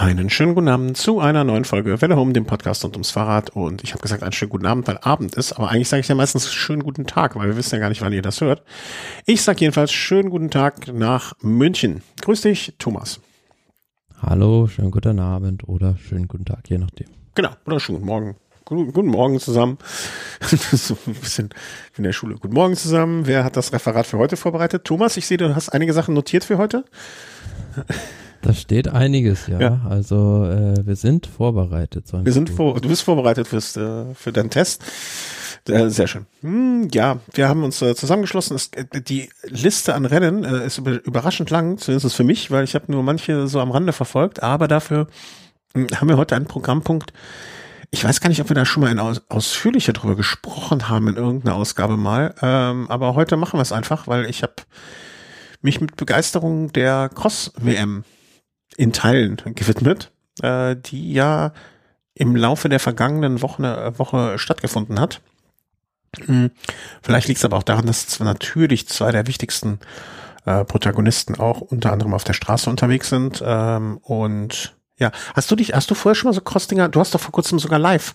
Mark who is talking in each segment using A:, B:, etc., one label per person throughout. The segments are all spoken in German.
A: Einen schönen guten Abend zu einer neuen Folge Welle Home, dem Podcast rund ums Fahrrad. Und ich habe gesagt, einen schönen guten Abend, weil Abend ist. Aber eigentlich sage ich ja meistens schönen guten Tag, weil wir wissen ja gar nicht, wann ihr das hört. Ich sage jedenfalls schönen guten Tag nach München. Grüß dich, Thomas.
B: Hallo, schönen guten Abend oder schönen guten Tag, je nachdem.
A: Genau, oder schönen guten Morgen. Guten, guten Morgen zusammen. so ein bisschen in der Schule. Guten Morgen zusammen. Wer hat das Referat für heute vorbereitet? Thomas, ich sehe, du hast einige Sachen notiert für heute.
B: Da steht einiges, ja. ja. Also äh, wir sind vorbereitet.
A: So wir sind vor, du bist vorbereitet fürs, äh, für deinen Test. Äh, sehr schön. Hm, ja, wir haben uns äh, zusammengeschlossen. Es, äh, die Liste an Rennen äh, ist überraschend lang, zumindest für mich, weil ich habe nur manche so am Rande verfolgt. Aber dafür hm, haben wir heute einen Programmpunkt. Ich weiß gar nicht, ob wir da schon mal in aus, ausführlicher drüber gesprochen haben in irgendeiner Ausgabe mal. Ähm, aber heute machen wir es einfach, weil ich habe mich mit Begeisterung der Cross-WM in Teilen gewidmet, äh, die ja im Laufe der vergangenen Woche, äh, Woche stattgefunden hat. Hm, vielleicht liegt es aber auch daran, dass zwar natürlich zwei der wichtigsten äh, Protagonisten auch unter anderem auf der Straße unterwegs sind. Ähm, und ja, hast du dich, hast du vorher schon mal so Cross-Dinger, du hast doch vor kurzem sogar live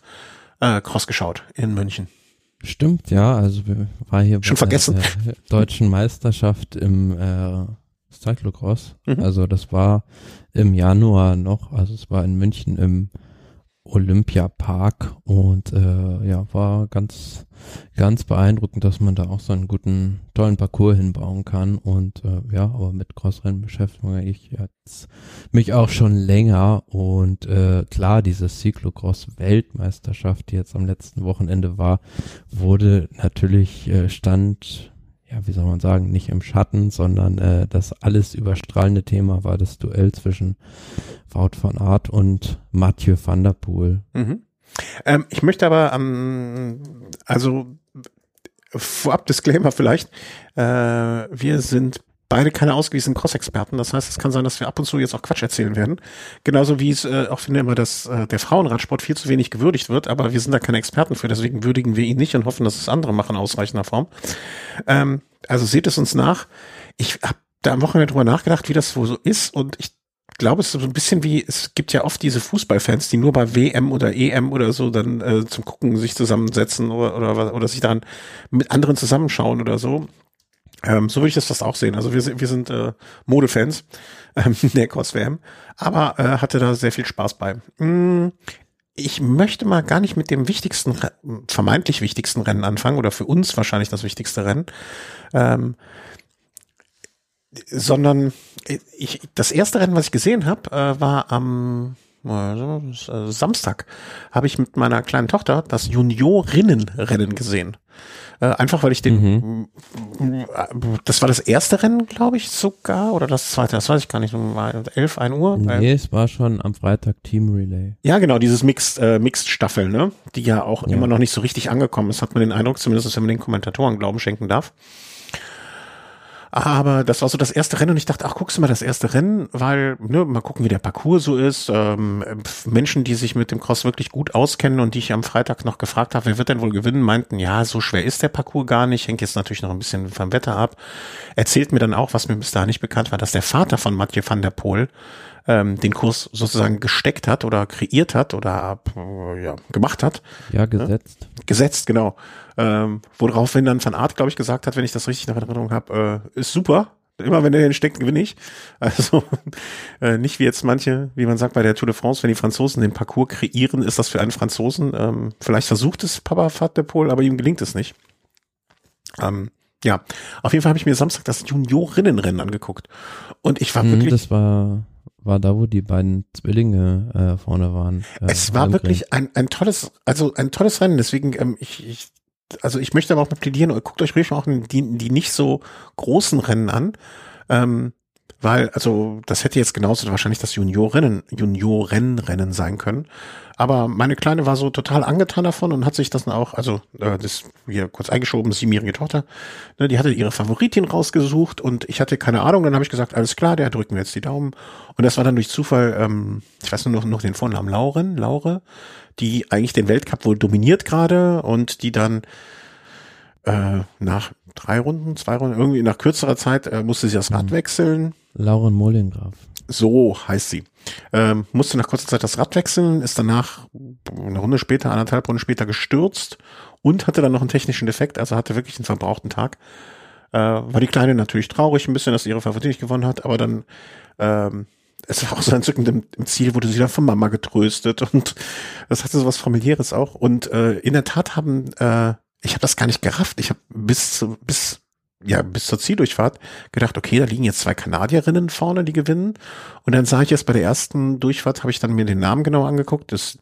A: äh, Cross geschaut in München.
B: Stimmt, ja, also war hier
A: schon vergessen.
B: der deutschen Meisterschaft im äh, Cyclocross. Mhm. Also das war im Januar noch, also es war in München im Olympiapark und äh, ja, war ganz, ganz beeindruckend, dass man da auch so einen guten, tollen Parcours hinbauen kann und äh, ja, aber mit Crossrennen beschäftige ich jetzt mich auch schon länger und äh, klar, diese Cyclocross-Weltmeisterschaft, die jetzt am letzten Wochenende war, wurde natürlich äh, Stand ja, wie soll man sagen, nicht im Schatten, sondern äh, das alles überstrahlende Thema war das Duell zwischen Wout van Aert und Mathieu van der Poel.
A: Mhm. Ähm, ich möchte aber, ähm, also vorab Disclaimer vielleicht, äh, wir sind beide keine ausgewiesenen Cross-Experten. Das heißt, es kann sein, dass wir ab und zu jetzt auch Quatsch erzählen werden. Genauso wie es äh, auch finde immer, dass äh, der Frauenradsport viel zu wenig gewürdigt wird, aber wir sind da keine Experten für, deswegen würdigen wir ihn nicht und hoffen, dass es andere machen ausreichender Form. Ähm, also seht es uns nach. Ich habe da am Wochenende drüber nachgedacht, wie das wohl so ist und ich glaube, es ist so ein bisschen wie, es gibt ja oft diese Fußballfans, die nur bei WM oder EM oder so dann äh, zum Gucken sich zusammensetzen oder, oder, oder sich dann mit anderen zusammenschauen oder so. Ähm, so würde ich das fast auch sehen. Also wir sind, wir sind äh, Modefans ähm, der Cross-WM, aber äh, hatte da sehr viel Spaß bei. Mm, ich möchte mal gar nicht mit dem wichtigsten, vermeintlich wichtigsten Rennen anfangen oder für uns wahrscheinlich das wichtigste Rennen, ähm, sondern ich, das erste Rennen, was ich gesehen habe, äh, war am äh, Samstag habe ich mit meiner kleinen Tochter das Juniorinnenrennen gesehen. Äh, einfach weil ich den, mhm. das war das erste Rennen, glaube ich, sogar, oder das zweite, das weiß ich gar nicht, war 11, 1 Uhr?
B: Nee, es war schon am Freitag Team Relay.
A: Ja, genau, dieses Mixed, äh, Mixed Staffel, ne, die ja auch ja. immer noch nicht so richtig angekommen ist, hat man den Eindruck, zumindest wenn man den Kommentatoren Glauben schenken darf. Aber das war so das erste Rennen und ich dachte, ach, guckst du mal das erste Rennen, weil, ne, mal gucken, wie der Parcours so ist. Ähm, Menschen, die sich mit dem Cross wirklich gut auskennen und die ich am Freitag noch gefragt habe, wer wird denn wohl gewinnen, meinten, ja, so schwer ist der Parcours gar nicht, hängt jetzt natürlich noch ein bisschen vom Wetter ab. Erzählt mir dann auch, was mir bis dahin nicht bekannt war, dass der Vater von Mathieu van der Poel ähm, den Kurs sozusagen gesteckt hat oder kreiert hat oder äh, ja, gemacht hat.
B: Ja, gesetzt.
A: Ja? Gesetzt, genau. Ähm, woraufhin dann Van Art, glaube ich, gesagt hat, wenn ich das richtig nach Erinnerung habe, äh, ist super. Immer wenn der den steckt, gewinne ich. Also äh, nicht wie jetzt manche, wie man sagt bei der Tour de France, wenn die Franzosen den Parcours kreieren, ist das für einen Franzosen. Ähm, vielleicht versucht es Papa Fat de Pol, aber ihm gelingt es nicht. Ähm, ja, auf jeden Fall habe ich mir Samstag das Juniorinnenrennen angeguckt. Und ich war hm, wirklich.
B: Das war war da, wo die beiden Zwillinge äh, vorne waren.
A: Äh, es war wirklich ein, ein tolles, also ein tolles Rennen. Deswegen, ähm, ich, ich, also ich möchte aber auch mal plädieren, guckt euch ruhig auch die, die nicht so großen Rennen an. Ähm, weil, also, das hätte jetzt genauso wahrscheinlich das Juniorinnen, Juniorenrennen sein können. Aber meine Kleine war so total angetan davon und hat sich das dann auch, also, äh, das hier kurz eingeschoben, siebenjährige Tochter, ne, die hatte ihre Favoritin rausgesucht und ich hatte keine Ahnung, dann habe ich gesagt, alles klar, der drücken wir jetzt die Daumen. Und das war dann durch Zufall, ähm, ich weiß nur noch, noch den Vornamen Lauren, Laure, die eigentlich den Weltcup wohl dominiert gerade und die dann äh, nach drei Runden, zwei Runden, irgendwie nach kürzerer Zeit äh, musste sie das Rad mhm. wechseln
B: Lauren Mollengraf.
A: So heißt sie. Ähm, musste nach kurzer Zeit das Rad wechseln, ist danach eine Runde später, anderthalb Runden später gestürzt und hatte dann noch einen technischen Defekt, also hatte wirklich einen verbrauchten Tag. Äh, war die Kleine natürlich traurig ein bisschen, dass sie ihre Favoritin nicht gewonnen hat, aber dann ähm, es war auch so entzückend im, im Ziel, wurde sie dann von Mama getröstet und das hatte so was familiäres auch und äh, in der Tat haben äh, ich habe das gar nicht gerafft. Ich habe bis zu, bis ja, bis zur Zieldurchfahrt gedacht, okay, da liegen jetzt zwei Kanadierinnen vorne, die gewinnen. Und dann sah ich erst bei der ersten Durchfahrt, habe ich dann mir den Namen genau angeguckt. Das,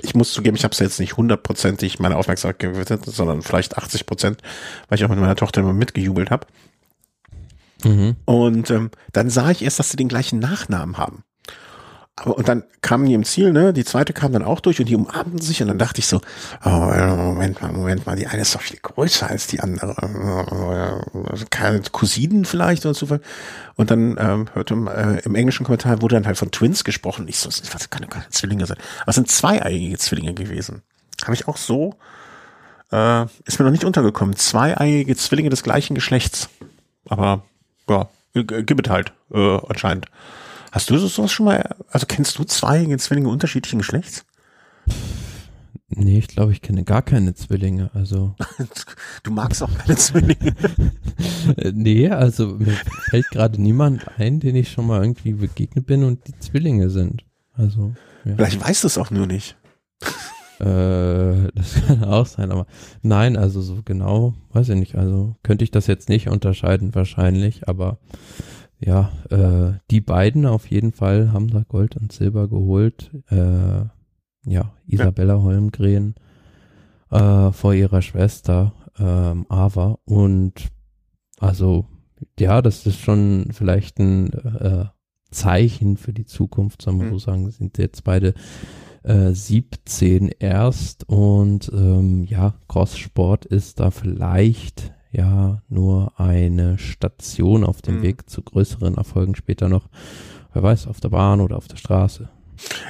A: ich muss zugeben, ich habe es jetzt nicht hundertprozentig meine Aufmerksamkeit gewidmet, sondern vielleicht 80 Prozent, weil ich auch mit meiner Tochter immer mitgejubelt habe. Mhm. Und ähm, dann sah ich erst, dass sie den gleichen Nachnamen haben. Aber, und dann kamen die im Ziel, ne? Die zweite kam dann auch durch und die umarmten sich und dann dachte ich so, oh, Moment mal, Moment mal, die eine ist doch viel größer als die andere. Also keine Cousinen vielleicht oder Zufall. Und dann ähm, hörte äh, im englischen Kommentar wurde dann halt von Twins gesprochen. Ich so, was kann keine Zwillinge sein? Was sind zweieiige Zwillinge gewesen? Habe ich auch so, äh, ist mir noch nicht untergekommen. Zweieiige Zwillinge des gleichen Geschlechts. Aber ja, gibt es halt äh, anscheinend. Hast du sowas schon mal, also kennst du zwei Zwillinge unterschiedlichen Geschlechts?
B: Nee, ich glaube, ich kenne gar keine Zwillinge, also.
A: du magst auch keine Zwillinge.
B: nee, also mir fällt gerade niemand ein, den ich schon mal irgendwie begegnet bin und die Zwillinge sind. Also.
A: Ja. Vielleicht weißt du es auch nur nicht.
B: Äh, das kann auch sein, aber nein, also so genau, weiß ich nicht. Also könnte ich das jetzt nicht unterscheiden wahrscheinlich, aber ja, äh, die beiden auf jeden Fall haben da Gold und Silber geholt. Äh, ja, Isabella ja. Holmgren äh, vor ihrer Schwester ähm, Ava und also ja, das ist schon vielleicht ein äh, Zeichen für die Zukunft, soll man mhm. so sagen, sind jetzt beide äh, 17 erst und ähm, ja, Crosssport ist da vielleicht ja nur eine Station auf dem mhm. Weg zu größeren Erfolgen später noch, wer weiß, auf der Bahn oder auf der Straße.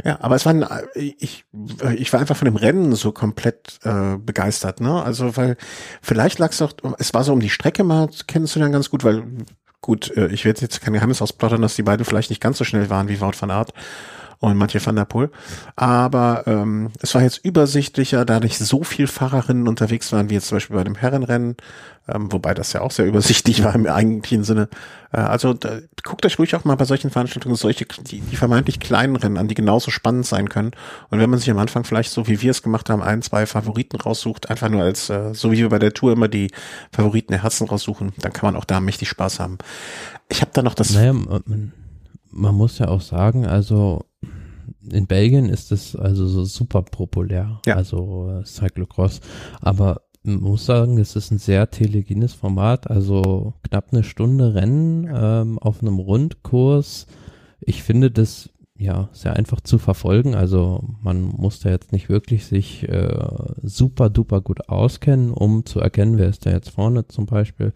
A: Ja, aber es war, ein, ich, ich war einfach von dem Rennen so komplett äh, begeistert, ne? Also, weil vielleicht lag es doch, es war so um die Strecke mal kennenzulernen ganz gut, weil gut, äh, ich werde jetzt kein Geheimnis ausplaudern, dass die beiden vielleicht nicht ganz so schnell waren wie Wout van Aert und manche Van der Poel. Aber ähm, es war jetzt übersichtlicher, da nicht so viel Fahrerinnen unterwegs waren, wie jetzt zum Beispiel bei dem Herrenrennen, ähm, wobei das ja auch sehr übersichtlich war im eigentlichen Sinne. Äh, also da, guckt euch ruhig auch mal bei solchen Veranstaltungen solche, die, die vermeintlich kleinen Rennen an, die genauso spannend sein können. Und wenn man sich am Anfang vielleicht so wie wir es gemacht haben, ein, zwei Favoriten raussucht, einfach nur als, äh, so wie wir bei der Tour immer die Favoriten der Herzen raussuchen, dann kann man auch da mächtig Spaß haben. Ich habe da noch das.
B: Naja, man, man muss ja auch sagen, also in Belgien ist es also so super populär, ja. also äh, Cyclocross. Aber man muss sagen, es ist ein sehr telegenes Format, also knapp eine Stunde Rennen ähm, auf einem Rundkurs. Ich finde das ja, sehr einfach zu verfolgen. Also man muss da jetzt nicht wirklich sich äh, super duper gut auskennen, um zu erkennen, wer ist da jetzt vorne zum Beispiel.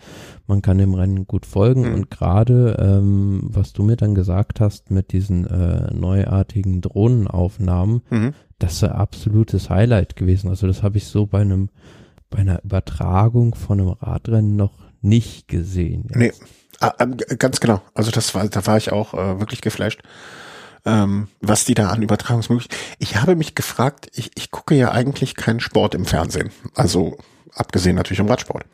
B: Man kann dem Rennen gut folgen mhm. und gerade, ähm, was du mir dann gesagt hast mit diesen äh, neuartigen Drohnenaufnahmen, mhm. das ist ein absolutes Highlight gewesen. Also das habe ich so bei einem, bei einer Übertragung von einem Radrennen noch nicht gesehen.
A: Jetzt. Nee, ah, ähm, ganz genau. Also das war, da war ich auch äh, wirklich geflasht ähm, was die da an Übertragungsmöglichkeiten. Ich habe mich gefragt, ich, ich gucke ja eigentlich keinen Sport im Fernsehen. Also abgesehen natürlich im Radsport.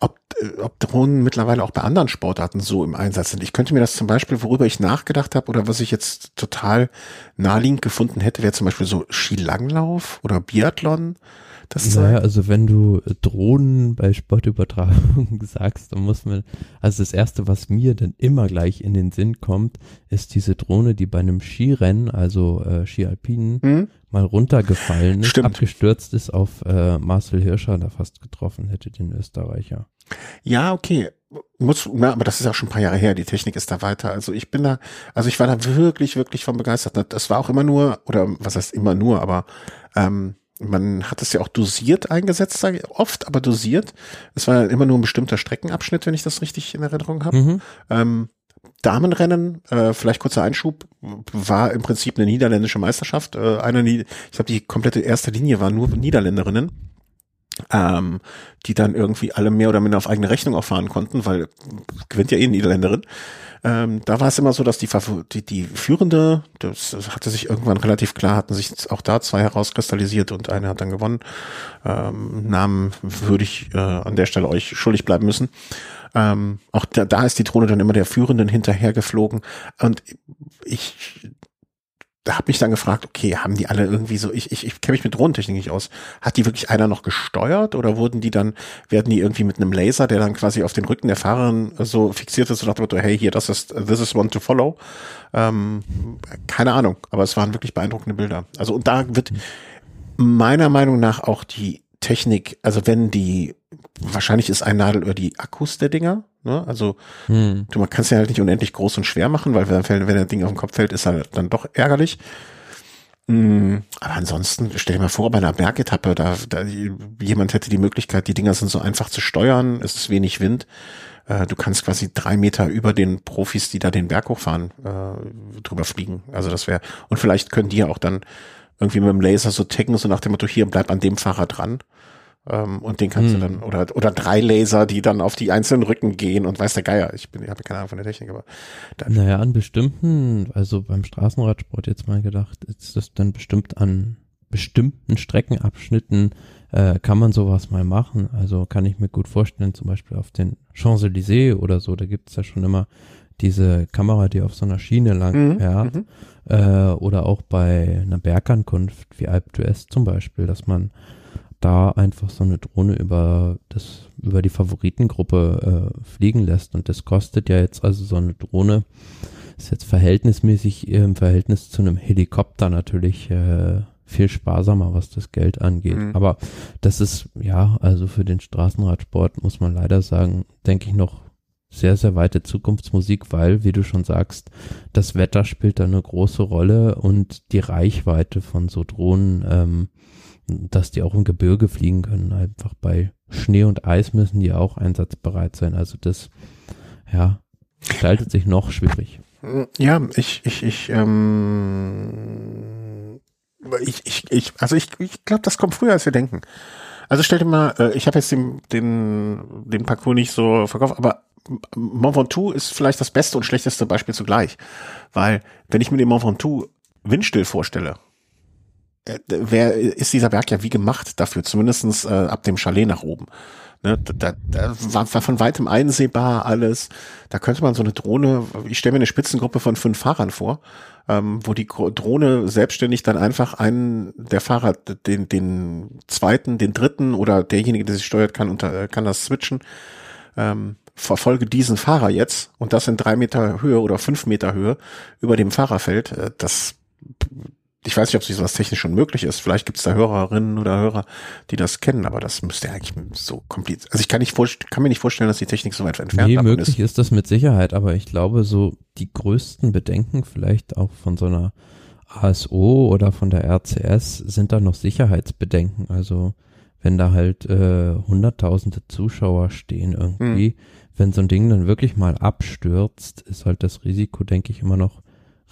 A: Ob, äh, ob Drohnen mittlerweile auch bei anderen Sportarten so im Einsatz sind. Ich könnte mir das zum Beispiel, worüber ich nachgedacht habe oder was ich jetzt total naheliegend gefunden hätte, wäre zum Beispiel so Skilanglauf oder Biathlon
B: das naja, also wenn du Drohnen bei Sportübertragung sagst, dann muss man, also das erste, was mir dann immer gleich in den Sinn kommt, ist diese Drohne, die bei einem Skirennen, also äh, Skialpinen, hm? mal runtergefallen ist, Stimmt. abgestürzt ist auf äh, Marcel Hirscher, da fast getroffen hätte, den Österreicher.
A: Ja, okay. Muss, na, aber das ist auch schon ein paar Jahre her. Die Technik ist da weiter. Also ich bin da, also ich war da wirklich, wirklich von begeistert. Das war auch immer nur, oder was heißt immer nur, aber ähm, man hat es ja auch dosiert eingesetzt, oft, aber dosiert. Es war immer nur ein bestimmter Streckenabschnitt, wenn ich das richtig in Erinnerung habe. Mhm. Ähm, Damenrennen, äh, vielleicht kurzer Einschub, war im Prinzip eine niederländische Meisterschaft. Äh, eine, ich glaube, die komplette erste Linie war nur Niederländerinnen, ähm, die dann irgendwie alle mehr oder minder auf eigene Rechnung auch fahren konnten, weil gewinnt ja eh Niederländerin. Ähm, da war es immer so, dass die, die, die Führende, das, das hatte sich irgendwann relativ klar, hatten sich auch da zwei herauskristallisiert und eine hat dann gewonnen. Ähm, Namen würde ich äh, an der Stelle euch schuldig bleiben müssen. Ähm, auch da, da ist die Drohne dann immer der Führenden hinterhergeflogen. Und ich habe mich dann gefragt, okay, haben die alle irgendwie so, ich, ich, ich kenne mich mit Drohnentechnik nicht aus. Hat die wirklich einer noch gesteuert oder wurden die dann, werden die irgendwie mit einem Laser, der dann quasi auf den Rücken der Fahrerin so fixiert ist und dachte, hey, hier, das ist, this is one to follow. Ähm, keine Ahnung, aber es waren wirklich beeindruckende Bilder. Also und da wird meiner Meinung nach auch die Technik, also wenn die, wahrscheinlich ist ein Nadelöhr die Akkus der Dinger, Ne? Also hm. du, man kann es ja halt nicht unendlich groß und schwer machen, weil wenn, wenn der Ding auf den Kopf fällt, ist halt dann doch ärgerlich. Mhm. Aber ansonsten, stell dir mal vor, bei einer Bergetappe, da, da jemand hätte die Möglichkeit, die Dinger sind so einfach zu steuern, es ist wenig Wind. Äh, du kannst quasi drei Meter über den Profis, die da den Berg hochfahren, äh, drüber fliegen. Also das wäre, und vielleicht können die ja auch dann irgendwie mit dem Laser so taggen, so nach dem Motto, hier bleib an dem Fahrer dran. Ähm, und den kannst hm. du dann, oder, oder drei Laser, die dann auf die einzelnen Rücken gehen und weiß der Geier. Ich bin, ich habe keine Ahnung von der Technik, aber.
B: Dann naja, an bestimmten, also beim Straßenradsport jetzt mal gedacht, ist das dann bestimmt an bestimmten Streckenabschnitten äh, kann man sowas mal machen. Also kann ich mir gut vorstellen, zum Beispiel auf den Champs-Élysées oder so, da gibt's ja schon immer diese Kamera, die auf so einer Schiene lang mhm, fährt. Mhm. Äh, oder auch bei einer Bergankunft wie Alp d'Huez zum Beispiel, dass man da einfach so eine Drohne über das über die Favoritengruppe äh, fliegen lässt und das kostet ja jetzt also so eine Drohne ist jetzt verhältnismäßig im Verhältnis zu einem Helikopter natürlich äh, viel sparsamer, was das Geld angeht. Mhm. Aber das ist ja also für den Straßenradsport muss man leider sagen, denke ich noch sehr, sehr weite Zukunftsmusik, weil, wie du schon sagst, das Wetter spielt da eine große Rolle und die Reichweite von so Drohnen ähm, dass die auch im Gebirge fliegen können. Einfach bei Schnee und Eis müssen die auch einsatzbereit sein. Also das, ja, gestaltet sich noch schwierig.
A: Ja, ich, ich, ich, ähm, ich, ich, ich also ich, ich glaube, das kommt früher, als wir denken. Also stell dir mal, äh, ich habe jetzt den, den, den Parcours nicht so verkauft, aber Mont Ventoux ist vielleicht das beste und schlechteste Beispiel zugleich. Weil, wenn ich mir den Mont Ventoux windstill vorstelle, äh, wer ist dieser Berg ja wie gemacht dafür, zumindestens äh, ab dem Chalet nach oben. Ne, da, da war, war von weitem einsehbar alles. Da könnte man so eine Drohne, ich stelle mir eine Spitzengruppe von fünf Fahrern vor, ähm, wo die Drohne selbstständig dann einfach einen der Fahrer, den, den zweiten, den dritten oder derjenige, der sich steuert, kann, unter, kann das switchen. Ähm, verfolge diesen Fahrer jetzt und das in drei Meter Höhe oder fünf Meter Höhe über dem Fahrerfeld. Äh, das ich weiß nicht, ob sowas technisch schon möglich ist. Vielleicht gibt es da Hörerinnen oder Hörer, die das kennen, aber das müsste eigentlich so kompliziert. Also ich kann, nicht kann mir nicht vorstellen, dass die Technik so weit entfernt
B: nee, möglich ist. ist das mit Sicherheit, aber ich glaube, so die größten Bedenken vielleicht auch von so einer ASO oder von der RCS sind da noch Sicherheitsbedenken. Also wenn da halt äh, hunderttausende Zuschauer stehen irgendwie, hm. Wenn so ein Ding dann wirklich mal abstürzt, ist halt das Risiko, denke ich, immer noch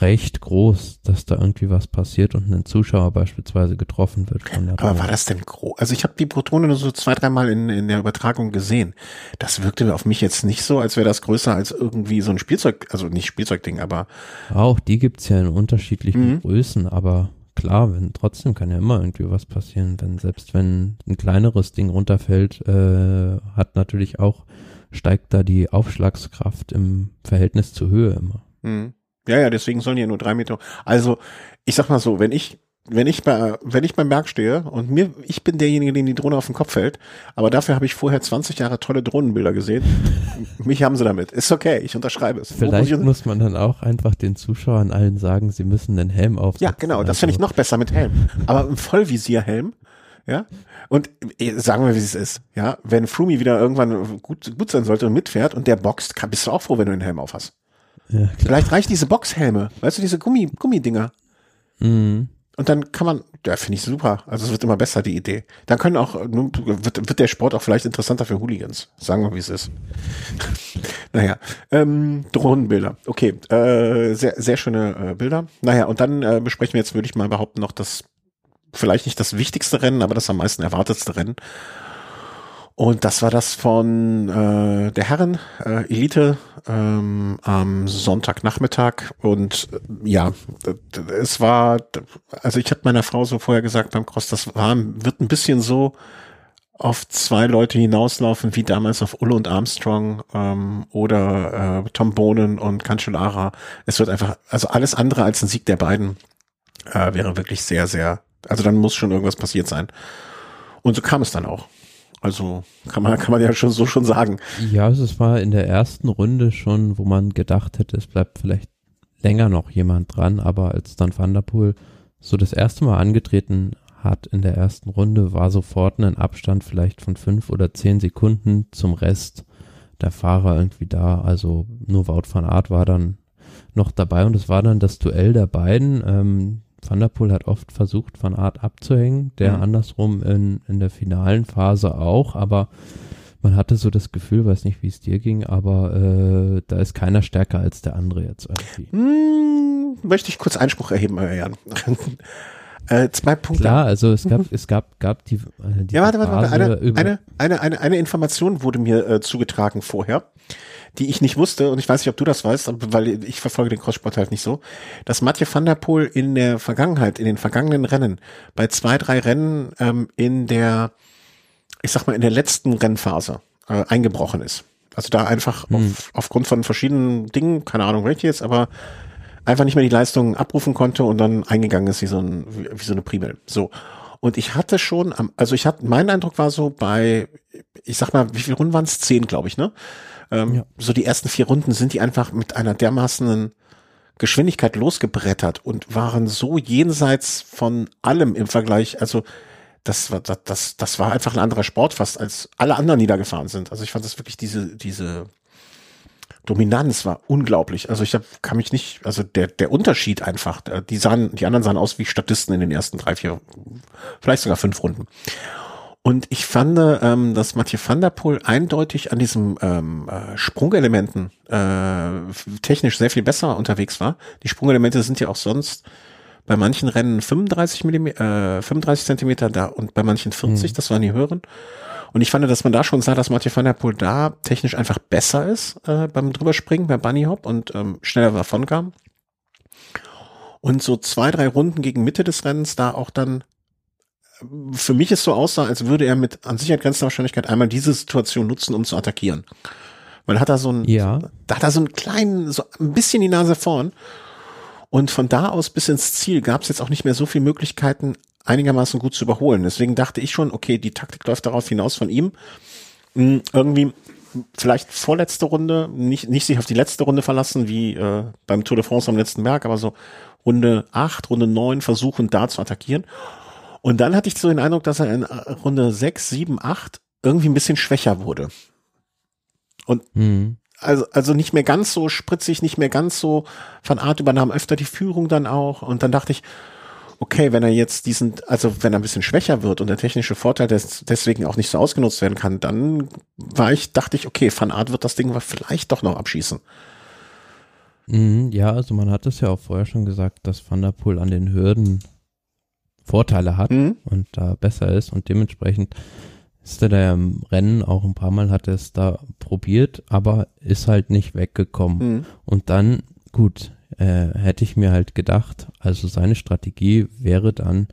B: recht groß, dass da irgendwie was passiert und ein Zuschauer beispielsweise getroffen wird.
A: Von der Aber war das denn groß? Also ich habe die Protone nur so zwei, dreimal in, in der Übertragung gesehen. Das wirkte auf mich jetzt nicht so, als wäre das größer als irgendwie so ein Spielzeug, also nicht Spielzeugding, aber.
B: Auch die gibt's ja in unterschiedlichen mhm. Größen, aber klar, wenn trotzdem kann ja immer irgendwie was passieren, wenn selbst wenn ein kleineres Ding runterfällt, äh, hat natürlich auch steigt da die Aufschlagskraft im Verhältnis zur Höhe immer.
A: Mhm. Ja, ja, deswegen sollen ja nur drei Meter. Also, ich sag mal so, wenn ich, wenn ich bei, wenn ich beim Berg stehe und mir, ich bin derjenige, dem die Drohne auf den Kopf fällt, aber dafür habe ich vorher 20 Jahre tolle Drohnenbilder gesehen. Mich haben sie damit. Ist okay, ich unterschreibe es.
B: Vielleicht muss, muss man dann auch einfach den Zuschauern allen sagen, sie müssen den Helm aufsetzen.
A: Ja, genau, das also. finde ich noch besser mit Helm. Aber ein Vollvisierhelm, ja. Und äh, sagen wir, wie es ist, ja. Wenn Flumi wieder irgendwann gut, gut sein sollte und mitfährt und der boxt, kann, bist du auch froh, wenn du den Helm auf hast. Ja, Vielleicht reicht diese Boxhelme, weißt du, diese Gummi, Gummidinger. Mhm. Und dann kann man, ja, finde ich super. Also es wird immer besser, die Idee. Dann können auch, wird, wird der Sport auch vielleicht interessanter für Hooligans. Sagen wir, wie es ist. naja, ähm, Drohnenbilder. Okay, äh, sehr, sehr schöne äh, Bilder. Naja, und dann äh, besprechen wir jetzt, würde ich mal behaupten, noch das, vielleicht nicht das wichtigste Rennen, aber das am meisten erwartetste Rennen. Und das war das von äh, der Herren äh, Elite ähm, am Sonntagnachmittag. Und äh, ja, es war, also ich habe meiner Frau so vorher gesagt beim Cross, das war, wird ein bisschen so auf zwei Leute hinauslaufen, wie damals auf Ulle und Armstrong ähm, oder äh, Tom Bonen und Cancellara. Es wird einfach, also alles andere als ein Sieg der beiden äh, wäre wirklich sehr, sehr, also dann muss schon irgendwas passiert sein. Und so kam es dann auch. Also kann man, kann man ja schon so schon sagen.
B: Ja, also es war in der ersten Runde schon, wo man gedacht hätte, es bleibt vielleicht länger noch jemand dran, aber als dann Van der Poel so das erste Mal angetreten hat in der ersten Runde, war sofort ein Abstand vielleicht von fünf oder zehn Sekunden zum Rest der Fahrer irgendwie da. Also nur Wout van Aert war dann noch dabei und es war dann das Duell der beiden. Ähm, Van der Poel hat oft versucht, Van Art abzuhängen, der mhm. andersrum in, in der finalen Phase auch, aber man hatte so das Gefühl, weiß nicht, wie es dir ging, aber äh, da ist keiner stärker als der andere jetzt irgendwie.
A: Hm, möchte ich kurz Einspruch erheben, euer Jan.
B: Äh, zwei Punkte. Klar, also es gab, es gab, gab die,
A: äh, die Ja, warte, warte, warte. Eine, eine, eine, eine, eine Information wurde mir äh, zugetragen vorher die ich nicht wusste, und ich weiß nicht, ob du das weißt, weil ich verfolge den Crosssport halt nicht so, dass Mathieu van der Poel in der Vergangenheit, in den vergangenen Rennen, bei zwei, drei Rennen ähm, in der, ich sag mal, in der letzten Rennphase äh, eingebrochen ist. Also da einfach hm. auf, aufgrund von verschiedenen Dingen, keine Ahnung welche jetzt, aber einfach nicht mehr die Leistung abrufen konnte und dann eingegangen ist wie so, ein, wie, wie so eine Primel. So. Und ich hatte schon, also ich hatte, mein Eindruck war so bei, ich sag mal, wie viele Runden waren es? Zehn, glaube ich, ne? Ähm, ja. So die ersten vier Runden sind die einfach mit einer dermaßenen Geschwindigkeit losgebrettert und waren so jenseits von allem im Vergleich. Also das war das, das, das war einfach ein anderer Sport fast als alle anderen, die da gefahren sind. Also ich fand das wirklich diese diese Dominanz war unglaublich. Also ich hab, kann mich nicht, also der der Unterschied einfach. Die sahen, die anderen sahen aus wie Statisten in den ersten drei, vier, vielleicht sogar fünf Runden. Und ich fand, ähm, dass Mathieu van der Poel eindeutig an diesem ähm, äh, Sprungelementen äh, technisch sehr viel besser unterwegs war. Die Sprungelemente sind ja auch sonst bei manchen Rennen 35 Millimeter, äh, 35 Zentimeter da und bei manchen 40, mhm. das waren die höheren. Und ich fand, dass man da schon sah, dass Mathieu van der Poel da technisch einfach besser ist äh, beim drüberspringen, beim Bunny Hop und ähm, schneller davon kam. Und so zwei, drei Runden gegen Mitte des Rennens da auch dann für mich ist so aussah, als würde er mit an Sicherheit grenzender Wahrscheinlichkeit einmal diese Situation nutzen, um zu attackieren. Weil hat er so ein,
B: ja.
A: da hat er so einen kleinen, so ein bisschen die Nase vorn. Und von da aus bis ins Ziel gab es jetzt auch nicht mehr so viele Möglichkeiten, einigermaßen gut zu überholen. Deswegen dachte ich schon, okay, die Taktik läuft darauf hinaus von ihm. Hm, irgendwie vielleicht vorletzte Runde, nicht, nicht sich auf die letzte Runde verlassen, wie äh, beim Tour de France am letzten Berg, aber so Runde acht, Runde neun versuchen da zu attackieren. Und dann hatte ich so den Eindruck, dass er in Runde 6, 7, 8 irgendwie ein bisschen schwächer wurde. Und mhm. also, also nicht mehr ganz so spritzig, nicht mehr ganz so von Art übernahm öfter die Führung dann auch. Und dann dachte ich, okay, wenn er jetzt diesen, also wenn er ein bisschen schwächer wird und der technische Vorteil des, deswegen auch nicht so ausgenutzt werden kann, dann war ich, dachte ich, okay, Van Art wird das Ding vielleicht doch noch abschießen.
B: Mhm, ja, also man hat es ja auch vorher schon gesagt, dass Van der Poel an den Hürden Vorteile hat mhm. und da besser ist und dementsprechend ist er da im Rennen auch ein paar Mal hat er es da probiert, aber ist halt nicht weggekommen. Mhm. Und dann, gut, äh, hätte ich mir halt gedacht, also seine Strategie wäre dann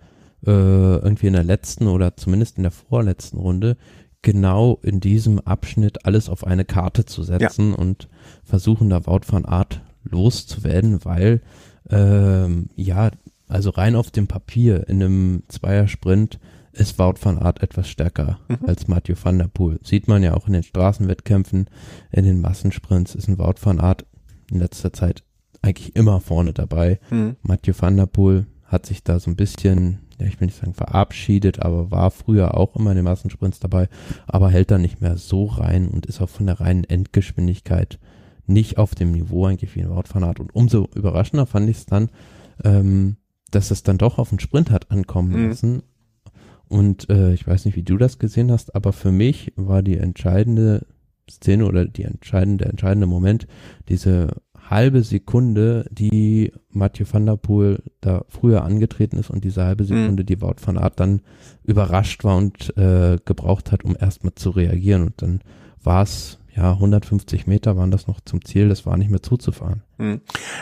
B: äh, irgendwie in der letzten oder zumindest in der vorletzten Runde genau in diesem Abschnitt alles auf eine Karte zu setzen ja. und versuchen da Wout van Art loszuwerden, weil ähm, ja, also rein auf dem Papier in einem Zweiersprint ist Wout van Art etwas stärker mhm. als Mathieu van der Poel. Sieht man ja auch in den Straßenwettkämpfen, in den Massensprints ist ein Wout van Art in letzter Zeit eigentlich immer vorne dabei. Mhm. Mathieu van der Poel hat sich da so ein bisschen, ja, ich will nicht sagen verabschiedet, aber war früher auch immer in den Massensprints dabei, aber hält da nicht mehr so rein und ist auch von der reinen Endgeschwindigkeit nicht auf dem Niveau eigentlich wie ein Wout van Aert. Und umso überraschender fand ich es dann, ähm, dass es dann doch auf den Sprint hat ankommen mhm. lassen. Und äh, ich weiß nicht, wie du das gesehen hast, aber für mich war die entscheidende Szene oder die entscheidende, der entscheidende Moment diese halbe Sekunde, die Mathieu van der Poel da früher angetreten ist und diese halbe
A: Mhm.
B: Sekunde, die Wout van Aert dann überrascht war und äh, gebraucht hat, um erstmal zu reagieren. Und dann war es, ja, 150 Meter waren das noch zum Ziel, das war nicht mehr zuzufahren.
A: Hm.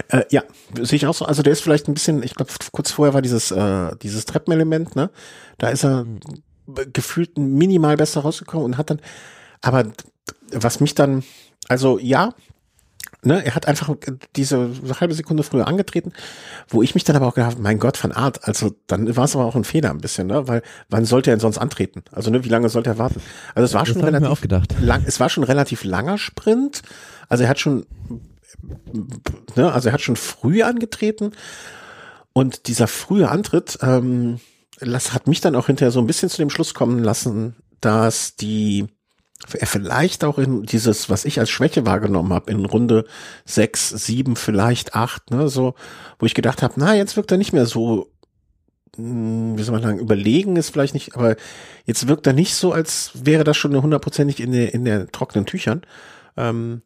A: Äh, ja, sehe ich auch so. Also der ist vielleicht ein bisschen, ich glaube, kurz vorher war dieses, äh, dieses Treppenelement, ne? Da ist er b- gefühlt minimal besser rausgekommen und hat dann, aber was mich dann, also ja, ne, er hat einfach diese halbe Sekunde früher angetreten, wo ich mich dann aber auch gedacht habe, mein Gott, von Art, also dann war es aber auch ein Fehler ein bisschen, ne? Weil wann sollte er denn sonst antreten? Also ne, wie lange sollte er warten? Also es war
B: Das
A: schon relativ lang, es war schon ein relativ langer Sprint. Also er hat schon, ne, also er hat schon früh angetreten und dieser frühe Antritt, ähm, das hat mich dann auch hinterher so ein bisschen zu dem Schluss kommen lassen, dass die vielleicht auch in dieses, was ich als Schwäche wahrgenommen habe, in Runde sechs, sieben, vielleicht acht, ne, so, wo ich gedacht habe, na, jetzt wirkt er nicht mehr so, mh, wie soll man sagen, überlegen ist vielleicht nicht, aber jetzt wirkt er nicht so, als wäre das schon hundertprozentig in der, in der trockenen Tüchern. Ähm,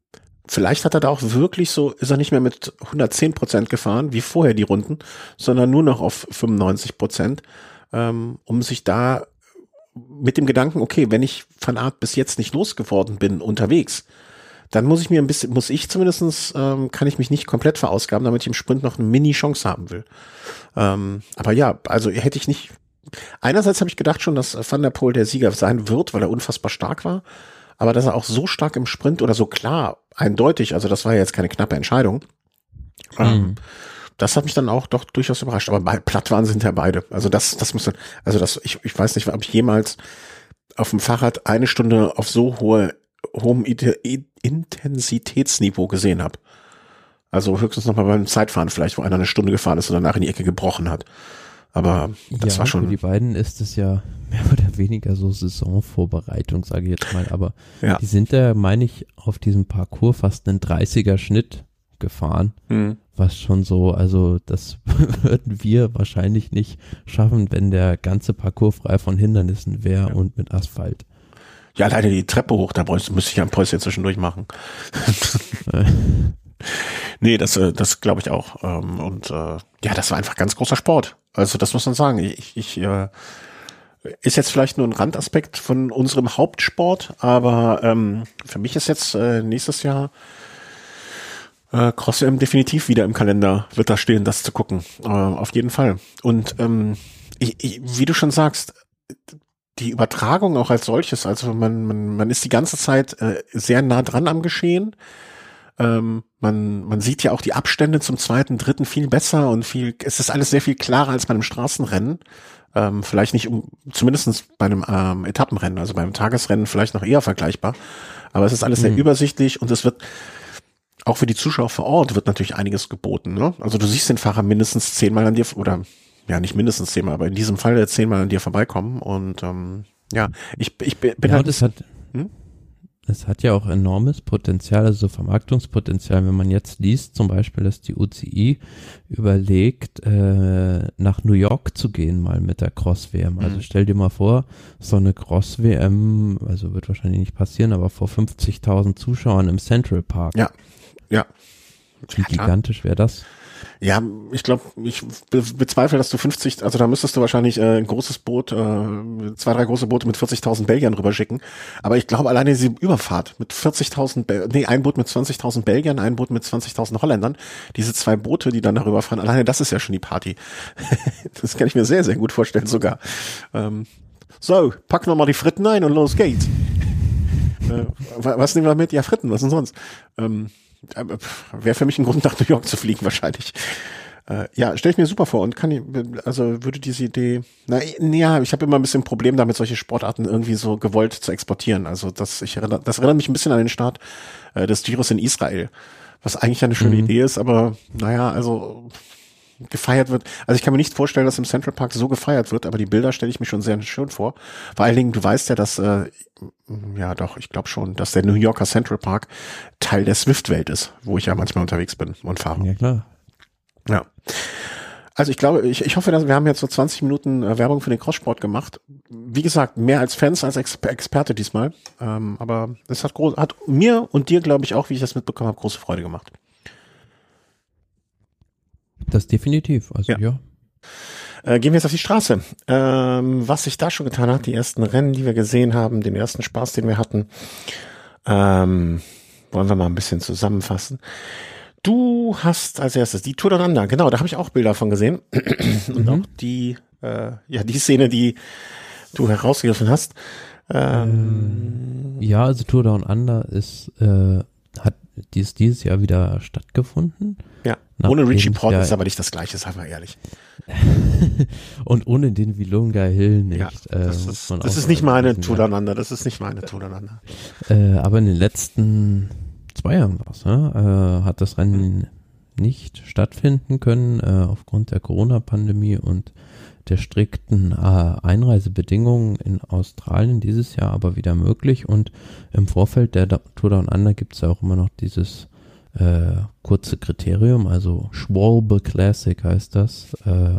A: vielleicht hat er da auch wirklich so, ist er nicht mehr mit 110 Prozent gefahren, wie vorher die Runden, sondern nur noch auf 95 Prozent, ähm, um sich da mit dem Gedanken, okay, wenn ich von Art bis jetzt nicht losgeworden bin unterwegs, dann muss ich mir ein bisschen, muss ich zumindestens, ähm, kann ich mich nicht komplett verausgaben, damit ich im Sprint noch eine Mini-Chance haben will. Ähm, aber ja, also hätte ich nicht, einerseits habe ich gedacht schon, dass Van der Poel der Sieger sein wird, weil er unfassbar stark war, aber dass er auch so stark im Sprint oder so klar, eindeutig, also das war ja jetzt keine knappe Entscheidung, ähm, das hat mich dann auch doch durchaus überrascht. Aber bei platt waren sind ja beide. Also das, das muss, also das, ich, ich weiß nicht, ob ich jemals auf dem Fahrrad eine Stunde auf so hohe, hohem Intensitätsniveau gesehen habe. Also höchstens noch mal beim Zeitfahren vielleicht, wo einer eine Stunde gefahren ist und danach in die Ecke gebrochen hat. Aber das
B: ja,
A: war
B: Für
A: schon,
B: die beiden ist es ja mehr oder weniger so Saisonvorbereitung, sage ich jetzt mal. Aber
A: ja.
B: die sind da, meine ich, auf diesem Parcours fast einen 30er Schnitt gefahren.
A: Hm.
B: Was schon so, also das würden wir wahrscheinlich nicht schaffen, wenn der ganze Parcours frei von Hindernissen wäre und mit Asphalt.
A: Ja, leider die Treppe hoch, da müsste ich ja ein Päuschen zwischendurch machen. nee, das, äh, das glaube ich auch. Ähm, Und äh, ja, das war einfach ganz großer Sport. Also das muss man sagen. Ich, ich äh, ist jetzt vielleicht nur ein Randaspekt von unserem Hauptsport, aber ähm, für mich ist jetzt äh, nächstes Jahr äh, Cross M definitiv wieder im Kalender wird da stehen, das zu gucken. Äh, auf jeden Fall. Und ähm, ich, ich, wie du schon sagst, die Übertragung auch als solches, also man, man, man ist die ganze Zeit äh, sehr nah dran am Geschehen. Ähm, man, man sieht ja auch die Abstände zum zweiten, dritten viel besser und viel, es ist alles sehr viel klarer als bei einem Straßenrennen. Ähm, vielleicht nicht, um, zumindestens bei einem ähm, Etappenrennen, also beim Tagesrennen vielleicht noch eher vergleichbar. Aber es ist alles sehr
B: Mhm.
A: übersichtlich und es wird auch für die Zuschauer vor Ort wird natürlich einiges geboten. Ne? Also du siehst den Fahrer mindestens zehnmal an dir oder ja nicht mindestens zehnmal, aber in diesem Fall zehnmal an dir vorbeikommen und ähm, ja, ich, ich bin
B: ja,
A: halt
B: es hat,
A: Hm?
B: es hat ja auch enormes Potenzial, also Vermarktungspotenzial, wenn man jetzt liest, zum Beispiel, dass die UCI überlegt, äh, nach New York zu gehen, mal mit der Cross-WM. Also
A: Mhm.
B: stell dir mal vor, so eine Cross-WM, also wird wahrscheinlich nicht passieren, aber vor 50.000 Zuschauern im Central Park.
A: Ja. Ja.
B: Wie
A: klar.
B: gigantisch wäre das?
A: Ja, ich glaube, ich be bezweifle, dass du 50, also da müsstest du wahrscheinlich äh, ein großes Boot, äh, zwei, drei große Boote mit 40.000 Belgiern rüberschicken. Aber ich glaube, alleine diese Überfahrt mit 40.000, Bel nee, ein Boot mit 20.000 Belgiern, ein Boot mit 20.000 Holländern, diese zwei Boote, die dann darüber fahren, alleine das ist ja schon die Party. das kann ich mir sehr, sehr gut vorstellen sogar. Ähm, so, packen wir mal die Fritten ein und los geht's. äh, wa- was nehmen wir mit? Ja, Fritten, was denn sonst? Ähm, Wäre für mich ein Grund, nach New York zu fliegen, wahrscheinlich. Äh, ja, stelle ich mir super vor und kann ich, also würde diese Idee, na ja, ich habe immer ein bisschen ein Problem damit, solche Sportarten irgendwie so gewollt zu exportieren. Also das, ich erinnere, das erinnert mich ein bisschen an den Start äh, des Giros in Israel, was eigentlich eine schöne
B: Mhm.
A: Idee ist, aber naja, also gefeiert wird. Also ich kann mir nicht vorstellen, dass im Central Park so gefeiert wird, aber die Bilder stelle ich mir schon sehr schön vor. Vor allen Dingen, du weißt ja, dass, äh, ja doch, ich glaube schon, dass der New Yorker Central Park Teil der Swift-Welt ist, wo ich ja manchmal unterwegs bin und fahre.
B: Ja, klar.
A: Ja. Also ich glaube, ich, ich hoffe, dass wir haben jetzt so 20 Minuten äh, Werbung für den Crosssport gemacht. Wie gesagt, mehr als Fans als Exper Experte diesmal. Ähm, aber es hat, groß, hat mir und dir, glaube ich, auch, wie ich das mitbekommen habe, große Freude gemacht.
B: Das definitiv, also ja. ja.
A: Äh, gehen wir jetzt auf die Straße. Ähm, was sich da schon getan hat, die ersten Rennen, die wir gesehen haben, den ersten Spaß, den wir hatten, ähm, wollen wir mal ein bisschen zusammenfassen. Du hast als erstes die Tour Down genau, da habe ich auch Bilder von gesehen. Und mhm. auch die, äh, ja, die Szene, die du herausgegriffen hast.
B: Ähm, ja, also Tour Down Under ist, äh, hat dies, dieses Jahr wieder stattgefunden.
A: Ja, ohne Richie Porte ist aber nicht das gleiche, sagen wir ehrlich.
B: und ohne den Vilunga Hill nicht. Ja,
A: das äh, ist, das ist nicht meine Under, das ist nicht meine Under.
B: Äh, aber in den letzten zwei Jahren was, ne? äh, hat das Rennen nicht stattfinden können äh, aufgrund der Corona-Pandemie und der strikten äh, Einreisebedingungen in Australien dieses Jahr aber wieder möglich und im Vorfeld der Tour Down Under gibt es ja auch immer noch dieses äh, kurze Kriterium, also Schwalbe Classic heißt das, äh,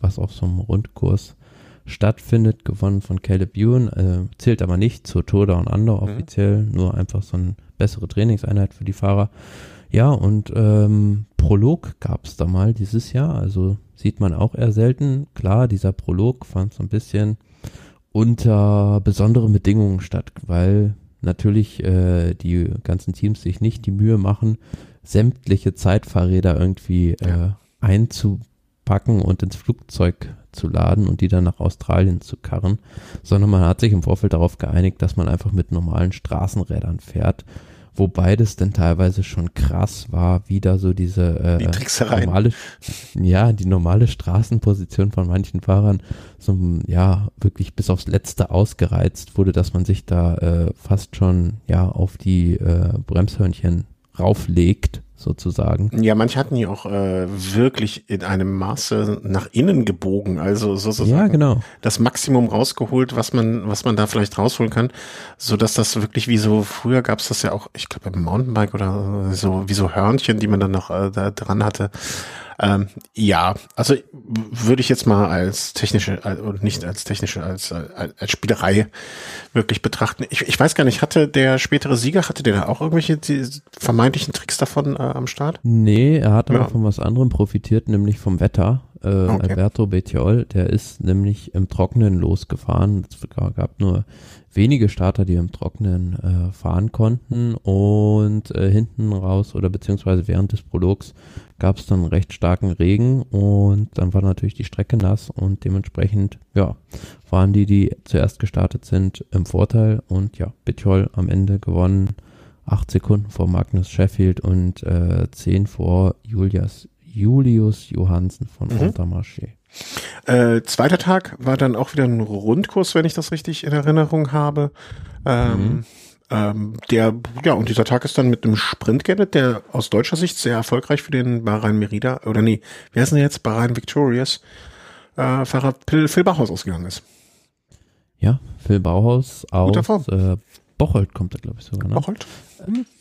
B: was auf so einem Rundkurs stattfindet, gewonnen von Caleb Ewan, äh, zählt aber nicht zur Tour Down Under mhm. offiziell, mhm. nur einfach so eine bessere Trainingseinheit für die Fahrer. Ja, und ähm, Prolog gab es da mal dieses Jahr, also sieht man auch eher selten. Klar, dieser Prolog fand so ein bisschen unter besonderen Bedingungen statt, weil natürlich äh, die ganzen Teams sich nicht die Mühe machen, sämtliche Zeitfahrräder irgendwie äh, einzupacken und ins Flugzeug zu laden und die dann nach Australien zu karren, sondern man hat sich im Vorfeld darauf geeinigt, dass man einfach mit normalen Straßenrädern fährt wobei das dann teilweise schon krass war, wie da so diese äh,
A: die
B: normale, ja, die normale Straßenposition von manchen Fahrern so ja wirklich bis aufs Letzte ausgereizt wurde, dass man sich da äh, fast schon ja auf die äh, Bremshörnchen rauflegt sozusagen.
A: Ja, manche hatten ja auch äh, wirklich in einem Maße nach innen gebogen, also sozusagen
B: ja, genau.
A: das Maximum rausgeholt, was man, was man da vielleicht rausholen kann, so dass das wirklich wie so früher gab es das ja auch, ich glaube beim Mountainbike oder so wie so Hörnchen, die man dann noch äh, da dran hatte. Ähm, ja, also würde ich jetzt mal als technische, oder nicht als technische, als, als Spielerei wirklich betrachten. Ich, ich weiß gar nicht, hatte der spätere Sieger, hatte der da auch irgendwelche vermeintlichen Tricks davon äh, am Start?
B: Nee, er hat aber ja. von was anderem profitiert, nämlich vom Wetter. Äh, okay. Alberto Betiol, der ist nämlich im Trockenen losgefahren. Es gab nur wenige Starter, die im Trockenen äh, fahren konnten und äh, hinten raus oder beziehungsweise während des Prologs gab es dann recht starken Regen und dann war natürlich die Strecke nass und dementsprechend, ja, waren die, die zuerst gestartet sind, im Vorteil und ja, Bitchol am Ende gewonnen, acht Sekunden vor Magnus Sheffield und äh, zehn vor Julius, Julius Johansen von mhm. Intermarché.
A: Äh, zweiter Tag war dann auch wieder ein Rundkurs, wenn ich das richtig in Erinnerung habe. Ähm, mhm. ähm, der, ja, und dieser Tag ist dann mit einem Sprint geendet, der aus deutscher Sicht sehr erfolgreich für den Bahrain Merida, oder nee, wer ist denn jetzt Bahrain Victorious äh, Fahrer Phil, Phil Bauhaus ausgegangen ist.
B: Ja, Phil Bauhaus aus äh, Bocholt kommt er, glaube ich, sogar. Ne?
A: Bocholt?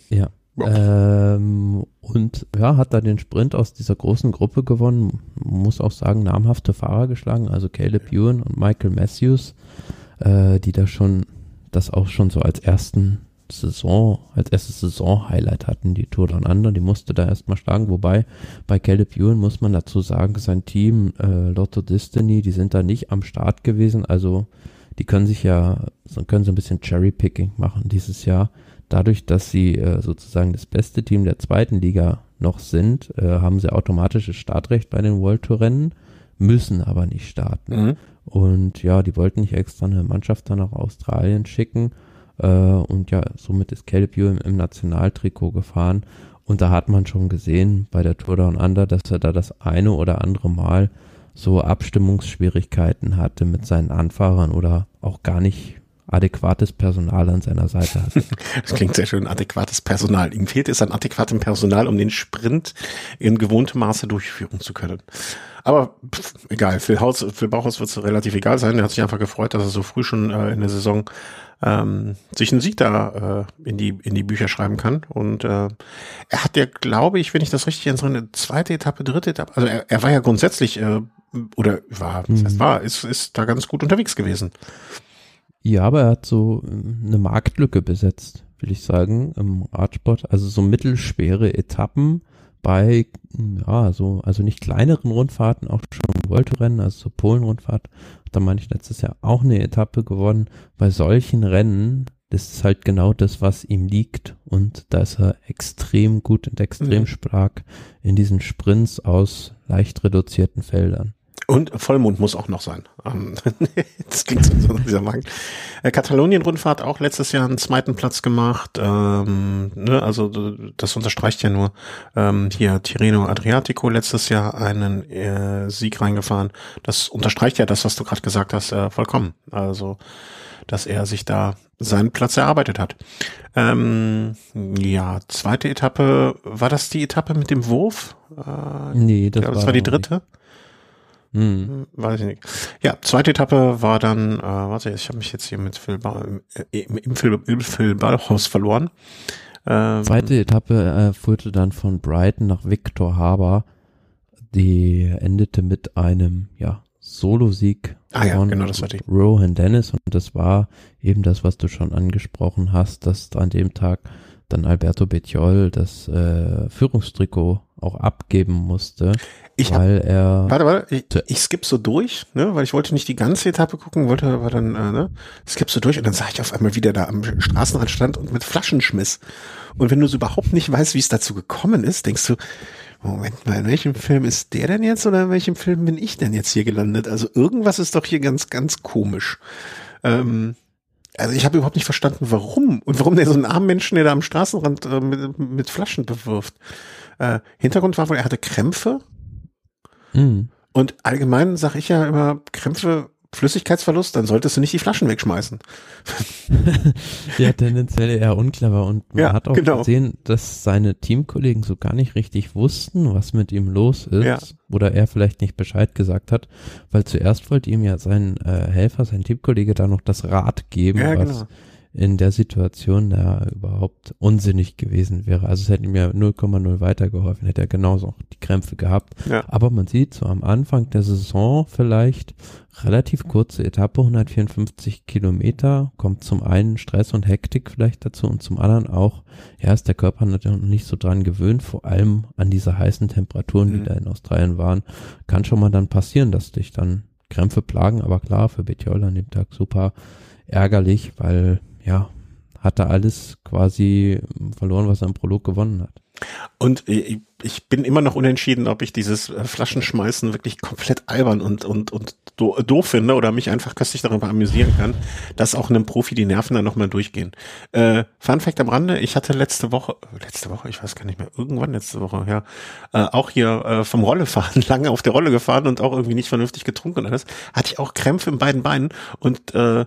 B: Ja. Ähm, und ja, hat da den Sprint aus dieser großen Gruppe gewonnen. Muss auch sagen, namhafte Fahrer geschlagen, also Caleb Ewan und Michael Matthews, äh, die da schon das auch schon so als ersten Saison, als erstes Saison-Highlight hatten, die Tour Down Under, die musste da erstmal schlagen, wobei bei Caleb Ewan muss man dazu sagen, sein Team äh, Lotto Destiny, die sind da nicht am Start gewesen, also die können sich ja, so, können so ein bisschen Cherry-Picking machen dieses Jahr dadurch, dass sie äh, sozusagen das beste Team der zweiten Liga noch sind, äh, haben sie automatisches Startrecht bei den World Tour Rennen, müssen aber nicht starten. Mhm. Und ja, die wollten nicht extra eine Mannschaft dann nach Australien schicken. Äh, und ja, somit ist Caleb Ewan im Nationaltrikot gefahren. Und da hat man schon gesehen bei der Tour Down Under, dass er da das eine oder andere Mal so Abstimmungsschwierigkeiten hatte mit seinen Anfahrern oder auch gar nicht adäquates Personal an seiner Seite hat.
A: Das klingt sehr schön, adäquates Personal. Ihm fehlt es an adäquatem Personal, um den Sprint in gewohntem Maße durchführen zu können. Aber pff, egal, für, Haus, für Bauhaus wird es relativ egal sein. Er hat sich einfach gefreut, dass er so früh schon äh, in der Saison ähm, sich einen Sieg da äh, in, die, in die Bücher schreiben kann. Und äh, er hat ja, glaube ich, wenn ich das richtig erinnere, eine zweite Etappe, dritte Etappe, also er, er war ja grundsätzlich, äh, oder war, heißt mhm. war, ist, ist da ganz gut unterwegs gewesen.
B: Ja, aber er hat so ähm, eine Marktlücke besetzt, will ich sagen, im Radsport. Also so mittelschwere Etappen bei, ja, so, also nicht kleineren Rundfahrten, auch schon World-Rennen, also so Polen-Rundfahrt, da meine ich letztes Jahr auch eine Etappe gewonnen. Bei solchen Rennen, das ist halt genau das, was ihm liegt und da ist er extrem gut und extrem mhm. stark in diesen Sprints aus leicht reduzierten Feldern.
A: Und Vollmond muss auch noch sein. Ähm, das klingt so nach dieser Magen. Äh, Katalonien-Rundfahrt auch letztes Jahr einen zweiten Platz gemacht. Ähm, ne, also das unterstreicht ja nur ähm, hier Tirreno Adriatico letztes Jahr einen äh, Sieg reingefahren. Das unterstreicht ja das, was du gerade gesagt hast, äh, vollkommen. Also dass er sich da seinen Platz erarbeitet hat. Ähm, ja, zweite Etappe, war das die Etappe mit dem Wurf?
B: Äh, nee, das,
A: glaub, das war, war die dritte. Nicht. Hm. hm. Weiß ich nicht. Ja, zweite Etappe war dann, äh, warte, ich habe mich jetzt hier mit Phil ba äh, im, im, Phil, im Phil Ballhaus verloren.
B: Ähm, zweite Etappe äh, führte dann von Brighton nach Victor Harbour. Die endete mit einem, ja, Solo-Sieg
A: ah, ja, von genau, das
B: Rohan Dennis und das war eben das, was du schon angesprochen hast, dass an dem Tag dann Alberto Bettiol das äh, Führungstrikot auch abgeben musste,
A: ich weil hab, er. Warte, warte, ich, ich skipp so durch, ne, weil ich wollte nicht die ganze Etappe gucken, wollte aber dann, äh, ne, skipp so durch und dann sah ich auf einmal wieder da am Straßenrand stand und mit Flaschen schmiss. Und wenn du so überhaupt nicht weißt, wie es dazu gekommen ist, denkst du, Moment mal, in welchem Film ist der denn jetzt oder in welchem Film bin ich denn jetzt hier gelandet? Also irgendwas ist doch hier ganz, ganz komisch. Ähm, also ich habe überhaupt nicht verstanden, warum und warum der so einen armen Menschen, der da am Straßenrand äh, mit, mit Flaschen bewirft. Äh, Hintergrund war wohl, er hatte Krämpfe. Mhm. Und allgemein sage ich ja immer, Krämpfe Flüssigkeitsverlust, dann solltest du nicht die Flaschen wegschmeißen.
B: ja, tendenziell eher unclever und man ja, hat auch genau. gesehen, dass seine Teamkollegen so gar nicht richtig wussten, was mit ihm los ist ja. oder er vielleicht nicht Bescheid gesagt hat, weil zuerst wollte ihm ja sein äh, Helfer, sein Teamkollege da noch das Rad geben, ja, was genau in der Situation da überhaupt unsinnig gewesen wäre. Also es hätte ihm ja 0,0 weitergeholfen, hätte er genauso auch die Krämpfe gehabt. Ja. Aber man sieht so am Anfang der Saison vielleicht relativ kurze Etappe, 154 Kilometer, kommt zum einen Stress und Hektik vielleicht dazu und zum anderen auch, ja, ist der Körper natürlich noch nicht so dran gewöhnt, vor allem an diese heißen Temperaturen, die mhm. da in Australien waren. Kann schon mal dann passieren, dass dich dann Krämpfe plagen, aber klar, für Betjol an dem Tag super ärgerlich, weil ja, hat er alles quasi verloren, was er im Prolog gewonnen hat.
A: Und ich bin immer noch unentschieden, ob ich dieses äh, Flaschenschmeißen wirklich komplett albern und, und, und doof finde oder mich einfach köstlich darüber amüsieren kann, dass auch einem Profi die Nerven dann nochmal durchgehen. Äh, Fun Fact am Rande, ich hatte letzte Woche, letzte Woche, ich weiß gar nicht mehr, irgendwann letzte Woche, ja, äh, auch hier äh, vom Rollefahren, lange auf der Rolle gefahren und auch irgendwie nicht vernünftig getrunken und alles, hatte ich auch Krämpfe in beiden Beinen und äh,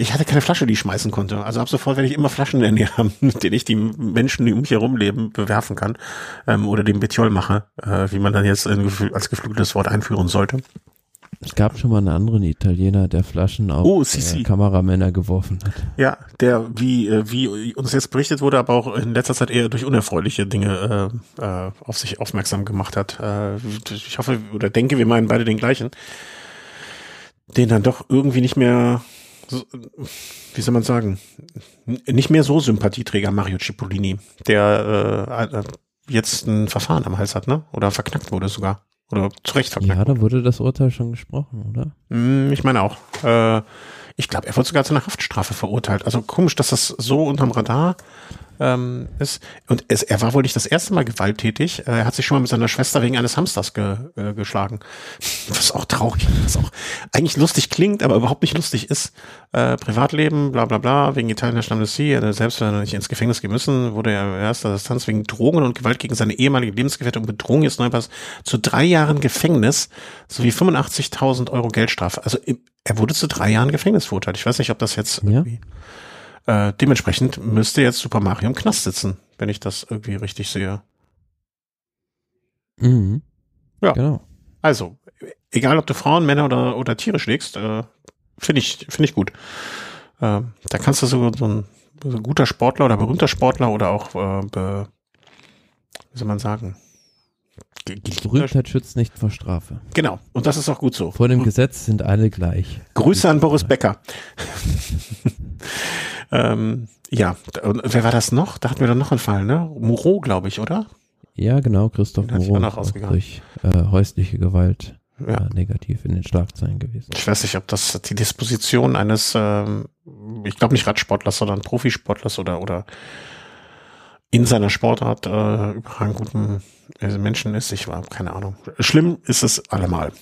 A: ich hatte keine Flasche, die ich schmeißen konnte. Also ab sofort werde ich immer Flaschen in der haben, mit denen ich die Menschen, die um mich herum leben, bewerfen kann. Ähm, oder den Betiol mache, äh, wie man dann jetzt als geflügeltes Wort einführen sollte.
B: Es gab schon mal einen anderen Italiener, der Flaschen auf oh, äh, Kameramänner geworfen hat.
A: Ja, der, wie, äh, wie uns jetzt berichtet wurde, aber auch in letzter Zeit eher durch unerfreuliche Dinge äh, äh, auf sich aufmerksam gemacht hat. Äh, ich hoffe oder denke, wir meinen beide den gleichen. Den dann doch irgendwie nicht mehr wie soll man sagen, nicht mehr so Sympathieträger Mario Cipollini, der äh, jetzt ein Verfahren am Hals hat, ne? Oder verknackt wurde sogar. Oder zu Recht verknackt.
B: Ja, da wurde das Urteil schon gesprochen, oder?
A: Hm, ich meine auch. Äh, ich glaube, er wurde sogar zu einer Haftstrafe verurteilt. Also komisch, dass das so unterm Radar ähm, ist. Und es, er war wohl nicht das erste Mal gewalttätig. Äh, er hat sich schon mal mit seiner Schwester wegen eines Hamsters ge, äh, geschlagen. Was auch traurig, was auch eigentlich lustig klingt, aber überhaupt nicht lustig ist. Äh, Privatleben, bla bla bla, wegen italienischer Stammessie, äh, selbst wenn er nicht ins Gefängnis müssen, wurde er erster Distanz wegen Drogen und Gewalt gegen seine ehemalige Lebensgefährtin und Bedrohung jetzt Neupass zu drei Jahren Gefängnis sowie 85.000 Euro Geldstrafe. Also er wurde zu drei Jahren Gefängnis verurteilt. Ich weiß nicht, ob das jetzt ja. irgendwie äh, dementsprechend müsste jetzt Super Mario im Knast sitzen, wenn ich das irgendwie richtig sehe.
B: Mhm.
A: Ja. Genau. Also, egal ob du Frauen, Männer oder, oder Tiere schlägst, äh, finde ich, finde ich gut. Äh, da kannst du so, so, ein, so ein guter Sportler oder berühmter Sportler oder auch, äh, be, wie soll man sagen,
B: Berühmtheit schützt nicht vor Strafe.
A: Genau, und das ist auch gut so.
B: Vor dem Gesetz sind alle gleich.
A: Grüße an Boris Becker. ähm, ja, und wer war das noch? Da hatten wir doch noch einen Fall, ne? Moreau, glaube ich, oder?
B: Ja, genau, Christoph
A: Den
B: Moreau auch
A: ausgegangen.
B: durch äh, häusliche Gewalt
A: Ja.
B: äh, negativ in den Schlagzeilen gewesen.
A: Ich weiß nicht, ob das die Disposition eines, ähm, ich glaube nicht Radsportlers, sondern Profisportlers oder oder in seiner Sportart äh, überragend guten äh, Menschen ist. Ich war keine Ahnung. Schlimm ist es allemal.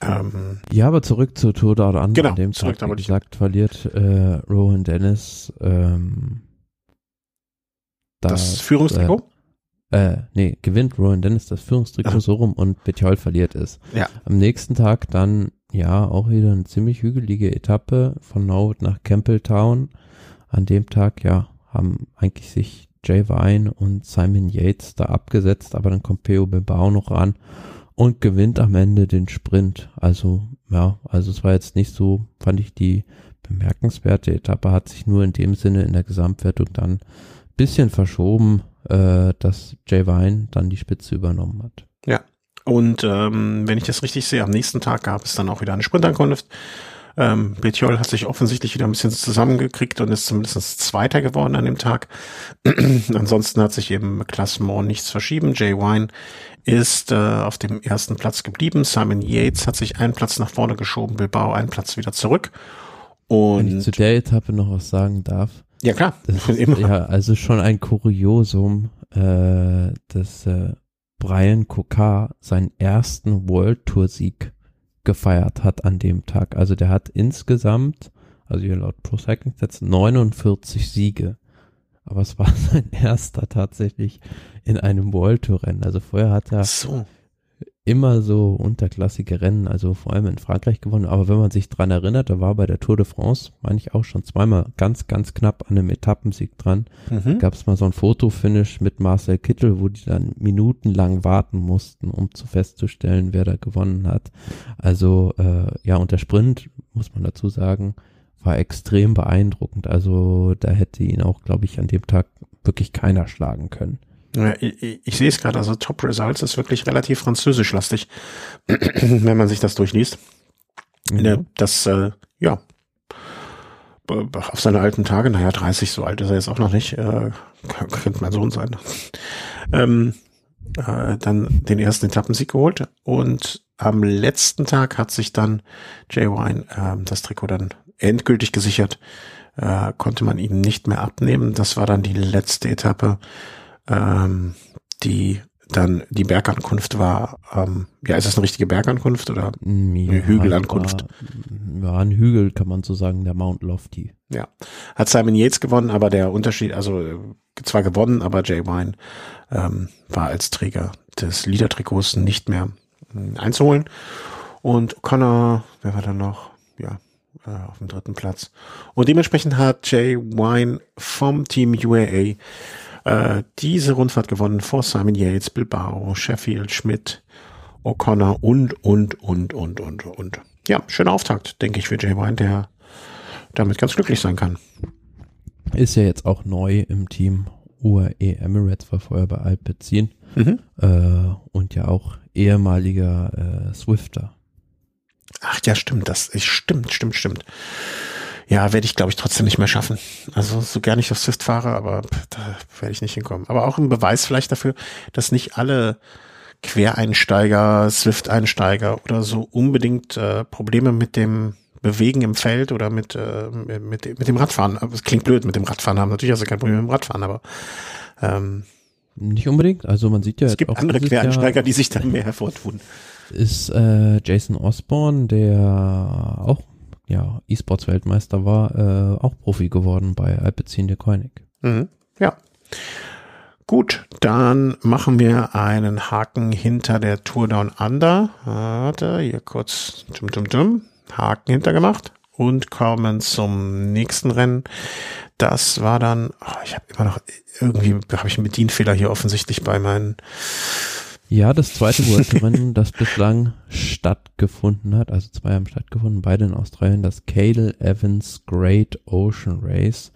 A: Ähm,
B: Ja, aber zurück zur Tour Down Under.
A: Genau,
B: An dem
A: zurück,
B: Tag, wie gesagt, verliert äh, Rowan Dennis ähm,
A: das Führungstrikot.
B: Äh, nee, gewinnt Rowan Dennis das Führungstrikot
A: Aha.
B: so rum und Betjol verliert es.
A: Ja.
B: Am nächsten Tag dann, ja, auch wieder eine ziemlich hügelige Etappe von Norwood nach Campbelltown. An dem Tag, ja, haben eigentlich sich Jay Vine und Simon Yates da abgesetzt, aber dann kommt Peo Bilbao noch ran und gewinnt am Ende den Sprint. Also, ja, also es war jetzt nicht so, fand ich die bemerkenswerte Etappe, hat sich nur in dem Sinne in der Gesamtwertung dann bisschen verschoben, äh, dass Jay Vine dann die Spitze übernommen hat.
A: Und ähm, wenn ich das richtig sehe, am nächsten Tag gab es dann auch wieder eine Sprintankunft. Ähm, Betjol hat sich offensichtlich wieder ein bisschen zusammengekriegt und ist zumindest Zweiter geworden an dem Tag. Ansonsten hat sich eben Klassement nichts verschieben. Jay Wine ist äh, auf dem ersten Platz geblieben. Simon Yates hat sich einen Platz nach vorne geschoben, Bilbao einen Platz wieder zurück.
B: Wenn ich zu
A: Und
B: der Etappe noch was sagen darf,
A: ja klar,
B: das ist
A: immer.
B: ja also schon ein Kuriosum, äh, dass äh, Brian Kokar seinen ersten World Tour Sieg gefeiert hat an dem Tag. Also der hat insgesamt, also hier laut Pro Cycling Stats, 49 Siege. Aber es war sein erster tatsächlich in einem World Tour Rennen. Also vorher hat er
A: So.
B: Immer so unterklassige Rennen, also vor allem in Frankreich gewonnen. Aber wenn man sich dran erinnert, da war bei der Tour de France, meine ich auch schon zweimal ganz, ganz knapp an einem Etappensieg dran.
A: Mhm.
B: Gab es mal so ein Fotofinish mit Marcel Kittel, wo die dann minutenlang warten mussten, um zu festzustellen, wer da gewonnen hat. Also äh, ja, und der Sprint, muss man dazu sagen, war extrem beeindruckend. Also da hätte ihn auch, glaube ich, an dem Tag wirklich keiner schlagen können.
A: Ich, ich, ich sehe es gerade, also Top Results ist wirklich relativ französischlastig, wenn man sich das durchliest.
B: Mhm.
A: Der, das, äh, ja, auf seine alten Tage, naja, 30, so alt ist er jetzt auch noch nicht, äh, könnte mein Sohn sein, ähm, äh, dann den ersten Etappensieg geholt und am letzten Tag hat sich dann Jay Wine ähm, das Trikot dann endgültig gesichert, äh, konnte man ihm nicht mehr abnehmen. Das war dann die letzte Etappe, ähm, die dann die Bergankunft war. Ähm, ja, ist das eine richtige Bergankunft oder?
B: Ja,
A: Hügelankunft.
B: War, ja, ein Hügel kann man so sagen, der Mount Lofty.
A: Ja, hat Simon Yates gewonnen, aber der Unterschied, also äh, zwar gewonnen, aber Jay Wine ähm, war als Träger des Leader-Trikots nicht mehr mh, einzuholen. Und Connor, wer war da noch? Ja, äh, auf dem dritten Platz. Und dementsprechend hat Jay Wine vom Team UAA äh, diese Rundfahrt gewonnen vor Simon Yates, Bilbao, Sheffield, Schmidt, O'Connor und, und, und, und, und, und. Ja, schöner Auftakt, denke ich, für Jay Wine, der damit ganz glücklich sein kann.
B: Ist ja jetzt auch neu im Team UAE Emirates, war vorher bei Alpecin
A: Mhm.
B: äh, und ja auch ehemaliger äh, Swifter.
A: Ach ja, stimmt, das ist stimmt, stimmt, stimmt. Ja, werde ich, glaube ich, trotzdem nicht mehr schaffen. Also so gern ich auf Swift fahre, aber da werde ich nicht hinkommen. Aber auch ein Beweis vielleicht dafür, dass nicht alle Quereinsteiger, Swift-Einsteiger oder so unbedingt äh, Probleme mit dem Bewegen im Feld oder mit, äh, mit, mit dem Radfahren. Es klingt blöd mit dem Radfahren haben. Natürlich hast du kein Problem mit dem Radfahren, aber ähm,
B: Nicht unbedingt, also man sieht ja
A: es gibt
B: auch
A: andere Quereinsteiger,
B: Jahr
A: die sich da mehr hervortun.
B: ist äh, Jason Osborne, der auch ja E-Sports-Weltmeister war, äh, auch Profi geworden bei Alpecin de Koenig.
A: Mhm. Ja. Gut, dann machen wir einen Haken hinter der Tour Down Under. Warte, hier kurz dum, dum, dum. Haken hintergemacht und kommen zum nächsten Rennen. Das war dann, oh, ich habe immer noch, irgendwie habe ich einen Bedienfehler hier offensichtlich bei meinen,
B: Ja, das zweite World Rennen, das bislang stattgefunden hat, also zwei haben stattgefunden, beide in Australien, das Cale Evans Great Ocean Race.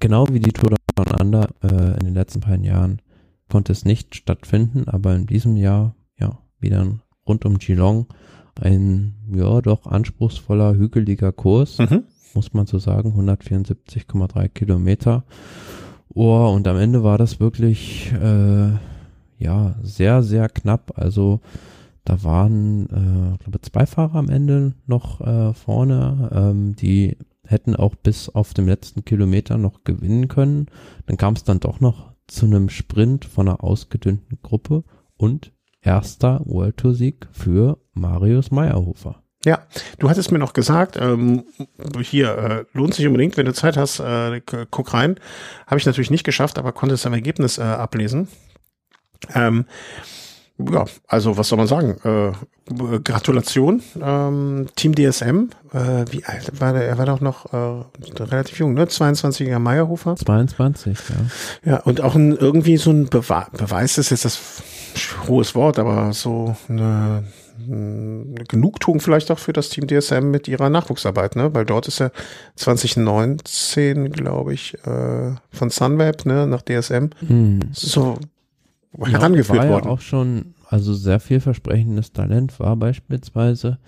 B: Genau wie die Tour Down Under äh, in den letzten beiden Jahren konnte es nicht stattfinden, aber in diesem Jahr, ja, wieder rund um Geelong ein, ja, doch anspruchsvoller, hügeliger Kurs
A: mhm.
B: muss man so sagen, 174,3 Kilometer. Oh, und am Ende war das wirklich äh, ja sehr, sehr knapp. Also da waren, äh, glaube zwei Fahrer am Ende noch äh, vorne, ähm, die hätten auch bis auf dem letzten Kilometer noch gewinnen können. Dann kam es dann doch noch zu einem Sprint von einer ausgedünnten Gruppe und erster World Tour Sieg für Marius Meyerhofer.
A: Ja, du hattest mir noch gesagt, ähm, hier äh, lohnt sich unbedingt, wenn du Zeit hast, äh, guck rein. Habe ich natürlich nicht geschafft, aber konnte es am Ergebnis äh, ablesen. Ähm, ja, also was soll man sagen? Äh, Gratulation, ähm, Team DSM. Äh, wie alt war der? Er war doch noch äh, relativ jung, ne? 22er Meierhofer.
B: 22,
A: ja. Ja, und auch ein, irgendwie so ein Bewe Beweis ist jetzt das hohes Wort, aber so eine, eine Genugtuung vielleicht auch für das Team DSM mit ihrer Nachwuchsarbeit, ne? Weil dort ist er 2019, glaube ich, äh, von Sunweb, ne, nach DSM. Hm. So herangeführt
B: ja,
A: war worden.
B: auch schon, also sehr vielversprechendes Talent war beispielsweise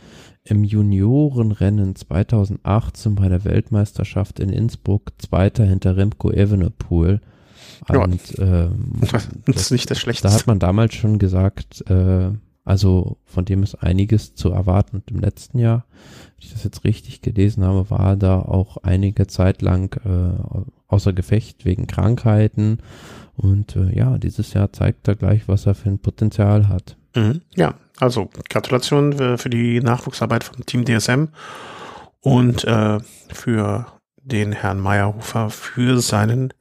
B: im Juniorenrennen 2018 bei der Weltmeisterschaft in Innsbruck Zweiter hinter Remco Evenepoel. Und ja, ähm,
A: das ist nicht das Schlechteste.
B: Da hat man damals schon gesagt, äh, also von dem ist einiges zu erwarten. Und im letzten Jahr, wenn ich das jetzt richtig gelesen habe, war da auch einige Zeit lang äh, außer Gefecht wegen Krankheiten und äh, ja, dieses Jahr zeigt er gleich, was er für ein Potenzial hat.
A: Mhm. Ja, also Gratulation für, für die Nachwuchsarbeit vom Team DSM und äh, für den Herrn Meyerhofer für seinen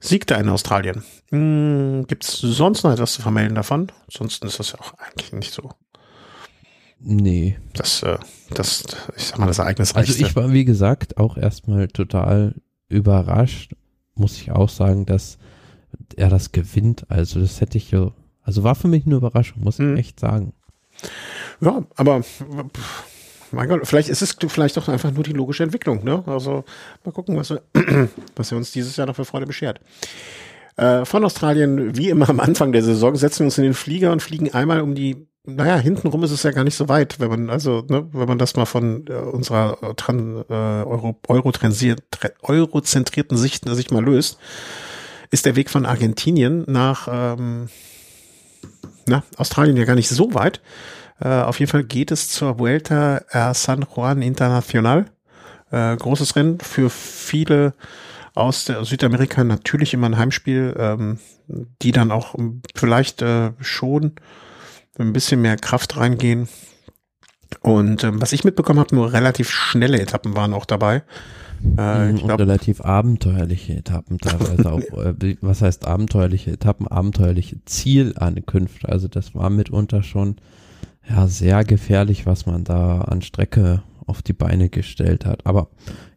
A: Sieg da in Australien. Hm, Gibt es sonst noch etwas zu vermelden davon? Ansonsten ist das ja auch eigentlich nicht so.
B: Nee.
A: Das, äh, das, ich sag mal, das Ereignis
B: Also ich war, wie gesagt, auch erstmal total überrascht, muss ich auch sagen, dass er das gewinnt. Also das hätte ich ja, also war für mich eine Überraschung, muss ich mhm. echt sagen.
A: Ja, aber mein Gott, vielleicht ist es vielleicht doch einfach nur die logische Entwicklung, ne? Also mal gucken, was er, was er uns dieses Jahr noch für Freude beschert. Äh, von Australien, wie immer am Anfang der Saison, setzen wir uns in den Flieger und fliegen einmal um die, naja, hintenrum ist es ja gar nicht so weit, wenn man, also, ne, wenn man das mal von äh, unserer äh, Tran, äh, Euro, Euro-zentrierten Sicht sich mal löst ist der Weg von Argentinien nach ähm, na, Australien ja gar nicht so weit. Äh, auf jeden Fall geht es zur Vuelta a San Juan Internacional. Äh, großes Rennen für viele aus der Südamerika natürlich immer ein Heimspiel, ähm, die dann auch vielleicht äh, schon ein bisschen mehr Kraft reingehen. Und ähm, was ich mitbekommen habe, nur relativ schnelle Etappen waren auch dabei.
B: Äh, ich glaub, relativ abenteuerliche Etappen teilweise auch. Äh, was heißt abenteuerliche Etappen? Abenteuerliche Zielankünfte. Also das war mitunter schon ja sehr gefährlich, was man da an Strecke auf die Beine gestellt hat. Aber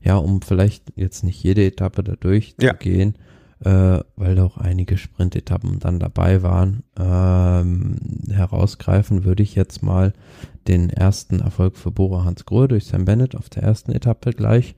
B: ja, um vielleicht jetzt nicht jede Etappe da durchzugehen, ja. äh, weil da auch einige Sprintetappen dann dabei waren, ähm, herausgreifen würde ich jetzt mal den ersten Erfolg für Bora Hans Grohe durch Sam Bennett auf der ersten Etappe gleich.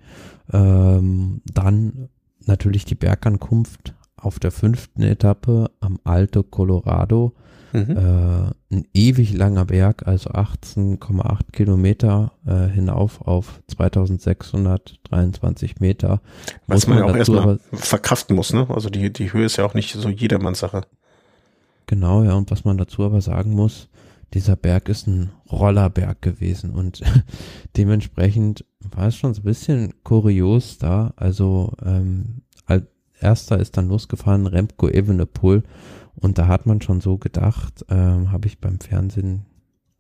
B: Ähm, dann natürlich die Bergankunft auf der fünften Etappe am Alto Colorado. Mhm. Äh, ein ewig langer Berg, also 18,8 Kilometer äh, hinauf auf 2623 Meter.
A: Was man, man ja auch erstmal verkraften muss, ne? Also die, die Höhe ist ja auch nicht so jedermanns Sache.
B: Genau, ja, und was man dazu aber sagen muss, dieser Berg ist ein Rollerberg gewesen und dementsprechend war es schon so ein bisschen kurios da. Also ähm, als erster ist dann losgefahren Remco Evenepoel und da hat man schon so gedacht, ähm, habe ich beim Fernsehen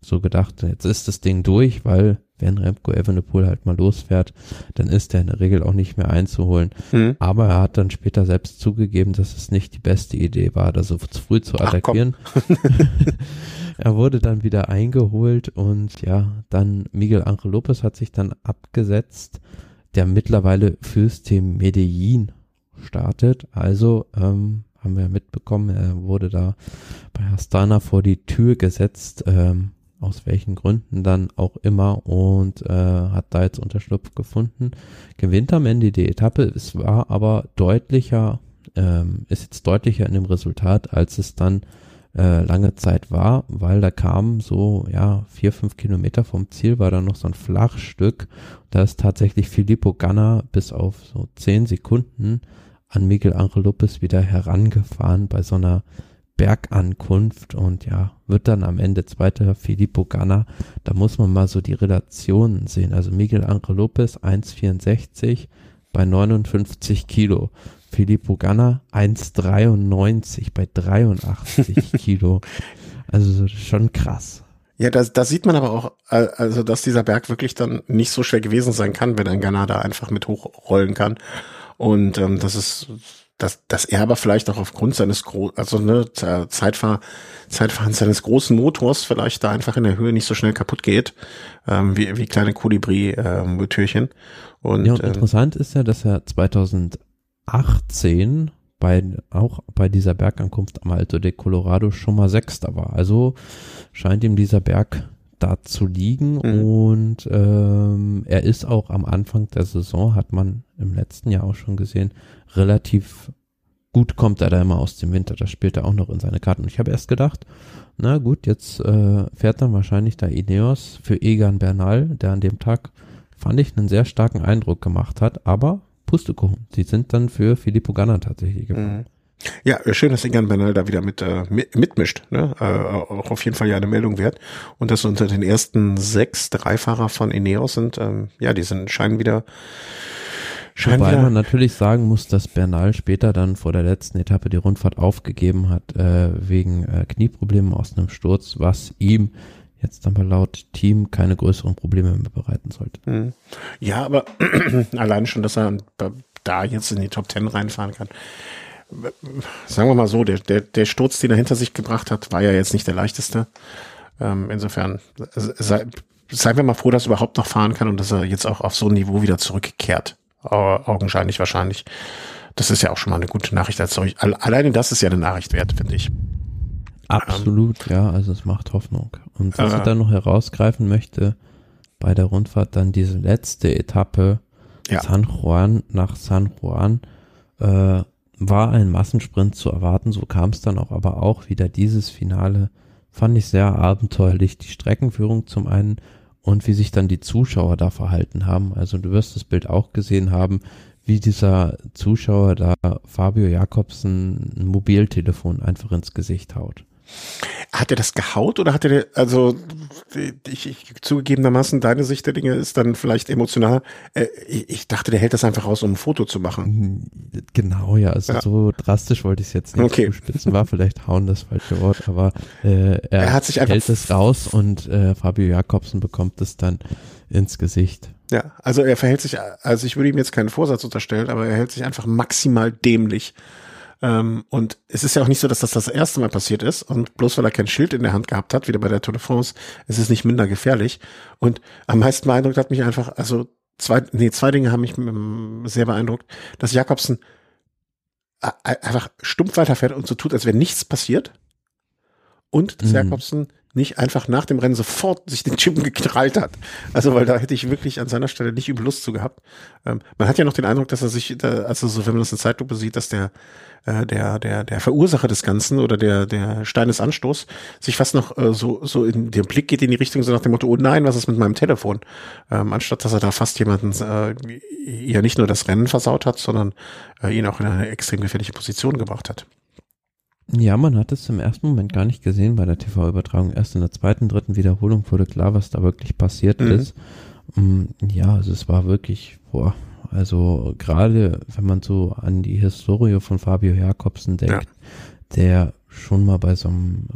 B: so gedacht, jetzt ist das Ding durch, weil wenn Remco Evenepoel halt mal losfährt, dann ist er in der Regel auch nicht mehr einzuholen. Mhm. Aber er hat dann später selbst zugegeben, dass es nicht die beste Idee war, da so früh zu attackieren. er wurde dann wieder eingeholt und ja, dann Miguel Angel Lopez hat sich dann abgesetzt, der mittlerweile fürs Team Medellin startet. Also ähm, haben wir mitbekommen, er wurde da bei Astana vor die Tür gesetzt. Ähm, aus welchen Gründen dann auch immer und äh, hat da jetzt Unterschlupf gefunden. Gewinnt am Ende die Etappe, es war aber deutlicher, ähm, ist jetzt deutlicher in dem Resultat, als es dann äh, lange Zeit war, weil da kam so, ja, vier, fünf Kilometer vom Ziel war da noch so ein Flachstück. Da ist tatsächlich Filippo Ganna bis auf so zehn Sekunden an Miguel Angel Lopez wieder herangefahren bei so einer Bergankunft und ja, wird dann am Ende zweiter Filippo Ganna. Da muss man mal so die Relationen sehen. Also Miguel Angel Lopez 1,64 bei 59 Kilo. Filippo Ganna 1,93 bei 83 Kilo. Also schon krass.
A: Ja, da, da sieht man aber auch, äh, also dass dieser Berg wirklich dann nicht so schwer gewesen sein kann, wenn ein Ghana da einfach mit hochrollen kann. Und ähm, das ist, dass, dass er aber vielleicht auch aufgrund seines Gro also ne, Zeitfahr Zeitfahren seines großen Motors vielleicht da einfach in der Höhe nicht so schnell kaputt geht, ähm, wie, wie kleine Kolibri-Motörchen. Ähm,
B: und, ja, und ähm, interessant ist ja, dass er 2018 bei, auch bei dieser Bergankunft am Alto de Colorado schon mal Sechster war. Also scheint ihm dieser Berg da zu liegen mhm. und ähm, er ist auch am Anfang der Saison, hat man im letzten Jahr auch schon gesehen, relativ gut kommt er da immer aus dem Winter. Das spielt er auch noch in seine Karten. Und ich habe erst gedacht, na gut, jetzt äh, fährt dann wahrscheinlich da Ineos für Egan Bernal, der an dem Tag, fand ich, einen sehr starken Eindruck gemacht hat, aber Pustekuchen. Sie sind dann für Filippo Ganna tatsächlich gefahren. Mhm.
A: Ja, schön, dass Egan Bernal da wieder mit, äh, mitmischt. Ne? Äh, auch auf jeden Fall ja eine Meldung wert. Und dass unter den ersten sechs drei Fahrer von Ineos sind, ähm, ja, die sind scheinen wieder
B: scheinen Wobei wieder man natürlich sagen muss, dass Bernal später dann vor der letzten Etappe die Rundfahrt aufgegeben hat, äh, wegen äh, Knieproblemen aus einem Sturz, was ihm jetzt aber laut Team keine größeren Probleme mehr bereiten sollte. Hm.
A: Ja, aber allein schon, dass er da jetzt in die Top Ten reinfahren kann. Sagen wir mal so, der, der, der Sturz, den er hinter sich gebracht hat, war ja jetzt nicht der leichteste. Ähm, insofern sei, seien wir mal froh, dass er überhaupt noch fahren kann und dass er jetzt auch auf so ein Niveau wieder zurückkehrt. Augenscheinlich wahrscheinlich. Das ist ja auch schon mal eine gute Nachricht als solch. Alleine das ist ja eine Nachricht wert, finde ich.
B: Absolut, ähm, ja, also es macht Hoffnung. Und was äh, ich da noch herausgreifen möchte, bei der Rundfahrt dann diese letzte Etappe ja. San Juan nach San Juan äh, war ein Massensprint zu erwarten, so kam es dann auch, aber auch wieder dieses Finale fand ich sehr abenteuerlich. Die Streckenführung zum einen und wie sich dann die Zuschauer da verhalten haben. Also du wirst das Bild auch gesehen haben, wie dieser Zuschauer da Fabio Jakobsen ein Mobiltelefon einfach ins Gesicht haut.
A: Hat er das gehaut oder hat er, also ich, ich zugegebenermaßen, deine Sicht der Dinge ist dann vielleicht emotional. Äh, ich dachte, der hält das einfach raus, um ein Foto zu machen.
B: Genau, ja, also ja. so drastisch wollte ich es jetzt nicht okay. zuspitzen, war vielleicht hauen das falsche Wort, aber äh, er, er hat sich einfach hält es raus und äh, Fabio Jakobsen bekommt es dann ins Gesicht.
A: Ja, also er verhält sich, also ich würde ihm jetzt keinen Vorsatz unterstellen, aber er hält sich einfach maximal dämlich und es ist ja auch nicht so, dass das das erste Mal passiert ist. Und bloß weil er kein Schild in der Hand gehabt hat, wieder bei der Tour de France, ist es nicht minder gefährlich. Und am meisten beeindruckt hat mich einfach, also zwei, nee, zwei Dinge haben mich ähm, sehr beeindruckt, dass Jakobsen einfach stumpf weiterfährt und so tut, als wäre nichts passiert. Und dass mhm. Jakobsen nicht einfach nach dem Rennen sofort sich den Chippen gekrallt hat. Also, weil da hätte ich wirklich an seiner Stelle nicht übel Lust zu gehabt. Ähm, man hat ja noch den Eindruck, dass er sich, also so, wenn man das in Zeitlupe sieht, dass der, äh, der, der, der Verursacher des Ganzen oder der, der Stein des Anstoß sich fast noch äh, so, so in den Blick geht in die Richtung, so nach dem Motto, oh nein, was ist mit meinem Telefon? Ähm, anstatt dass er da fast jemanden, äh, ja nicht nur das Rennen versaut hat, sondern äh, ihn auch in eine extrem gefährliche Position gebracht hat.
B: Ja, man hat es im ersten Moment gar nicht gesehen bei der TV-Übertragung. Erst in der zweiten, dritten Wiederholung wurde klar, was da wirklich passiert mhm. ist. Mm, ja, also es war wirklich, boah, also gerade wenn man so an die Historie von Fabio Jakobsen denkt, ja. der schon mal bei so einem,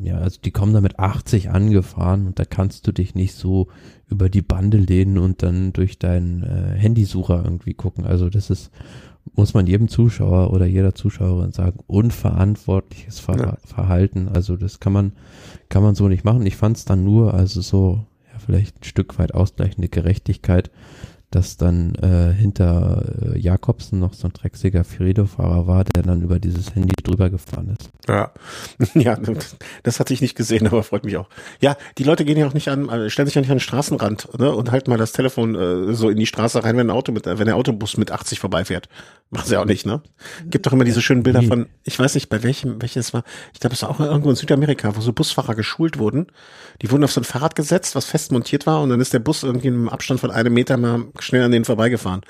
B: ja, also die kommen da mit 80 angefahren und da kannst du dich nicht so über die Bande lehnen und dann durch deinen äh, Handysucher irgendwie gucken. Also das ist muss man jedem Zuschauer oder jeder Zuschauerin sagen, unverantwortliches Ver ja. Verhalten. Also das kann man, kann man so nicht machen. Ich fand es dann nur, also so, ja, vielleicht ein Stück weit ausgleichende Gerechtigkeit, dass dann äh, hinter äh, Jakobsen noch so ein drecksiger Fredo-Fahrer war, der dann über dieses Handy drüber gefahren ist.
A: Ja, ja, das hatte ich nicht gesehen, aber freut mich auch. Ja, die Leute gehen ja auch nicht an, äh, stellen sich ja nicht an den Straßenrand ne, und halten mal das Telefon äh, so in die Straße rein, wenn ein Auto mit, wenn der Autobus mit 80 vorbeifährt. Machen sie auch nicht, ne? Gibt doch immer diese schönen Bilder von, ich weiß nicht, bei welchem, welches war, ich glaube, es war auch irgendwo in Südamerika, wo so Busfahrer geschult wurden. Die wurden auf so ein Fahrrad gesetzt, was fest montiert war und dann ist der Bus irgendwie im Abstand von einem Meter mal schnell an denen vorbeigefahren.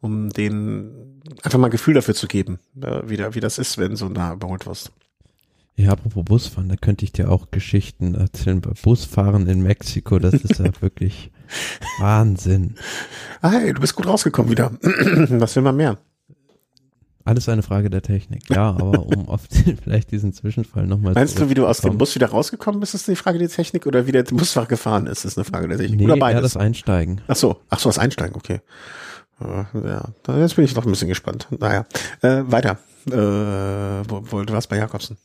A: um den einfach mal ein Gefühl dafür zu geben, äh, wie, da, wie das ist, wenn so nah überholt wirst.
B: Ja, apropos Busfahren, da könnte ich dir auch Geschichten erzählen. Busfahren in Mexiko, das ist ja wirklich Wahnsinn.
A: Ah, hey, du bist gut rausgekommen wieder. Was will man mehr?
B: Alles eine Frage der Technik. Ja, aber um auf den, vielleicht diesen Zwischenfall nochmal
A: Meinst du, wie du aus dem Bus wieder rausgekommen bist, ist eine Frage der Technik oder wie der Busfahrer gefahren ist, ist eine Frage der Technik?
B: Nee,
A: oder beides?
B: eher das Einsteigen.
A: Ach so, ach so, das Einsteigen, okay. Ja, jetzt bin ich doch ein bisschen gespannt. Naja, äh, weiter. Äh, wo, wo, du warst bei Jakobsen.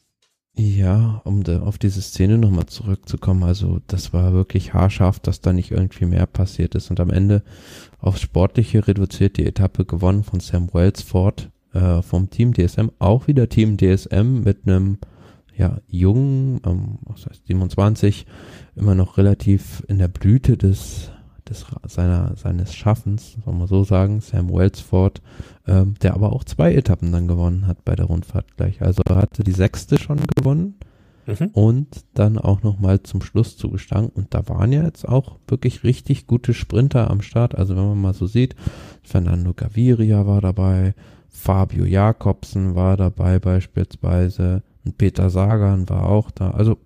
B: Ja, um de, auf diese Szene nochmal zurückzukommen, also das war wirklich haarscharf, dass da nicht irgendwie mehr passiert ist und am Ende aufs Sportliche reduziert die Etappe gewonnen von Sam Wellsford äh, vom Team DSM, auch wieder Team DSM mit einem ja, jungen, ähm, was heißt 27, immer noch relativ in der Blüte des des, seiner, seines Schaffens, soll man so sagen, Sam Wellsford, ähm, der aber auch zwei Etappen dann gewonnen hat bei der Rundfahrt gleich. Also er hatte die sechste schon gewonnen mhm. und dann auch nochmal zum Schluss zugestangen. Und da waren ja jetzt auch wirklich richtig gute Sprinter am Start. Also wenn man mal so sieht, Fernando Gaviria war dabei, Fabio Jakobsen war dabei beispielsweise und Peter Sagan war auch da. Also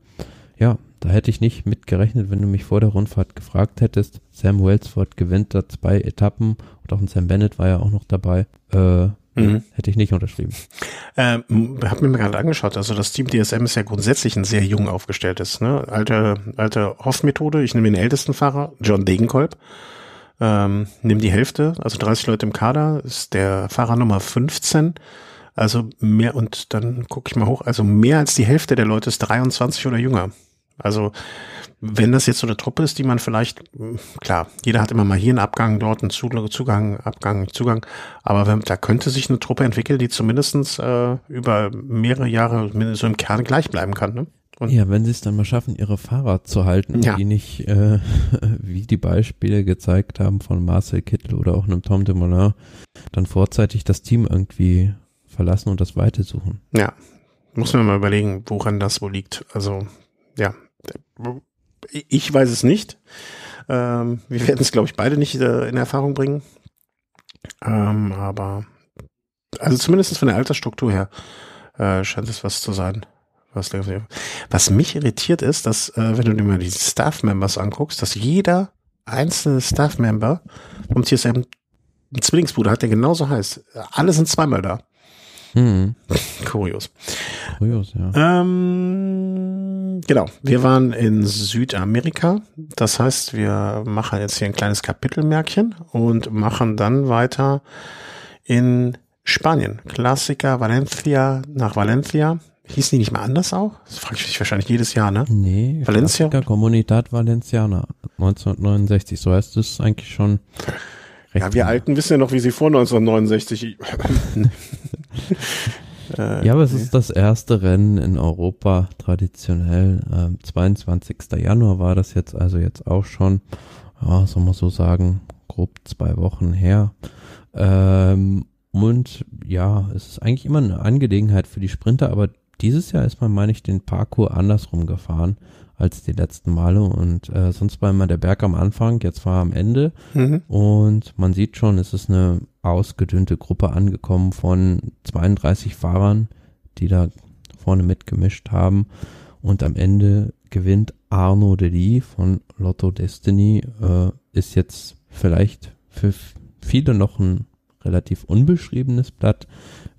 B: ja, da hätte ich nicht mitgerechnet, wenn du mich vor der Rundfahrt gefragt hättest. Sam Wellsford gewinnt da zwei Etappen und auch ein Sam Bennett war ja auch noch dabei. Äh, mhm. Hätte ich nicht unterschrieben.
A: Ähm, hab mir gerade angeschaut, also das Team DSM ist ja grundsätzlich ein sehr jung aufgestelltes, ne? Alte, alte Hoff-Methode. Ich nehme den ältesten Fahrer, John Degenkolb. Ähm, nimm die Hälfte, also 30 Leute im Kader, ist der Fahrer Nummer 15. Also mehr, und dann gucke ich mal hoch, also mehr als die Hälfte der Leute ist 23 oder jünger. Also wenn das jetzt so eine Truppe ist, die man vielleicht, klar, jeder hat immer mal hier einen Abgang, dort einen Zugang, Abgang, Zugang, aber wenn, da könnte sich eine Truppe entwickeln, die zumindestens äh, über mehrere Jahre so im Kern gleich bleiben kann. Ne?
B: Und ja, wenn sie es dann mal schaffen, ihre Fahrer zu halten, ja. die nicht, äh, wie die Beispiele gezeigt haben von Marcel Kittel oder auch einem Tom de Moulin, dann vorzeitig das Team irgendwie verlassen und das Weite suchen.
A: Ja, muss man mal überlegen, woran das wohl liegt. Also, ja, ich weiß es nicht. Ähm, wir werden es, glaube ich, beide nicht äh, in Erfahrung bringen. Ähm, aber also zumindest von der Altersstruktur her äh, scheint es was zu sein. Was, was mich irritiert ist, dass, äh, wenn du dir mal die Staff-Members anguckst, dass jeder einzelne Staff-Member vom TSM einen Zwillingsbruder hat, der genauso heißt. Alle sind zweimal da. Hm. Kurios. Kurios, ja. Ähm, genau. Wir waren in Südamerika. Das heißt, wir machen jetzt hier ein kleines Kapitelmärkchen und machen dann weiter in Spanien. Klassiker Valencia nach Valencia. Hießen die nicht mal anders auch? Das frage ich mich wahrscheinlich jedes Jahr, ne?
B: Nee. Valencia. Comunidad Valenciana 1969. So heißt es eigentlich schon.
A: Ja, wir Alten wissen ja noch, wie sie vor 1969
B: äh, ja, aber es ist das erste Rennen in Europa traditionell. Ähm, 22. Januar war das jetzt also jetzt auch schon, ja, soll man so sagen, grob zwei Wochen her. Ähm, und ja, es ist eigentlich immer eine Angelegenheit für die Sprinter, aber dieses Jahr ist man, meine ich, den Parcours andersrum gefahren als die letzten Male und äh, sonst war immer der Berg am Anfang, jetzt war am Ende mhm. und man sieht schon, es ist eine ausgedünnte Gruppe angekommen von 32 Fahrern, die da vorne mitgemischt haben und am Ende gewinnt Arno Deli von Lotto Destiny, äh, ist jetzt vielleicht für viele noch ein relativ unbeschriebenes Blatt.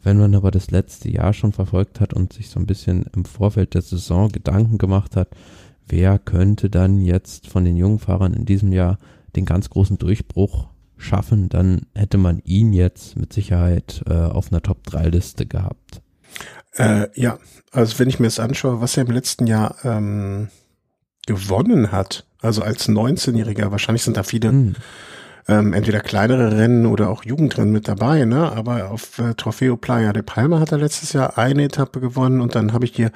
B: Wenn man aber das letzte Jahr schon verfolgt hat und sich so ein bisschen im Vorfeld der Saison Gedanken gemacht hat, wer könnte dann jetzt von den jungen Fahrern in diesem Jahr den ganz großen Durchbruch schaffen, dann hätte man ihn jetzt mit Sicherheit äh, auf einer Top-3-Liste gehabt.
A: Äh, ja, also wenn ich mir das anschaue, was er im letzten Jahr ähm, gewonnen hat, also als 19-Jähriger, wahrscheinlich sind da viele hm. Ähm, entweder kleinere Rennen oder auch Jugendrennen mit dabei, ne? Aber auf äh, Trofeo Playa de Palma hat er letztes Jahr eine Etappe gewonnen und dann habe ich hier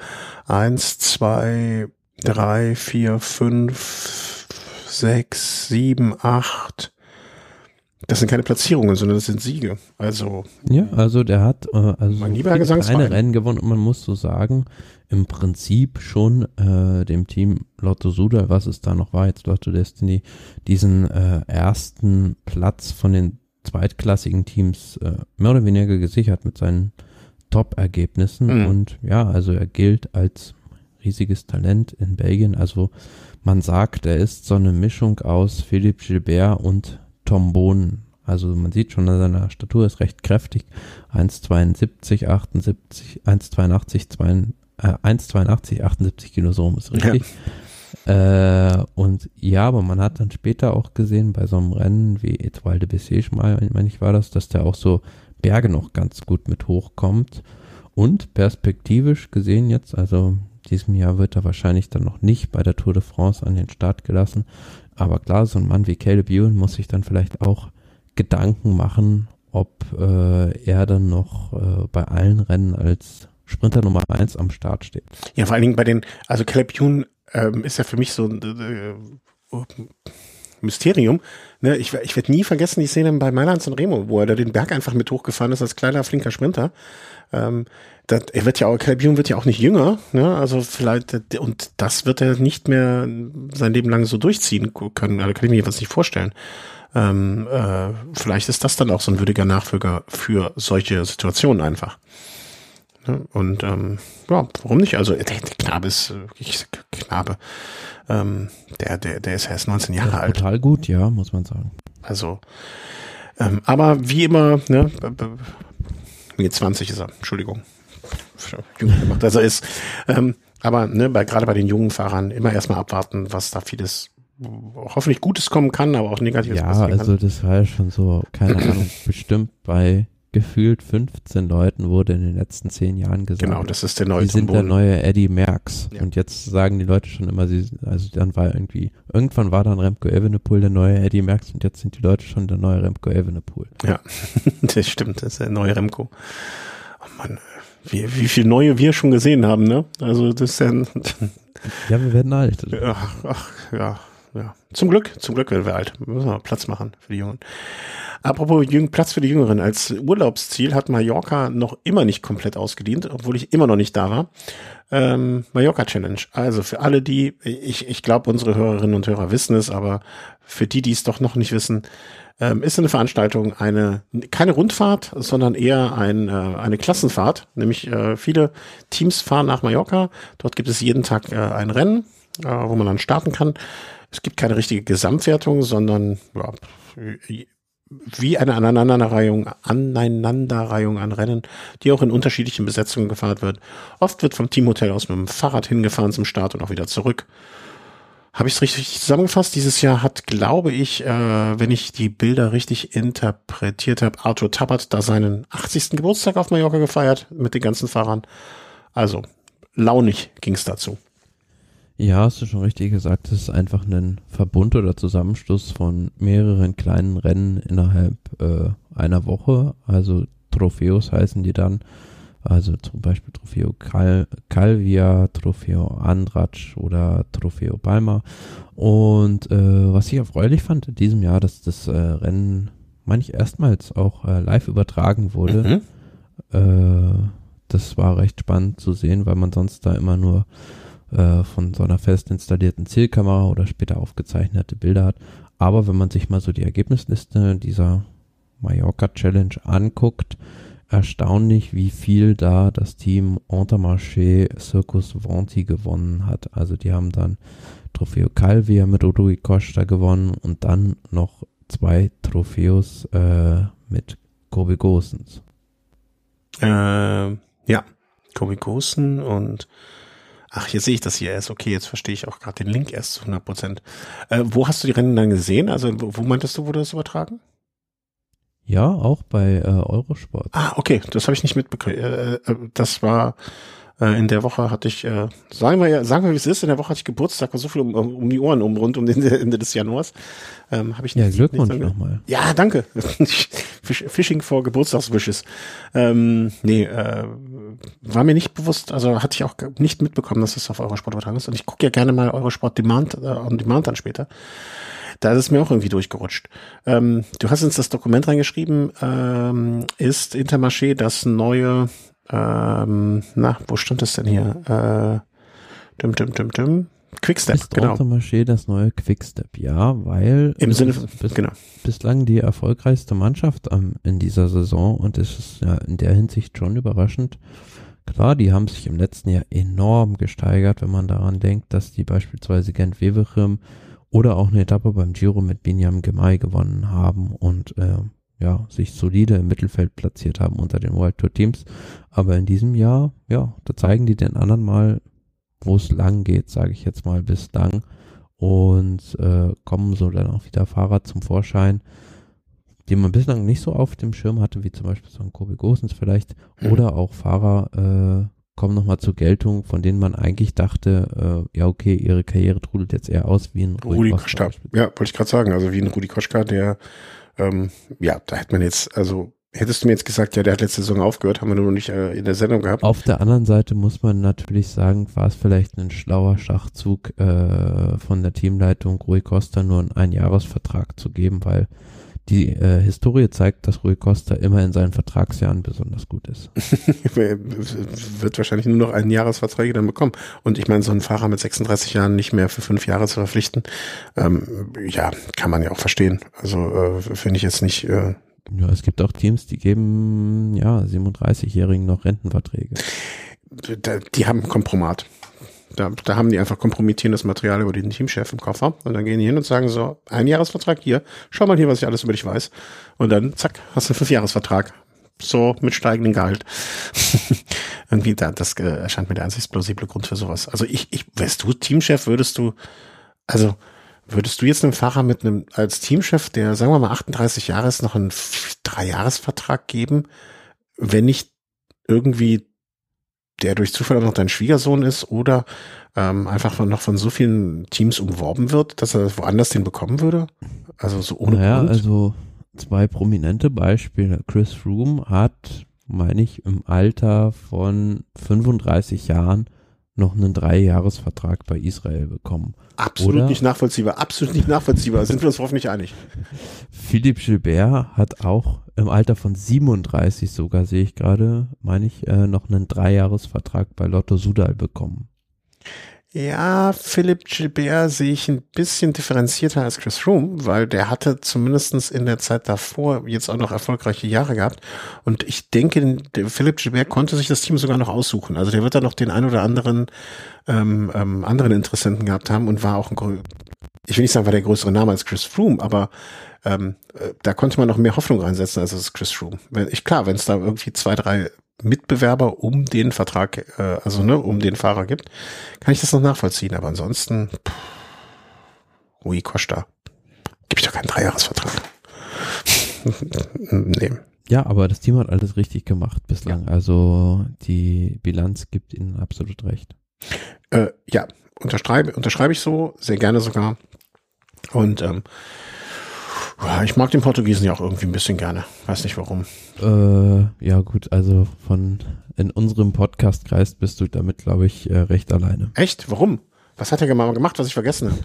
A: eins, zwei, drei, vier, fünf, sechs, sieben, acht. Das sind keine Platzierungen, sondern das sind Siege. Also
B: ja, also der hat äh, also
A: mein lieber
B: keine Rennen gewonnen und man muss so sagen, im Prinzip schon äh, dem Team Lotto Suda, was es da noch war, jetzt Lotto Destiny, diesen äh, ersten Platz von den zweitklassigen Teams äh, mehr oder weniger gesichert mit seinen Top-Ergebnissen. Mhm. Und ja, also er gilt als riesiges Talent in Belgien. Also man sagt, er ist so eine Mischung aus Philippe Gilbert und Tom Bohnen. Also man sieht schon, an seiner Statur ist recht kräftig. 1,72, 78, 1,82, äh, 1,82, 78 Kilo, so ist richtig. Ja. Äh, und ja, aber man hat dann später auch gesehen, bei so einem Rennen wie Etoile de Bessèges meine ich war das, dass der auch so Berge noch ganz gut mit hochkommt. Und perspektivisch gesehen jetzt, also diesem Jahr wird er wahrscheinlich dann noch nicht bei der Tour de France an den Start gelassen. Aber klar, so ein Mann wie Caleb Ewan muss sich dann vielleicht auch Gedanken machen, ob äh, er dann noch äh, bei allen Rennen als Sprinter Nummer eins am Start steht.
A: Ja, vor allen Dingen bei den, also Caleb Ewan ähm, ist ja für mich so ein äh, Mysterium. Ne, ich ich werde nie vergessen die Szene bei Mailand San Remo, wo er da den Berg einfach mit hochgefahren ist als kleiner, flinker Sprinter. Ähm, das, er wird ja auch, Ewan wird ja auch nicht jünger, ne? Also vielleicht, und das wird er nicht mehr sein Leben lang so durchziehen können. Also kann ich mir jedenfalls nicht vorstellen. Ähm, äh, vielleicht ist das dann auch so ein würdiger Nachfolger für solche Situationen einfach. Ne? Und ähm, ja, warum nicht? Also der, der Knabe ist wirklich Knabe. Ähm, der, der, der ist ja erst 19 Jahre alt.
B: Total gut, ja, muss man sagen.
A: Also, ähm, aber wie immer, ne, nee, 20 ist er, Entschuldigung. Jung gemacht. Also ist, ähm, aber ne, bei, gerade bei den jungen Fahrern immer erstmal abwarten, was da vieles hoffentlich Gutes kommen kann, aber auch Negatives.
B: Ja, also das war ja schon so, keine Ahnung, bestimmt bei gefühlt 15 Leuten wurde in den letzten zehn Jahren gesagt.
A: Genau, das ist der neue
B: Die sind der neue Eddie Merckx. Ja. Und jetzt sagen die Leute schon immer, sie, also dann war irgendwie, irgendwann war dann Remco Evenepoel der neue Eddie Merckx und jetzt sind die Leute schon der neue Remco Evenepoel.
A: Ja, das stimmt, das ist der neue Remco. Oh Mann, wie, wie viel neue wir schon gesehen haben, ne? Also das ist ja.
B: ja, wir werden alt.
A: Ach, ach ja, ja. Zum Glück, zum Glück werden wir alt. Müssen wir Platz machen für die Jungen. Apropos Platz für die Jüngeren. Als Urlaubsziel hat Mallorca noch immer nicht komplett ausgedient, obwohl ich immer noch nicht da war. Ähm, Mallorca Challenge. Also für alle, die, ich, ich glaube, unsere Hörerinnen und Hörer wissen es, aber für die, die es doch noch nicht wissen, ähm, ist eine Veranstaltung eine keine Rundfahrt, sondern eher ein, äh, eine Klassenfahrt. Nämlich äh, viele Teams fahren nach Mallorca. Dort gibt es jeden Tag äh, ein Rennen, äh, wo man dann starten kann. Es gibt keine richtige Gesamtwertung, sondern ja, wie eine Aneinanderreihung, Aneinanderreihung an Rennen, die auch in unterschiedlichen Besetzungen gefahren wird. Oft wird vom Teamhotel aus mit dem Fahrrad hingefahren zum Start und auch wieder zurück. Habe ich es richtig zusammengefasst? Dieses Jahr hat, glaube ich, äh, wenn ich die Bilder richtig interpretiert habe, Arthur Tabat da seinen 80. Geburtstag auf Mallorca gefeiert mit den ganzen Fahrern. Also, launig ging es dazu.
B: Ja, hast du schon richtig gesagt, es ist einfach ein Verbund oder Zusammenschluss von mehreren kleinen Rennen innerhalb äh, einer Woche. Also Trophäos heißen die dann. Also zum Beispiel Trofeo Cal Calvia, Trofeo Andratsch oder Trofeo Palma. Und äh, was ich erfreulich fand in diesem Jahr, dass das äh, Rennen, meine ich, erstmals auch äh, live übertragen wurde. Mhm. Äh, das war recht spannend zu sehen, weil man sonst da immer nur äh, von so einer fest installierten Zielkamera oder später aufgezeichnete Bilder hat. Aber wenn man sich mal so die Ergebnisliste dieser Mallorca Challenge anguckt, erstaunlich, wie viel da das Team Intermarché Circus Vanti gewonnen hat. Also die haben dann Trofeo Calvia mit Rui Costa gewonnen und dann noch zwei Trophäos äh, mit Kobe Gosens.
A: Äh, ja, Kobe Gosen und Ach, jetzt sehe ich das hier erst. Okay, jetzt verstehe ich auch gerade den Link erst zu 100 Prozent. Äh, wo hast du die Rennen dann gesehen? Also wo, wo meintest du, wurde das übertragen?
B: Ja, auch bei äh, Eurosport.
A: Ah, okay, das habe ich nicht mitbekommen. Äh, äh, das war äh, in der Woche hatte ich, äh, sagen wir ja, sagen wir wie es ist, in der Woche hatte ich Geburtstag, war so viel um, um die Ohren um rund um den Ende des Januars. Ähm, habe ich
B: nicht, ja, Glückwunsch nochmal.
A: Ja, danke. Fishing for Geburtstagswishes. Ähm, nee, äh, war mir nicht bewusst, also hatte ich auch nicht mitbekommen, dass es auf Eurosport übertragen ist. Und ich gucke ja gerne mal Eurosport Demand, äh, on Demand dann später. Da ist es mir auch irgendwie durchgerutscht. Ähm, du hast uns das Dokument reingeschrieben, ähm, ist Intermarché das neue ähm, na, wo stand das denn hier? Äh, dim, dim, dim, dim. Quickstep,
B: ist
A: genau.
B: Intermarché das neue Quickstep? Ja, weil
A: Im
B: es
A: Sinne
B: bis,
A: genau.
B: bislang die erfolgreichste Mannschaft ähm, in dieser Saison und es ist ja in der Hinsicht schon überraschend. Klar, die haben sich im letzten Jahr enorm gesteigert, wenn man daran denkt, dass die beispielsweise Gent Wevelgem oder auch eine Etappe beim Giro mit Binyam Gemay gewonnen haben und äh, ja, sich solide im Mittelfeld platziert haben unter den World Tour Teams. Aber in diesem Jahr, ja, da zeigen die den anderen mal, wo es lang geht, sage ich jetzt mal bislang. Und äh, kommen so dann auch wieder Fahrer zum Vorschein, die man bislang nicht so auf dem Schirm hatte, wie zum Beispiel so ein Kobe Gosens vielleicht.
A: Mhm.
B: Oder auch Fahrer äh, kommen nochmal zur Geltung, von denen man eigentlich dachte, äh, ja okay, ihre Karriere trudelt jetzt eher aus wie ein
A: Rudi
B: Costa
A: Koschka. Ja, wollte ich gerade sagen. Also wie ein Rudi Koschka, der, ähm, ja, da hätte man jetzt, also hättest du mir jetzt gesagt, ja, der hat letzte Saison aufgehört, haben wir nur noch nicht äh, in der Sendung gehabt.
B: Auf der anderen Seite muss man natürlich sagen, war es vielleicht ein schlauer Schachzug äh, von der Teamleitung, Rui Costa nur einen Einjahresvertrag zu geben, weil die äh, Historie zeigt, dass Rui Costa immer in seinen Vertragsjahren besonders gut ist.
A: wird wahrscheinlich nur noch einen Jahresverträge dann bekommen. Und ich meine, so einen Fahrer mit 36 Jahren nicht mehr für fünf Jahre zu verpflichten, ähm, ja, kann man ja auch verstehen. Also äh, finde ich jetzt nicht. Äh,
B: Ja, es gibt auch Teams, die geben ja 37-Jährigen noch Rentenverträge.
A: die haben Kompromat. Da, da haben die einfach kompromittierendes Material über den Teamchef im Koffer und dann gehen die hin und sagen so, ein Jahresvertrag hier, schau mal hier, was ich alles über dich weiß. Und dann, zack, hast du einen Fünfjahresvertrag. So mit steigendem Gehalt. Irgendwie, da, das äh, erscheint mir der einzig plausible Grund für sowas. Also ich, ich, wärst du Teamchef, würdest du, also würdest du jetzt einem Fahrer mit einem, als Teamchef, der, sagen wir mal, 38 Jahre ist, noch einen Dreijahresvertrag geben, wenn nicht irgendwie der durch Zufall auch noch dein Schwiegersohn ist oder ähm, einfach von, noch von so vielen Teams umworben wird, dass er woanders den bekommen würde? Also so ohne
B: naja,
A: Grund?
B: also zwei prominente Beispiele. Chris Froome hat, meine ich, im Alter von 35 Jahren noch einen Dreijahresvertrag bei Israel bekommen.
A: absolut
B: oder-
A: nicht nachvollziehbar, absolut nicht nachvollziehbar. Sind wir uns hoffentlich einig?
B: Philipp Gilbert hat auch im Alter von 37 sogar, sehe ich gerade, meine ich, äh, noch einen Dreijahresvertrag bei Lotto Sudal bekommen.
A: Ja, Philipp Gilbert sehe ich ein bisschen differenzierter als Chris Froome, weil der hatte zumindestens in der Zeit davor jetzt auch noch erfolgreiche Jahre gehabt. Und ich denke, Philipp Gilbert konnte sich das Team sogar noch aussuchen. Also der wird da noch den ein oder anderen ähm, ähm, anderen Interessenten gehabt haben und war auch ein, ich will nicht sagen, war der größere Name als Chris Froome, aber ähm, äh, da konnte man noch mehr Hoffnung reinsetzen als Chris Froome. Ich, klar, wenn es da irgendwie zwei, drei Mitbewerber um den Vertrag, äh, also ne, um den Fahrer gibt, kann ich das noch nachvollziehen. Aber ansonsten, pff, Rui Costa, gib ich doch keinen Dreijahresvertrag. nee.
B: Ja, aber das Team hat alles richtig gemacht bislang. Also die Bilanz gibt ihnen absolut recht.
A: Äh, ja, unterschreibe, unterschreibe ich so, sehr gerne sogar. Und ähm, ja, ich mag den Portugiesen ja auch irgendwie ein bisschen gerne. Weiß nicht warum.
B: Äh, ja gut, also von in unserem Podcast-Kreis bist du damit, glaube ich, äh, recht alleine.
A: Echt? Warum? Was hat er gemacht, was ich vergessen habe?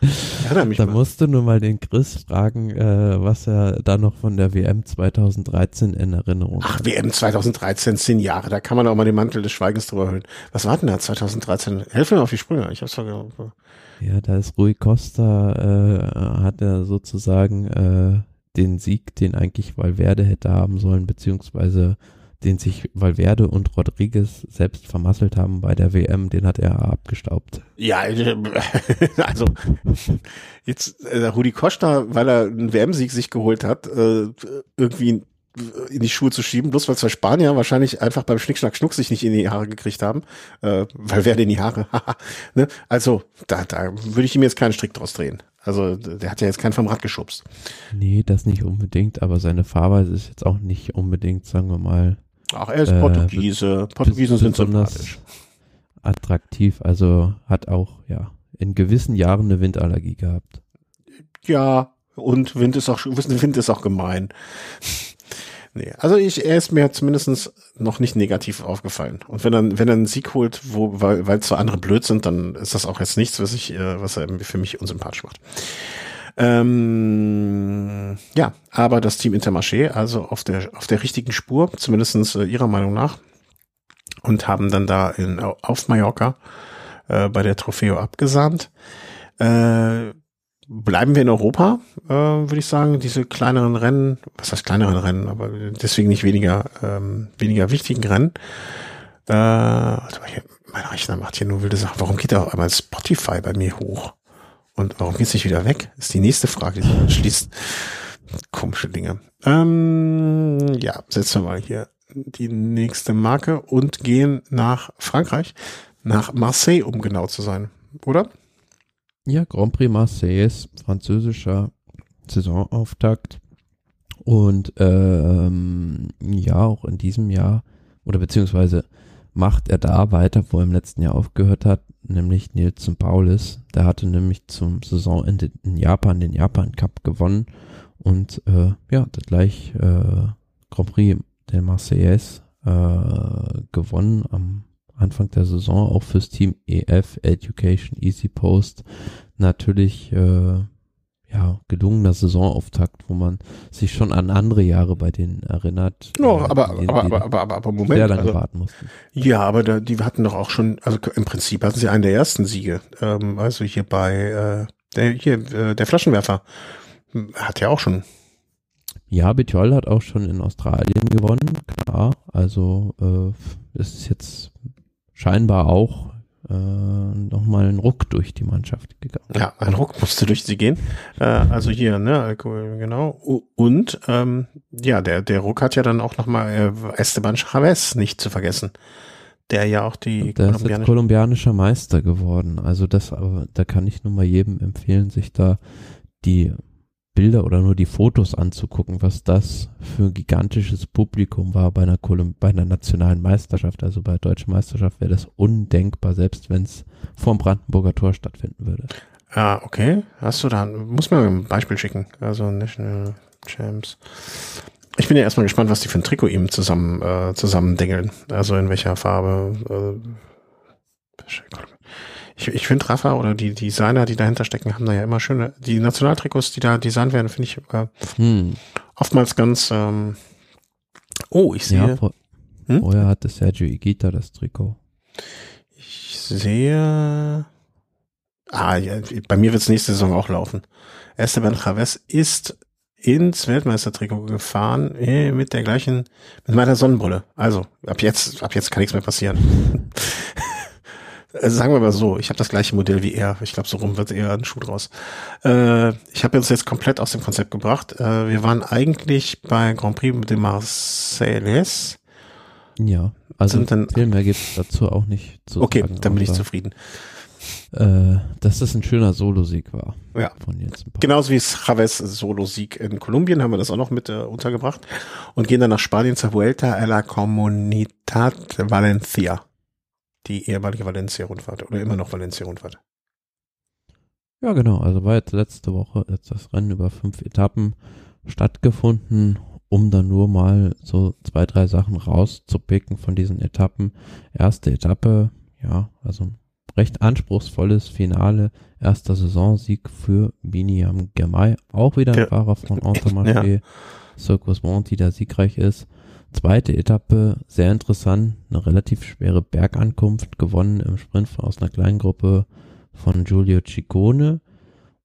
A: Erinnere mich
B: Da
A: mal.
B: musst du nur mal den Chris fragen, äh, was er da noch von der WM 2013 in Erinnerung
A: Ach,
B: hat.
A: WM 2013, zehn Jahre, da kann man auch mal den Mantel des Schweigens drüber hüllen. Was war denn da 2013? Helf mir auf die Sprünge. Ich hab's vergessen.
B: Ja, da ist Rui Costa, äh, hat er sozusagen äh, den Sieg, den eigentlich Valverde hätte haben sollen, beziehungsweise den sich Valverde und Rodriguez selbst vermasselt haben bei der WM, den hat er abgestaubt.
A: Ja, äh, also jetzt äh, Rudi Costa, weil er einen WM-Sieg sich geholt hat, äh, irgendwie in die Schuhe zu schieben, bloß weil zwei Spanier wahrscheinlich einfach beim Schnick, Schnack, Schnuck sich nicht in die Haare gekriegt haben, äh, weil wer denn die Haare? Ne? Also da, da würde ich ihm jetzt keinen Strick draus drehen. Also der hat ja jetzt keinen vom Rad geschubst.
B: Nee, das nicht unbedingt, aber seine Fahrweise ist jetzt auch nicht unbedingt, sagen wir mal,
A: Ach, er ist
B: Äh,
A: Portugiese. Portugiesen sind sympathisch.
B: attraktiv, also hat auch, ja, in gewissen Jahren eine Windallergie gehabt.
A: Ja, und Wind ist auch, Wind ist auch gemein. Nee, also ich, er ist mir zumindest noch nicht negativ aufgefallen. Und wenn er, wenn er einen Sieg holt, wo, weil, weil so andere blöd sind, dann ist das auch jetzt nichts, was ich, äh, was er für mich unsympathisch macht. Ähm, ja, aber das Team Intermarché, also auf der, auf der richtigen Spur, zumindestens äh, ihrer Meinung nach, und haben dann da in, auf Mallorca äh, bei der Trofeo abgesahnt. Äh, bleiben wir in Europa, äh, würde ich sagen. Diese kleineren Rennen, was heißt kleineren Rennen, aber deswegen nicht weniger, ähm, weniger wichtigen Rennen. Äh, also hier, mein Rechner macht hier nur wilde Sachen. Warum geht da auf einmal Spotify bei mir hoch? Und warum geht's nicht wieder weg? Ist die nächste Frage, die sich schließt. Komische Dinge. Ähm, ja, setzen wir mal hier die nächste Marke und gehen nach Frankreich, nach Marseille, um genau zu sein, oder?
B: Ja, Grand Prix Marseille, französischer Saisonauftakt. Und ähm, ja, auch in diesem Jahr, oder beziehungsweise macht er da weiter, wo er im letzten Jahr aufgehört hat, nämlich Nils Paulis. Der hatte nämlich zum Saisonende in Japan den Japan Cup gewonnen und äh, ja, gleich äh, Grand Prix der Marseillaise äh, gewonnen am Anfang der Saison, auch fürs Team EF Education Easy Post. Natürlich äh, ja, gelungener Saisonauftakt, wo man sich schon an andere Jahre bei denen erinnert.
A: No, äh, aber, aber, aber, aber, aber, aber, Moment.
B: Sehr lange also, warten mussten.
A: Ja, aber da, die hatten doch auch schon, also im Prinzip hatten sie einen der ersten Siege. Ähm, also hier bei, äh, der, hier, äh, der Flaschenwerfer hat ja auch schon
B: ja, Bitjol hat auch schon in Australien gewonnen, klar. Also äh, es ist jetzt scheinbar auch äh, nochmal ein Ruck durch die Mannschaft gegangen.
A: Ja, ein Ruck musste durch sie gehen. Äh, also hier, ne, Alkohol, genau. Und ähm, ja, der, der Ruck hat ja dann auch nochmal äh, Esteban Chavez nicht zu vergessen. Der ja auch die
B: der ist jetzt kolumbianischer Meister geworden. Also das, aber da kann ich nur mal jedem empfehlen, sich da die Bilder oder nur die Fotos anzugucken, was das für ein gigantisches Publikum war bei einer, Kolum bei einer nationalen Meisterschaft, also bei der deutschen Meisterschaft wäre das undenkbar, selbst wenn es vorm Brandenburger Tor stattfinden würde.
A: Ah, okay. Hast du da, muss mir ein Beispiel schicken. Also National Champs. Ich bin ja erstmal gespannt, was die für ein Trikot ihm zusammen, äh, zusammen dengeln. Also in welcher Farbe. Äh, ich, ich finde Rafa oder die Designer, die dahinter stecken, haben da ja immer schöne, die Nationaltrikots, die da designt werden, finde ich äh, hm. oftmals ganz, ähm, oh, ich sehe. Ja,
B: vor, hm? Vorher hatte Sergio Igita das Trikot.
A: Ich sehe, ah, ja, bei mir wird es nächste Saison auch laufen. Esteban Chavez ist ins Weltmeistertrikot gefahren äh, mit der gleichen, mit meiner Sonnenbrille. Also ab jetzt, ab jetzt kann nichts mehr passieren. Also sagen wir mal so, ich habe das gleiche Modell wie er. Ich glaube, so rum wird eher ein Schuh draus. Äh, ich habe uns jetzt komplett aus dem Konzept gebracht. Äh, wir waren eigentlich bei Grand Prix mit dem Marseilles.
B: Ja, also dann, viel mehr gibt es dazu auch nicht
A: zu Okay, sagen, dann bin ich zufrieden.
B: Äh, dass das ein schöner Solo-Sieg war.
A: Ja. Von Jens Genauso wie Chavez Solo-Sieg in Kolumbien haben wir das auch noch mit äh, untergebracht und gehen dann nach Spanien zur Vuelta a la Comunidad Valencia die ehemalige Valencia-Rundfahrt oder immer noch Valencia-Rundfahrt.
B: Ja, genau. Also war jetzt letzte Woche jetzt das Rennen über fünf Etappen stattgefunden, um dann nur mal so zwei, drei Sachen rauszupicken von diesen Etappen. Erste Etappe, ja, also recht anspruchsvolles Finale, erster Saisonsieg für Biniam Germay. Auch wieder ein ja. Fahrer von Entourage, ja. Circus Monti, der siegreich ist. Zweite Etappe, sehr interessant, eine relativ schwere Bergankunft, gewonnen im Sprint aus einer kleinen Gruppe von Giulio Ciccone.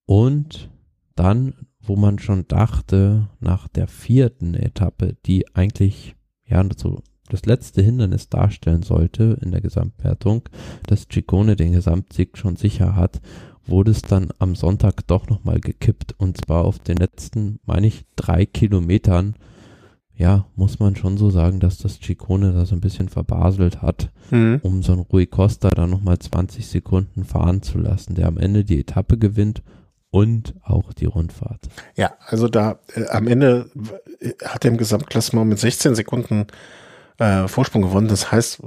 B: Und dann, wo man schon dachte, nach der vierten Etappe, die eigentlich ja so das letzte Hindernis darstellen sollte in der Gesamtwertung, dass Ciccone den Gesamtsieg schon sicher hat, wurde es dann am Sonntag doch nochmal gekippt und zwar auf den letzten, meine ich, drei Kilometern ja, muss man schon so sagen, dass das Ciccone da so ein bisschen verbaselt hat, mhm. um so einen Rui Costa da nochmal 20 Sekunden fahren zu lassen, der am Ende die Etappe gewinnt und auch die Rundfahrt.
A: Ja, also da äh, am Ende hat er im Gesamtklassement mit 16 Sekunden äh, Vorsprung gewonnen. Das heißt,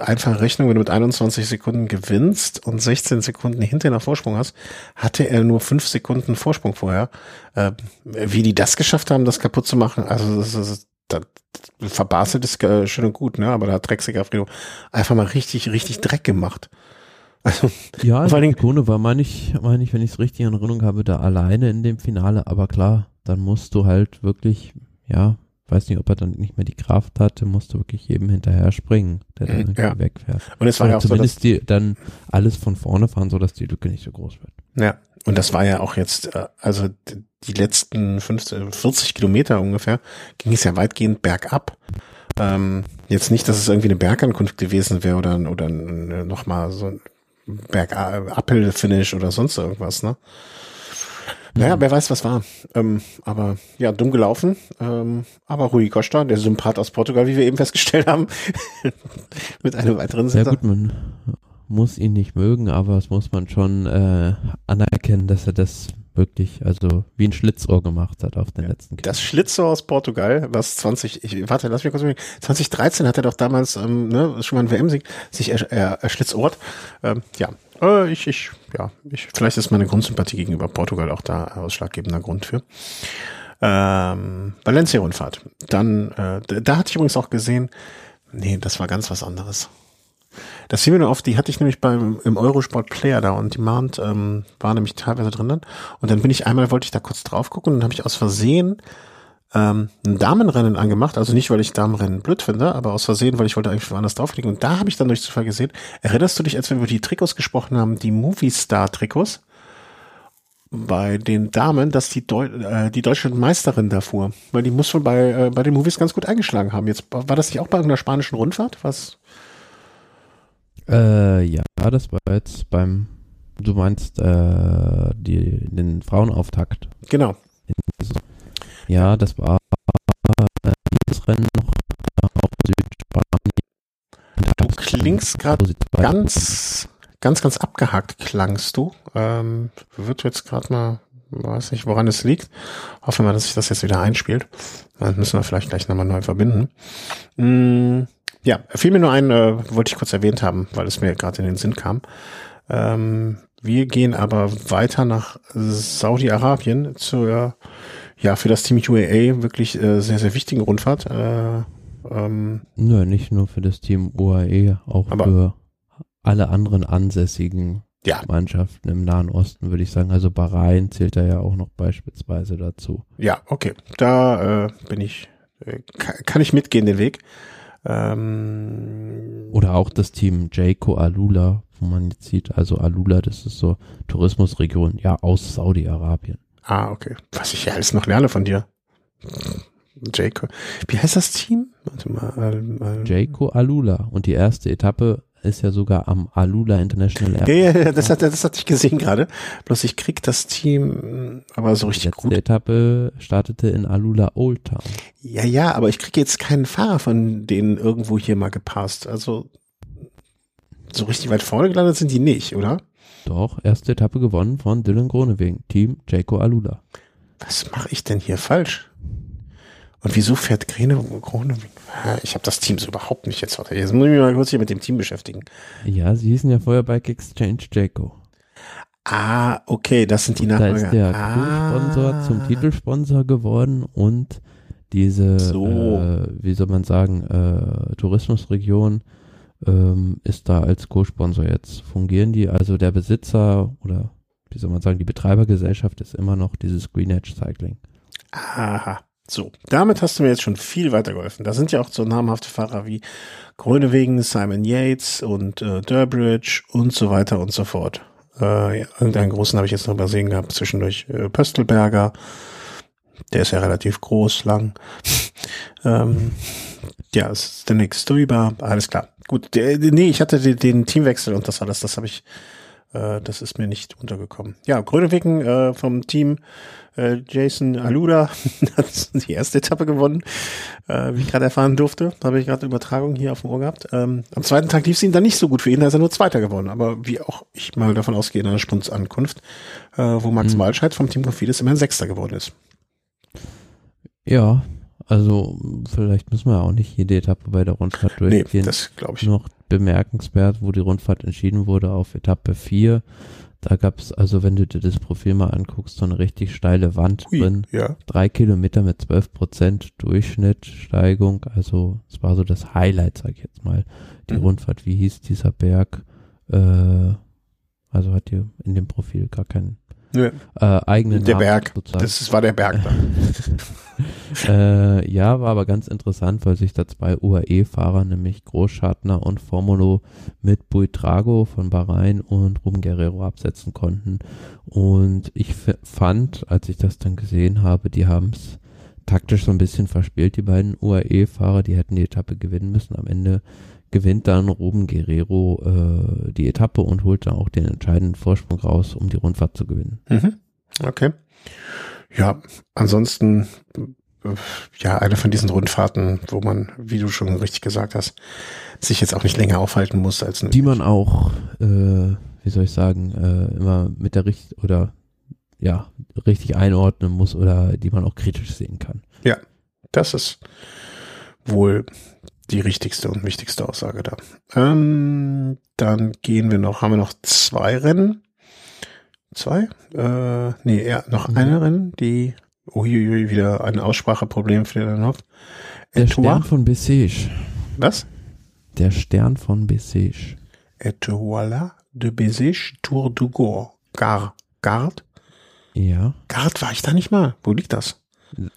A: einfache Rechnung, wenn du mit 21 Sekunden gewinnst und 16 Sekunden hinter nach Vorsprung hast, hatte er nur 5 Sekunden Vorsprung vorher. Äh, wie die das geschafft haben, das kaputt zu machen, also das ist das, verbaselt ist äh, schön und gut, ne? Aber da hat Drexiger Fredo einfach mal richtig, richtig Dreck gemacht.
B: Also, ja, vor allem, Kone war, meine ich, meine ich, wenn ich es richtig in Erinnerung habe, da alleine in dem Finale, aber klar, dann musst du halt wirklich, ja, weiß nicht, ob er dann nicht mehr die Kraft hatte, musste wirklich jedem hinterher springen, der dann irgendwie
A: Ja.
B: wegfährt.
A: Und es war
B: Oder
A: ja auch so, dass,
B: zumindest die dann alles von vorne fahren, so dass die Lücke nicht so groß wird.
A: ja, und das war ja auch jetzt, äh, also die letzten 15, 40 Kilometer ungefähr, ging es ja weitgehend bergab. Ähm, jetzt nicht, dass es irgendwie eine Bergankunft gewesen wäre oder, oder nochmal so ein Berg-Uphill-Finish oder sonst irgendwas, ne? Naja, wer weiß, was war. Ähm, aber ja, dumm gelaufen. Ähm, aber Rui Costa, der Sympath aus Portugal, wie wir eben festgestellt haben, mit einem weiteren
B: Ja
A: Sitzer.
B: gut, man muss ihn nicht mögen, aber es muss man schon äh, anerkennen, dass er das wirklich, also wie ein Schlitzohr gemacht hat auf den letzten
A: Das Schlitzohr aus Portugal, was 20, ich, warte, lass mich kurz überlegen. 2013 hat er doch damals, ähm, ne, schon mal ein WM-Sieg, sich er, er, erschlitzohrt. Ähm, ja, äh, ich, ich, ja, ich, vielleicht ist meine Grundsympathie gegenüber Portugal auch da ausschlaggebender Grund für. Ähm, Valencia-Rundfahrt. Dann, äh, da, da hatte ich übrigens auch gesehen, nee, das war ganz was anderes. Das fiel mir nur auf, die hatte ich nämlich beim im Eurosport Player da und Demand ähm, war nämlich teilweise drin dann. Und dann bin ich einmal, wollte ich da kurz drauf gucken und dann habe ich aus Versehen ähm, ein Damenrennen angemacht. Also nicht, weil ich Damenrennen blöd finde, aber aus Versehen, weil ich wollte eigentlich woanders draufklicken. Und da habe ich dann durch Zufall gesehen, erinnerst du dich, als wir über die Trikots gesprochen haben, die Movie-Star-Trikots? Bei den Damen, dass die, Deu äh, die deutsche Meisterin da fuhr. Weil die muss wohl bei, äh, bei den Movies ganz gut eingeschlagen haben. Jetzt war das nicht auch bei irgendeiner spanischen Rundfahrt? Was?
B: Äh, ja, das war jetzt beim, du meinst äh, die, den Frauenauftakt.
A: Genau.
B: Ja, das war dieses Rennen noch auf Südspanien.
A: Du klingst gerade ganz, ganz, ganz abgehakt klangst du. Ähm, wird jetzt gerade mal, weiß nicht, woran es liegt. Hoffen wir, dass sich das jetzt wieder einspielt. Dann müssen wir vielleicht gleich nochmal neu verbinden. Mm, ja, fiel mir nur ein, äh, wollte ich kurz erwähnt haben, weil es mir gerade in den Sinn kam. Ähm, wir gehen aber weiter nach Saudi-Arabien zur, ja, für das Team UAA wirklich äh, sehr, sehr wichtigen Rundfahrt. Äh, ähm,
B: Nö, nicht nur für das Team UAE, auch für alle anderen ansässigen
A: ja,
B: Mannschaften im Nahen Osten, würde ich sagen. Also Bahrain zählt da ja auch noch beispielsweise dazu.
A: Ja, okay. Da äh, bin ich, äh, kann, kann ich mitgehen den Weg. Ähm,
B: Oder auch das Team Jayco Alula, wo man jetzt sieht, also Alula, das ist so Tourismusregion, ja, aus Saudi-Arabien.
A: Ah, okay. Was ich ja alles noch lerne von dir. Jacob. Wie heißt das Team? Warte mal. Ähm, ähm,
B: Jayco Alula. Und die erste Etappe ist ja sogar am Alula International Airport.
A: ja, ja, das hat, das hatte ich gesehen gerade. Bloß ich krieg das Team, äh, aber so
B: Die
A: richtig
B: letzte
A: gut.
B: Etappe startete in Alula Old Town.
A: Ja, ja, aber ich krieg jetzt keinen Fahrer von denen irgendwo hier mal gepasst. Also so richtig weit vorne gelandet sind die nicht, oder?
B: Doch, erste Etappe gewonnen von Dylan Gronewegen, Team Jayco Alula.
A: Was mache ich denn hier falsch? Und wieso fährt Grene? Ich habe das Team so überhaupt nicht jetzt. Jetzt muss ich mich mal kurz hier mit dem Team beschäftigen.
B: Ja, sie hießen ja vorher Bike Exchange Jayco.
A: Ah, okay, das sind die
B: Da
A: Nachfolger.
B: ist der
A: ah.
B: Co-Sponsor zum Titelsponsor geworden und diese,
A: So.
B: äh, wie soll man sagen, äh, Tourismusregion ähm, ist da als Co-Sponsor jetzt. Fungieren die, also der Besitzer oder wie soll man sagen, die Betreibergesellschaft ist immer noch dieses Green Edge Cycling.
A: Aha. So, damit hast du mir jetzt schon viel weitergeholfen. Da sind ja auch so namhafte Fahrer wie Grönewegen, Simon Yates und äh, Durbridge und so weiter und so fort. Äh, irgendeinen großen habe ich jetzt noch übersehen gehabt, zwischendurch äh, Pöstelberger. Der ist ja relativ groß, lang. ähm, ja, ist der nächste drüber. Alles klar. Gut, der, nee, ich hatte den, den Teamwechsel und das alles, das habe ich, äh, das ist mir nicht untergekommen. Ja, Grönewegen äh, vom Team äh, Jason Aluda hat die erste Etappe gewonnen, äh, wie ich gerade erfahren durfte. Da habe ich gerade Übertragung hier auf dem Ohr gehabt. Ähm, am zweiten Tag lief es ihm dann nicht so gut für ihn, da ist er nur Zweiter geworden. Aber wie auch ich mal davon ausgehe, in einer Spunzankunft, äh, wo Max
B: Mhm.
A: Walscheid vom Team Cofidis immerhin Sechster geworden ist.
B: Ja, also vielleicht müssen wir auch nicht jede Etappe bei der Rundfahrt
A: Nee,
B: durchgehen.
A: das glaube ich.
B: noch bemerkenswert, wo die Rundfahrt entschieden wurde auf Etappe 4. Da gab es, also wenn du dir das Profil mal anguckst, so eine richtig steile Wand
A: Ui,
B: drin.
A: ja.
B: Drei Kilometer mit 12 Prozent Durchschnitt, Steigung. Also es war so das Highlight, sag ich jetzt mal. Die
A: Mhm.
B: Rundfahrt, wie hieß dieser Berg? Äh, also hat die in dem Profil gar keinen
A: Nö,
B: äh, eigenen
A: Der
B: Namen
A: Berg.
B: sozusagen.
A: das war der Berg da.
B: Äh, ja, war aber ganz interessant, weil sich da zwei UAE-Fahrer, nämlich Großschartner und Formulo mit Buitrago von Bahrain und Ruben Guerrero absetzen konnten. Und ich fand, als ich das dann gesehen habe, die haben es taktisch so ein bisschen verspielt, die beiden UAE-Fahrer, die hätten die Etappe gewinnen müssen. Am Ende gewinnt dann Ruben Guerrero äh, die Etappe und holt dann auch den entscheidenden Vorsprung raus, um die Rundfahrt zu gewinnen.
A: Mhm. Okay. Ja, ansonsten ja, eine von diesen Rundfahrten, wo man, wie du schon richtig gesagt hast, sich jetzt auch nicht länger aufhalten muss als
B: eine Die man auch, äh, wie soll ich sagen, äh, immer mit der Richt oder ja, richtig einordnen muss oder die man auch kritisch sehen kann.
A: Ja, das ist wohl die richtigste und wichtigste Aussage da. Ähm, dann gehen wir noch, haben wir noch zwei Rennen. Zwei? Äh, nee, ja, noch mhm. eine Rennen, die Uiuiui, wieder ein Ausspracheproblem für den Hoff.
B: Der Stern von Bessèges.
A: Was?
B: Der Stern von Bessèges.
A: Etoile de Bessèges Tour du Gore. Gar. Gard?
B: Ja.
A: Gard war ich da nicht mal. Wo liegt das?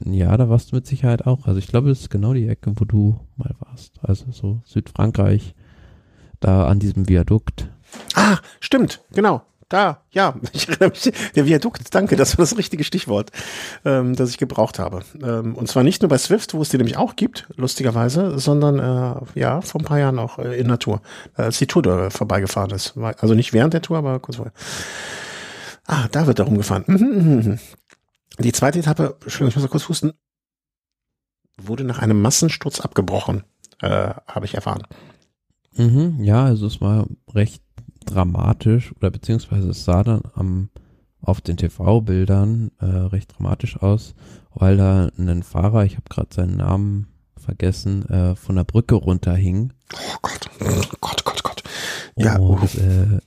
B: Ja, da warst du mit Sicherheit auch. Also ich glaube, das ist genau die Ecke, wo du mal warst. Also so Südfrankreich, da an diesem Viadukt.
A: Ah, stimmt, genau. Da, ja, ich erinnere mich, der Viadukt, danke, das war das richtige Stichwort, ähm, das ich gebraucht habe. Ähm, und zwar nicht nur bei Swift, wo es die nämlich auch gibt, lustigerweise, sondern äh, ja, vor ein paar Jahren auch äh, in Natur, als die Tour da vorbeigefahren ist. Also nicht während der Tour, aber kurz vorher. Ah, da wird darum gefahren. Mhm, mhm, mhm. Die zweite Etappe, schön, ich muss mal kurz husten, wurde nach einem Massensturz abgebrochen, äh, habe ich erfahren.
B: Mhm, ja, also es war recht dramatisch oder beziehungsweise es sah dann am auf den TV-Bildern äh, recht dramatisch aus, weil da ein Fahrer, ich habe gerade seinen Namen vergessen, äh, von der Brücke runterhing.
A: Oh Gott, oh Gott, Gott, Gott.
B: Ja. Und äh,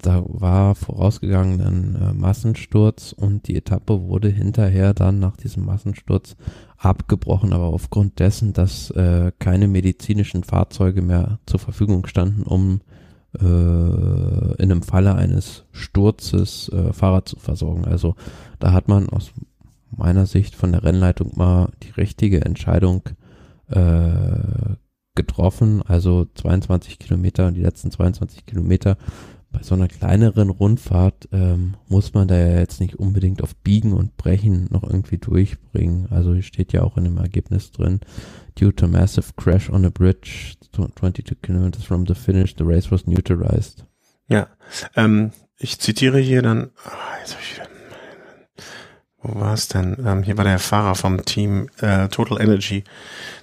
B: da war vorausgegangen ein äh, Massensturz und die Etappe wurde hinterher dann nach diesem Massensturz abgebrochen, aber aufgrund dessen, dass äh, keine medizinischen Fahrzeuge mehr zur Verfügung standen, um äh, in einem Falle eines Sturzes äh, Fahrer zu versorgen. Also da hat man aus meiner Sicht von der Rennleitung mal die richtige Entscheidung äh, getroffen. Also 22 Kilometer, die letzten 22 Kilometer bei so einer kleineren Rundfahrt ähm, muss man da ja jetzt nicht unbedingt auf Biegen und Brechen noch irgendwie durchbringen. Also hier steht ja auch in dem Ergebnis drin, due to massive crash on a bridge 22 kilometers from the finish, the race was neutralized.
A: Ja, ähm, ich zitiere hier dann, oh, jetzt hab ich wieder wo war es denn? Ähm, hier war der Fahrer vom Team äh, Total Energy,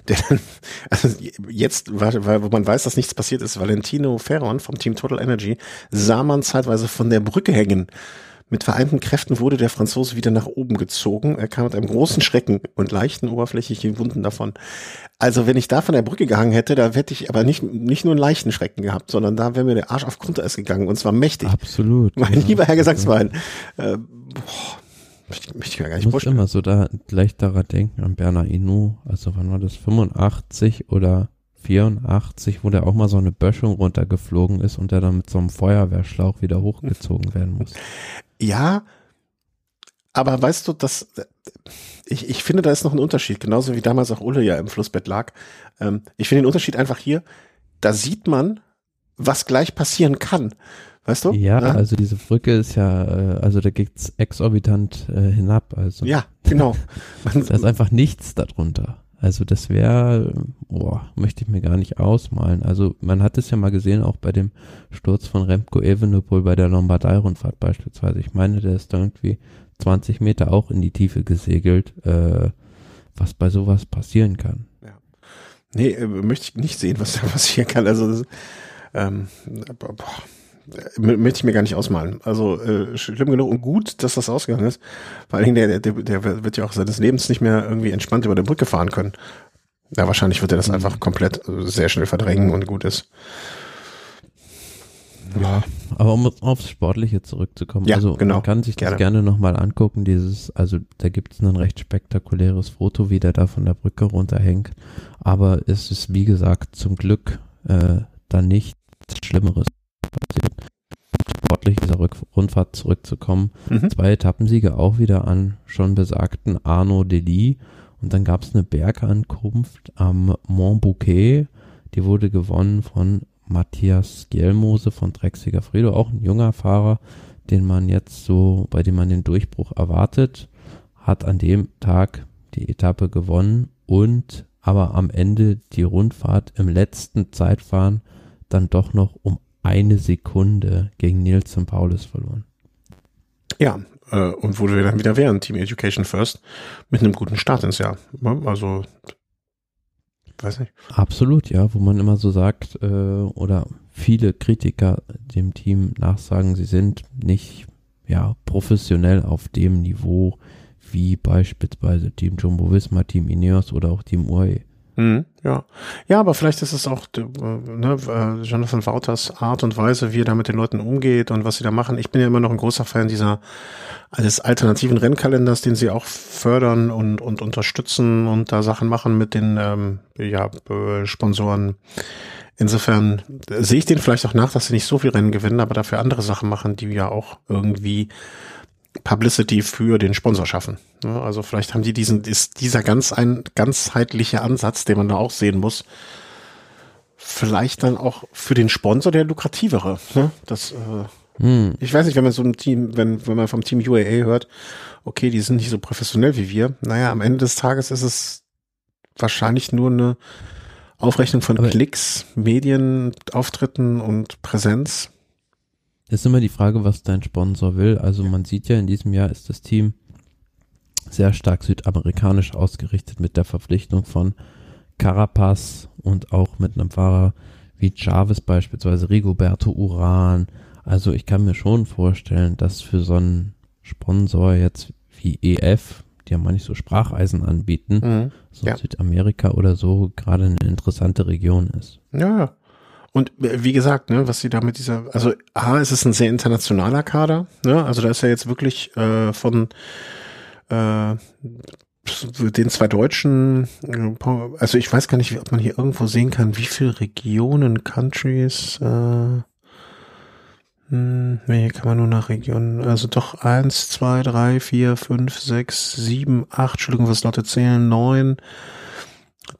A: der dann, also jetzt, war, war, wo man weiß, dass nichts passiert ist, Valentino Ferron vom Team Total Energy sah man zeitweise von der Brücke hängen. Mit vereinten Kräften wurde der Franzose wieder nach oben gezogen. Er kam mit einem großen Schrecken und leichten oberflächlichen Wunden davon. Also wenn ich da von der Brücke gehangen hätte, da hätte ich aber nicht, nicht nur einen leichten Schrecken gehabt, sondern da wäre mir der Arsch auf Grundeis gegangen und zwar mächtig.
B: Absolut.
A: Mein ja. lieber Herr Gesangsverein. Äh, boah Möchte, möchte ich mir gar nicht
B: ich muss immer so da gleich daran denken, an Bernard Inu, also wann war das, 85 oder 84, wo der auch mal so eine Böschung runtergeflogen ist und der dann mit so einem Feuerwehrschlauch wieder hochgezogen werden muss.
A: Ja, aber weißt du, dass ich, ich finde, da ist noch ein Unterschied, genauso wie damals auch Ulle ja im Flussbett lag. Ähm, ich finde den Unterschied einfach hier, da sieht man, was gleich passieren kann. Weißt du?
B: Ja, ja, also diese Brücke ist ja, äh, also da geht's exorbitant äh, hinab. Also
A: ja, genau.
B: da ist einfach nichts darunter. Also das wäre, boah, möchte ich mir gar nicht ausmalen. Also man hat es ja mal gesehen, auch bei dem Sturz von Remco Evenepoel bei der Lombardei-Rundfahrt beispielsweise. Ich meine, der ist da irgendwie 20 Meter auch in die Tiefe gesegelt, äh, was bei sowas passieren kann.
A: Ja. Nee, äh, möchte ich nicht sehen, was da passieren kann. Also das, ähm, boah möchte ich mir gar nicht ausmalen. Also äh, schlimm genug und gut, dass das ausgegangen ist. Vor allen Dingen, der, der, der wird ja auch seines Lebens nicht mehr irgendwie entspannt über der Brücke fahren können. Ja, wahrscheinlich wird er das mhm. einfach komplett äh, sehr schnell verdrängen und gut ist.
B: Ja, aber um aufs Sportliche zurückzukommen,
A: ja,
B: also
A: genau.
B: man kann sich das gerne, gerne nochmal angucken, dieses, also da gibt es ein recht spektakuläres Foto, wie der da von der Brücke runterhängt, aber es ist wie gesagt zum Glück äh, da nichts Schlimmeres sportlich dieser Rück Rundfahrt zurückzukommen. Mhm. Zwei Etappensiege auch wieder an schon besagten Arno Deli Und dann gab es eine Bergankunft am Mont Bouquet. Die wurde gewonnen von Matthias Gjelmose von Drecksiger Fredo, auch ein junger Fahrer, den man jetzt so, bei dem man den Durchbruch erwartet, hat an dem Tag die Etappe gewonnen und aber am Ende die Rundfahrt im letzten Zeitfahren dann doch noch um eine Sekunde gegen Nielsen Paulus verloren.
A: Ja, äh, und wo wir dann wieder wären, Team Education First, mit einem guten Start ins Jahr. Also, weiß nicht.
B: Absolut, ja, wo man immer so sagt, äh, oder viele Kritiker dem Team nachsagen, sie sind nicht ja, professionell auf dem Niveau wie beispielsweise Team Jumbo Visma, Team Ineos oder auch Team UAE.
A: Mhm, ja. Ja, aber vielleicht ist es auch äh, ne, äh, Jonathan Wouters Art und Weise, wie er da mit den Leuten umgeht und was sie da machen. Ich bin ja immer noch ein großer Fan dieser des alternativen Rennkalenders, den sie auch fördern und, und unterstützen und da Sachen machen mit den ähm, ja, Sponsoren. Insofern sehe ich den vielleicht auch nach, dass sie nicht so viel Rennen gewinnen, aber dafür andere Sachen machen, die ja auch irgendwie Publicity für den Sponsor schaffen. Also vielleicht haben die diesen, ist dieser ganz ein ganzheitliche Ansatz, den man da auch sehen muss, vielleicht dann auch für den Sponsor der lukrativere. Ne? Das, äh, hm. ich weiß nicht, wenn man so ein Team, wenn, wenn man vom Team UAA hört, okay, die sind nicht so professionell wie wir. Naja, am Ende des Tages ist es wahrscheinlich nur eine Aufrechnung von Aber Klicks, Medienauftritten und Präsenz.
B: Das ist immer die Frage, was dein Sponsor will. Also man sieht ja, in diesem Jahr ist das Team sehr stark südamerikanisch ausgerichtet mit der Verpflichtung von Carapaz und auch mit einem Fahrer wie Chavez beispielsweise, Rigoberto Uran. Also ich kann mir schon vorstellen, dass für so einen Sponsor jetzt wie EF, die ja manchmal so Spracheisen anbieten, mhm, so ja. Südamerika oder so, gerade eine interessante Region ist.
A: Ja, und äh, wie gesagt, ne, was sie da mit dieser, also A, es ist ein sehr internationaler Kader, ne? Also da ist ja jetzt wirklich äh, von äh, den zwei Deutschen, äh, also ich weiß gar nicht, ob man hier irgendwo sehen kann, wie viele Regionen, Countries, äh, hm, nee, kann man nur nach Regionen, also doch eins, zwei, drei, vier, fünf, sechs, sieben, acht, Entschuldigung, was Leute zählen, neun,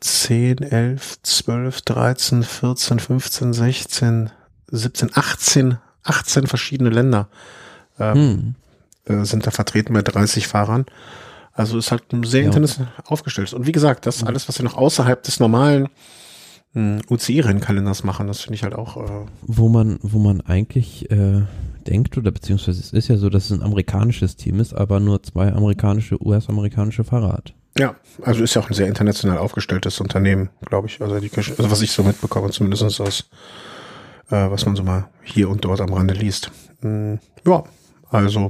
A: 10, 11, 12, 13, 14, 15, 16, 17, 18, 18 verschiedene Länder ähm, hm. äh, sind da vertreten bei 30 Fahrern. Also ist halt sehr ja. international aufgestellt. Und wie gesagt, das alles, was wir noch außerhalb des normalen hm, UCI-Rennkalenders machen, das finde ich halt auch. Äh
B: wo man, wo man eigentlich äh, denkt, oder beziehungsweise es ist ja so, dass es ein amerikanisches Team ist, aber nur zwei amerikanische, US-amerikanische Fahrer hat.
A: Ja, also ist ja auch ein sehr international aufgestelltes Unternehmen, glaube ich. Also, die, also was ich so mitbekomme, zumindest aus, äh, was man so mal hier und dort am Rande liest. Mm, ja, also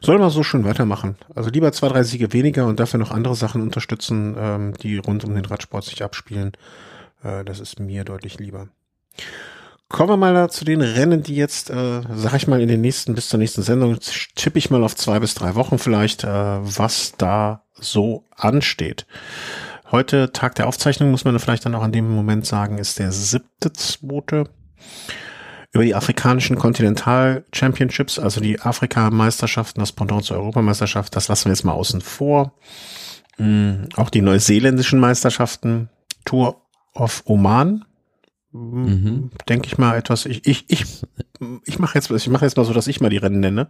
A: soll man so schön weitermachen. Also lieber zwei, drei Siege weniger und dafür noch andere Sachen unterstützen, ähm, die rund um den Radsport sich abspielen. Äh, das ist mir deutlich lieber. Kommen wir mal zu den Rennen, die jetzt, äh, sag ich mal, in den nächsten, bis zur nächsten Sendung, tippe ich mal auf zwei bis drei Wochen vielleicht, äh, was da so ansteht. Heute, Tag der Aufzeichnung, muss man vielleicht dann auch an dem Moment sagen, ist der siebte, zweite. Über die afrikanischen Kontinental Championships, also die Afrikameisterschaften, das Pendant zur Europameisterschaft, das lassen wir jetzt mal außen vor. Mhm. Auch die neuseeländischen Meisterschaften, Tour of Oman, mhm. denke ich mal etwas. Ich ich ich ich mache jetzt ich mache jetzt mal so, dass ich mal die Rennen nenne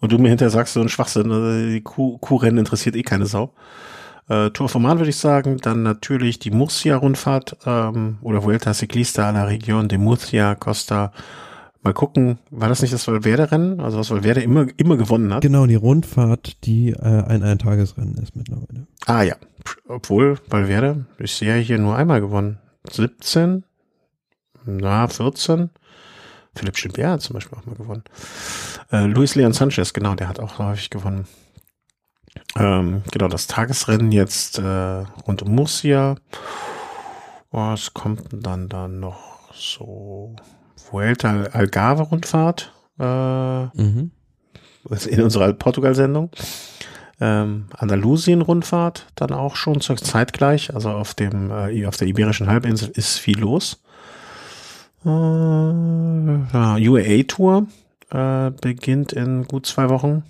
A: und du mir hinterher sagst so ein Schwachsinn. Also die Kuhrennen interessiert eh keine Sau. Äh, Tour von würde ich sagen, dann natürlich die Murcia-Rundfahrt ähm, oder Vuelta Ciclista a la Region de Murcia, Costa. Mal gucken, war das nicht das Valverde-Rennen? Also was Valverde immer, immer gewonnen hat?
B: Genau, die Rundfahrt, die äh, ein Eintagesrennen ist mittlerweile.
A: Ah ja, obwohl Valverde, ich sehe hier nur einmal gewonnen. 17, na, 14. Philipp Gilbert hat zum Beispiel auch mal gewonnen. Äh, Luis Leon Sanchez, genau, der hat auch häufig gewonnen. Ähm, genau, das Tagesrennen jetzt äh, rund um Murcia. Was kommt denn dann da noch so? Vuelta Algarve Rundfahrt. Äh, mhm. In unserer Portugal-Sendung. Ähm, Andalusien-Rundfahrt dann auch schon zur zeitgleich. Also auf dem äh, auf der Iberischen Halbinsel ist viel los. Äh, UAA-Tour äh, beginnt in gut zwei Wochen.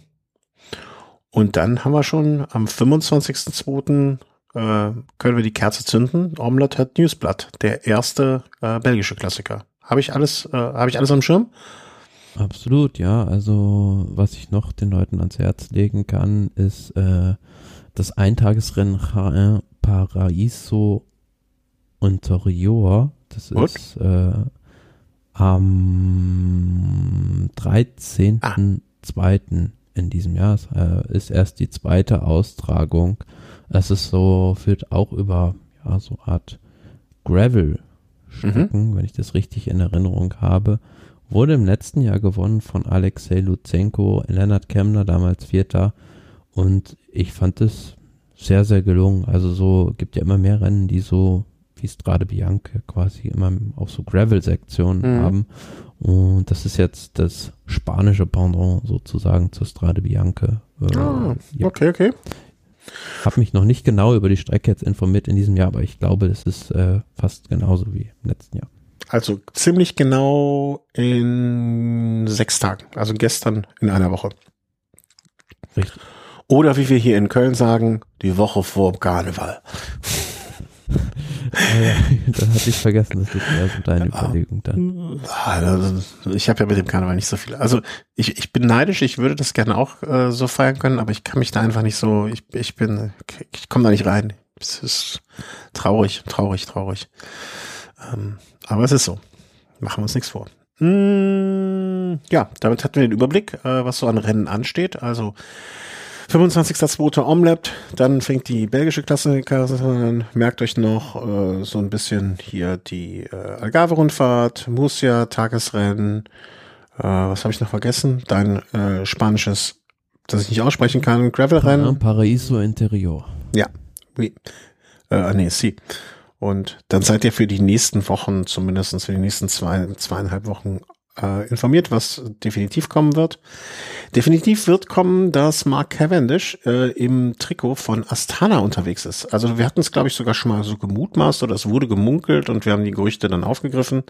A: Und dann haben wir schon am 25.02. äh, können wir die Kerze zünden. Omelette hat Newsblatt, der erste äh, belgische Klassiker. Habe ich alles, äh, habe ich alles am Schirm?
B: Absolut, ja. Also was ich noch den Leuten ans Herz legen kann, ist äh, das Eintagesrennen Jaén Paraiso Interior. Das
A: Gut.
B: ist äh, am 13.02. in diesem Jahr. Äh, ist erst die zweite Austragung. Es ist so, führt auch über ja, so Art Gravel Strecken, wenn ich das richtig in Erinnerung habe. Wurde im letzten Jahr gewonnen von Alexei Lutsenko, Lennart Kemner, damals Vierter. Und ich fand es sehr, sehr gelungen. Also so gibt ja immer mehr Rennen, die so wie Strade Bianca quasi immer auch so Gravel-Sektionen
A: Mhm.
B: haben. Und das ist jetzt das spanische Pendant sozusagen zur Strade Bianca. Äh,
A: Ah,
B: ja,
A: okay, okay.
B: habe mich noch nicht genau über die Strecke jetzt informiert in diesem Jahr, aber ich glaube, das ist äh, fast genauso wie im letzten Jahr.
A: Also ziemlich genau in sechs Tagen. Also gestern in einer Woche.
B: Richtig.
A: Oder wie wir hier in Köln sagen, die Woche vor dem Karneval.
B: Das hatte ich vergessen, das ist eher so deine
A: Ah.
B: Überlegung dann.
A: Ah, das- Ich habe ja mit dem Karneval nicht so viel. Also ich, ich bin neidisch, ich würde das gerne auch äh, so feiern können, aber ich kann mich da einfach nicht so, ich, ich bin, ich komme da nicht rein. Es ist traurig, traurig, traurig. Ähm, aber es ist so. Machen wir uns nichts vor. Mm, ja, damit hatten wir den Überblick, äh, was so an Rennen ansteht. Also 25.02. Omlet, dann fängt die belgische Klassiker an. Merkt euch noch äh, so ein bisschen hier die äh, Algarve-Rundfahrt, Murcia, Tagesrennen. Äh, was habe ich noch vergessen? Dein äh, spanisches, das ich nicht aussprechen kann,
B: Ja,
A: Gravel-Rennen.
B: Paraíso Interior.
A: Wie? Äh, ah, nee, sie. Und dann seid ihr für die nächsten Wochen, zumindest für die nächsten zwei, zweieinhalb Wochen äh, informiert, was definitiv kommen wird. Definitiv wird kommen, dass Mark Cavendish äh, im Trikot von Astana unterwegs ist. Also wir hatten es, glaube ich, sogar schon mal so gemutmaßt oder es wurde gemunkelt und wir haben die Gerüchte dann aufgegriffen,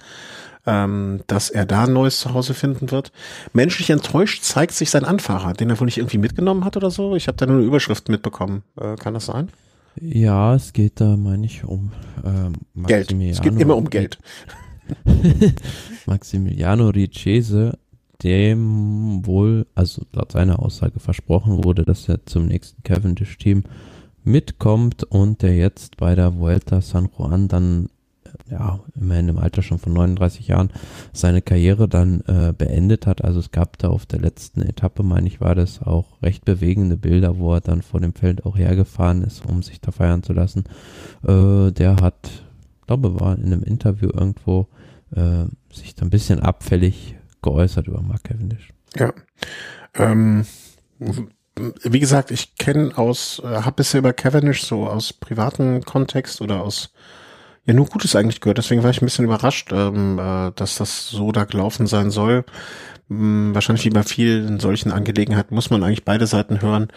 A: ähm, dass er da ein neues Zuhause finden wird. Menschlich enttäuscht zeigt sich sein Anfahrer, den er wohl nicht irgendwie mitgenommen hat oder so. Ich habe da nur eine Überschrift mitbekommen. Äh, kann das sein?
B: Ja, es geht da, meine ich, um ähm,
A: Geld. Es geht immer um Geld.
B: Maximiliano Ricchese, dem wohl, also laut seiner Aussage versprochen wurde, dass er zum nächsten Cavendish-Team mitkommt und der jetzt bei der Vuelta San Juan dann, äh, ja, immerhin im Alter schon von 39 Jahren, seine Karriere dann äh, beendet hat. Also es gab da auf der letzten Etappe, meine ich, war das auch recht bewegende Bilder, wo er dann vor dem Feld auch hergefahren ist, um sich da feiern zu lassen. Äh, der hat, glaube, war in einem Interview irgendwo äh, sich da ein bisschen abfällig geäußert über Mark Cavendish.
A: Ja. Ähm, wie gesagt, ich kenne aus, äh, habe bisher über Cavendish so aus privaten Kontext oder aus ja nur Gutes eigentlich gehört. Deswegen war ich ein bisschen überrascht, ähm, äh, dass das so da gelaufen sein soll. Hm, wahrscheinlich wie bei vielen solchen Angelegenheiten muss man eigentlich beide Seiten hören.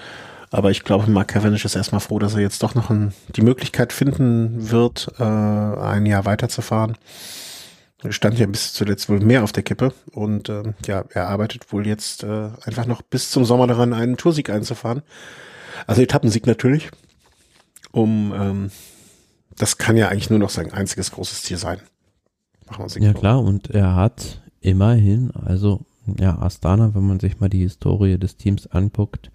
A: Aber ich glaube, Mark Cavendish ist erstmal froh, dass er jetzt doch noch ein, die Möglichkeit finden wird, äh, ein Jahr weiterzufahren. Stand ja bis zuletzt wohl mehr auf der Kippe und ähm, ja, er arbeitet wohl jetzt äh, einfach noch bis zum Sommer daran, einen Toursieg einzufahren. Also Etappensieg natürlich. Um ähm, das kann ja eigentlich nur noch sein einziges großes Ziel sein. Machen wir uns
B: Ja klar, und er hat immerhin, also ja, Astana, wenn man sich mal die Historie des Teams anguckt,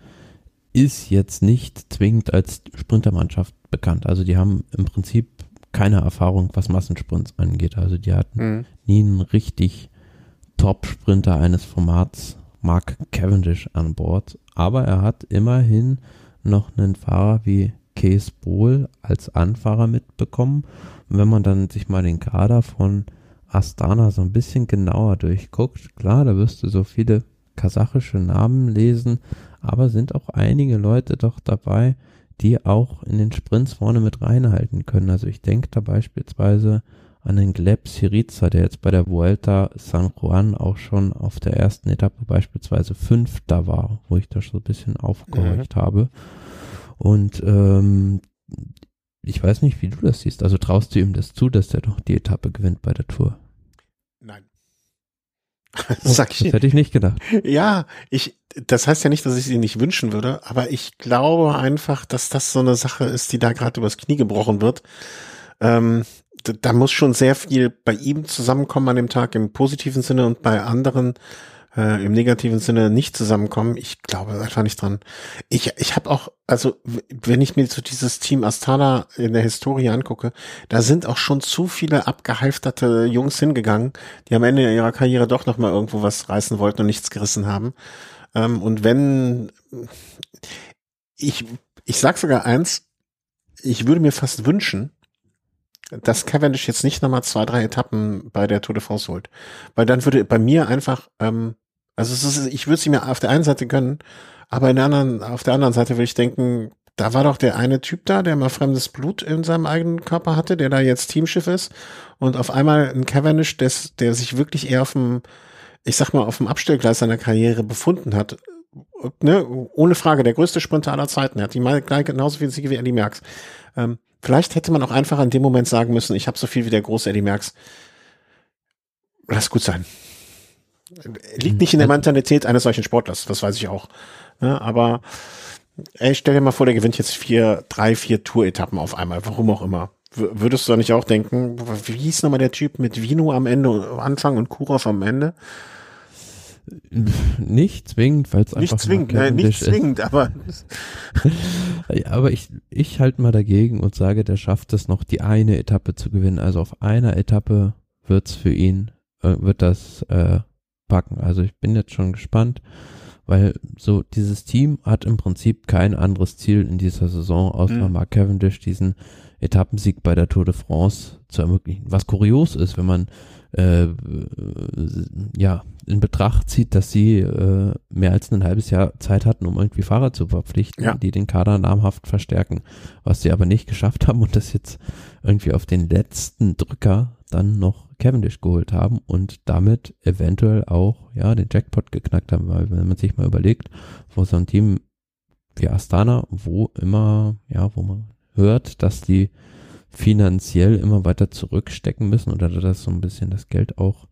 B: ist jetzt nicht zwingend als Sprintermannschaft bekannt. Also die haben im Prinzip keine Erfahrung, was Massensprints angeht. Also die hatten
A: Mhm.
B: nie einen richtig Top-Sprinter eines Formats, Mark Cavendish, an Bord. Aber er hat immerhin noch einen Fahrer wie Case Bohl als Anfahrer mitbekommen. Und wenn man dann sich mal den Kader von Astana so ein bisschen genauer durchguckt, klar, da wirst du so viele kasachische Namen lesen, aber sind auch einige Leute doch dabei, die auch in den Sprints vorne mit reinhalten können. Also ich denke da beispielsweise an den Gleb Siriza, der jetzt bei der Vuelta San Juan auch schon auf der ersten Etappe beispielsweise Fünfter war, wo ich da so ein bisschen aufgehorcht habe. Und ähm, ich weiß nicht, wie du das siehst. Also traust du ihm das zu, dass der doch die Etappe gewinnt bei der Tour?
A: Nein. Sag ich
B: Das hätte ich nicht gedacht.
A: Ja, ich, das heißt ja nicht, dass ich sie nicht wünschen würde, aber ich glaube einfach, dass das so eine Sache ist, die da gerade übers Knie gebrochen wird. Ähm, da, da muss schon sehr viel bei ihm zusammenkommen an dem Tag im positiven Sinne und bei anderen äh, im negativen Sinne nicht zusammenkommen. Ich glaube einfach nicht dran. Ich, ich habe auch, also wenn ich mir so dieses Team Astana in der Historie angucke, da sind auch schon zu viele abgehalfterte Jungs hingegangen, die am Ende ihrer Karriere doch noch mal irgendwo was reißen wollten und nichts gerissen haben. Ähm, und wenn ich, ich sag sogar eins, ich würde mir fast wünschen, dass Cavendish jetzt nicht nochmal zwei, drei Etappen bei der Tour de France holt. Weil dann würde bei mir einfach ähm, also es ist, ich würde sie mir auf der einen Seite gönnen, aber in der anderen, auf der anderen Seite würde ich denken, da war doch der eine Typ da, der mal fremdes Blut in seinem eigenen Körper hatte, der da jetzt Teamschiff ist und auf einmal ein Cavendish, des, der sich wirklich eher auf dem, ich sag mal, auf dem Abstellgleis seiner Karriere befunden hat. Ne? Ohne Frage, der größte Sprinter aller Zeiten. Er hat die mal gleich genauso viele Siege wie Eddie Merckx. Ähm, vielleicht hätte man auch einfach in dem Moment sagen müssen, ich habe so viel wie der große Eddie Merckx. Lass gut sein. Liegt nicht in der Mentalität eines solchen Sportlers, das weiß ich auch. Ja, aber ey, stell dir mal vor, der gewinnt jetzt vier, drei, vier Tour-Etappen auf einmal, warum auch immer. Würdest du da nicht auch denken, wie hieß nochmal der Typ mit Vino am Ende, Anfang und Kurov am Ende?
B: Nicht zwingend, weil es einfach
A: nicht zwingend, nein, nicht zwingend, aber
B: aber ich ich halte mal dagegen und sage, der schafft es noch die eine Etappe zu gewinnen. Also auf einer Etappe wird's für ihn äh, wird das äh, packen. Also ich bin jetzt schon gespannt, weil so dieses Team hat im Prinzip kein anderes Ziel in dieser Saison, außer mhm. Mark Cavendish diesen Etappensieg bei der Tour de France zu ermöglichen. Was kurios ist, wenn man äh, ja in Betracht zieht, dass sie äh, mehr als ein halbes Jahr Zeit hatten, um irgendwie Fahrer zu verpflichten, ja. die den Kader namhaft verstärken, was sie aber nicht geschafft haben und das jetzt irgendwie auf den letzten Drücker dann noch Cavendish geholt haben und damit eventuell auch ja den Jackpot geknackt haben, weil wenn man sich mal überlegt, wo so ein Team wie Astana, wo immer, ja, wo man hört, dass die finanziell immer weiter zurückstecken müssen oder dass so ein bisschen das Geld auch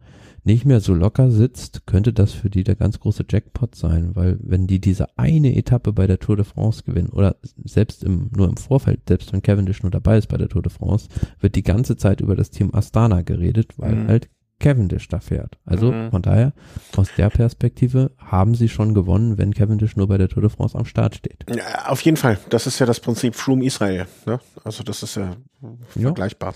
B: nicht mehr so locker sitzt, könnte das für die der ganz große Jackpot sein, weil wenn die diese eine Etappe bei der Tour de France gewinnen oder selbst im, nur im Vorfeld, selbst wenn Cavendish nur dabei ist bei der Tour de France, wird die ganze Zeit über das Team Astana geredet, weil mhm. halt Cavendish da fährt. Also mhm. von daher, aus der Perspektive haben sie schon gewonnen, wenn Cavendish nur bei der Tour de France am Start steht.
A: Ja, auf jeden Fall. Das ist ja das Prinzip Froome Israel. Ne? Also das ist ja, ja vergleichbar.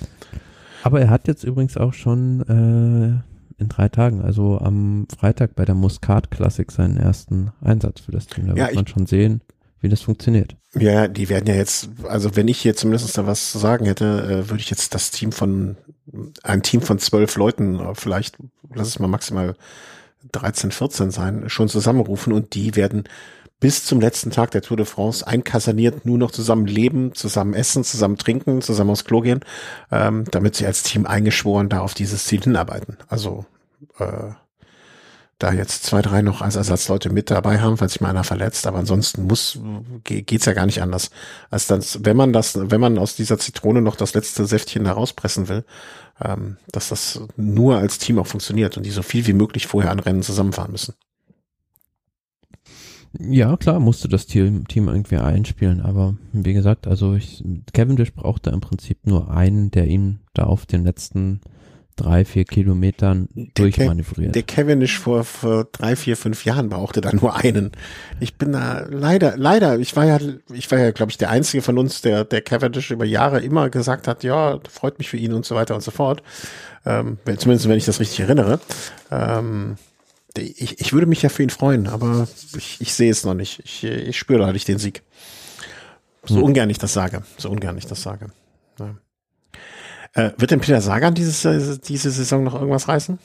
B: Aber er hat jetzt übrigens auch schon äh, in drei Tagen, also am Freitag bei der Muscat Classic seinen ersten Einsatz für das Team. Da ja, wird man schon sehen, wie das funktioniert.
A: Ja, die werden ja jetzt, also wenn ich hier zumindest da was zu sagen hätte, äh, würde ich jetzt das Team von, ein Team von zwölf Leuten, äh, vielleicht, lass es mal maximal 13, 14 sein, schon zusammenrufen und die werden bis zum letzten Tag der Tour de France einkasaniert nur noch zusammen leben, zusammen essen, zusammen trinken, zusammen aufs Klo gehen, ähm, damit sie als Team eingeschworen da auf dieses Ziel hinarbeiten. Also äh, da jetzt zwei, drei noch als Ersatzleute mit dabei haben, falls sich mal einer verletzt, aber ansonsten muss geht's ja gar nicht anders, als dann, wenn man das, wenn man aus dieser Zitrone noch das letzte Säftchen da rauspressen will, ähm, dass das nur als Team auch funktioniert und die so viel wie möglich vorher an Rennen zusammenfahren müssen.
B: Ja, klar, musste das Team, Team irgendwie einspielen, aber wie gesagt, also ich, Cavendish brauchte im Prinzip nur einen, der ihm da auf den letzten drei, vier Kilometern durchmanövriert.
A: Der Cavendish vor, vor drei, vier, fünf Jahren brauchte da nur einen. Ich bin da leider, leider, ich war ja, ich war ja, glaube ich, der einzige von uns, der, der Cavendish über Jahre immer gesagt hat, ja, freut mich für ihn und so weiter und so fort. Ähm, zumindest wenn ich das richtig erinnere. Ähm, ich, ich würde mich ja für ihn freuen, aber ich, ich sehe es noch nicht. Ich, ich spüre da nicht den Sieg. So hm. ungern ich das sage. So ungern ich das sage. Ja. Äh, wird denn Peter Sagan dieses, äh, diese Saison noch irgendwas reißen?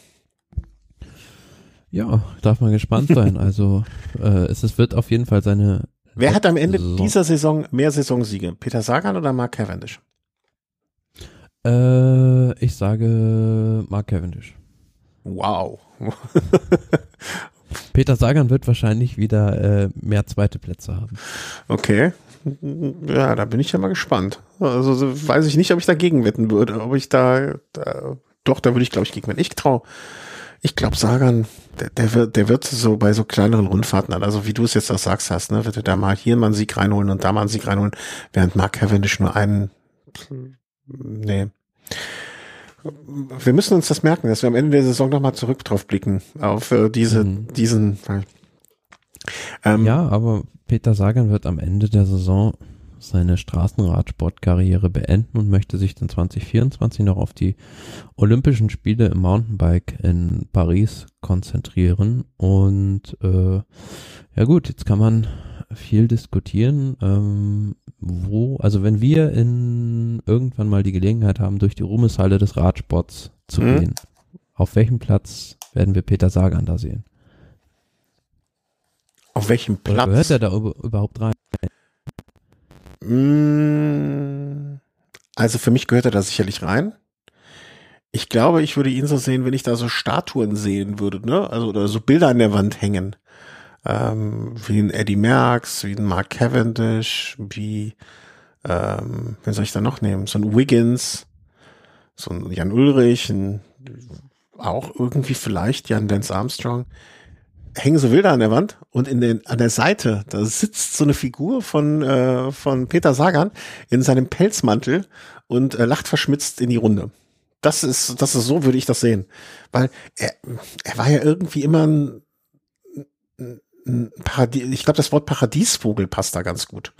B: Ja, darf man gespannt sein. Also äh, es, es wird auf jeden Fall seine.
A: Wer hat am Ende Saison. dieser Saison mehr Saisonsiege? Peter Sagan oder Mark Cavendish?
B: Äh, ich sage Mark Cavendish.
A: Wow.
B: Peter Sagan wird wahrscheinlich wieder äh, mehr zweite Plätze haben.
A: Okay. Ja, da bin ich ja mal gespannt. Also weiß ich nicht, ob ich dagegen wetten würde. Ob ich da, da doch, da würde ich, glaube ich, gegen wetten. Ich traue, ich glaube, Sagan der, der, wird, der wird so bei so kleineren Rundfahrten, also wie du es jetzt auch sagst hast, ne, wird er da mal hier mal einen Sieg reinholen und da mal einen Sieg reinholen, während Mark Cavendish nur einen, nee. Wir müssen uns das merken, dass wir am Ende der Saison nochmal zurück drauf blicken, auf äh, diese, mhm. diesen,
B: ähm, ja, aber Peter Sagan wird am Ende der Saison seine Straßenradsportkarriere beenden und möchte sich dann 2024 noch auf die Olympischen Spiele im Mountainbike in Paris konzentrieren. Und äh, ja gut, jetzt kann man viel diskutieren, ähm, wo, also wenn wir in irgendwann mal die Gelegenheit haben, durch die Ruhmeshalle des Radsports zu mhm. gehen, auf welchem Platz werden wir Peter Sagan da sehen?
A: Auf welchem Platz?
B: Hört er da überhaupt rein?
A: Mm, also für mich gehört er da sicherlich rein. Ich glaube, ich würde ihn so sehen, wenn ich da so Statuen sehen würde, ne? Also oder so Bilder an der Wand hängen. Ähm, wie ein Eddie Merckx, wie ein Mark Cavendish, wie ähm, wen soll ich da noch nehmen? So ein Wiggins, so ein Jan Ulrich, ein, auch irgendwie vielleicht Jan Lance Armstrong hängen so Bilder an der Wand und in den, an der Seite, da sitzt so eine Figur von, äh, von Peter Sagan in seinem Pelzmantel und äh, lacht verschmitzt in die Runde. Das ist, das ist so, würde ich das sehen. Weil er, er war ja irgendwie immer ein, ein Paradies, ich glaube, das Wort Paradiesvogel passt da ganz gut.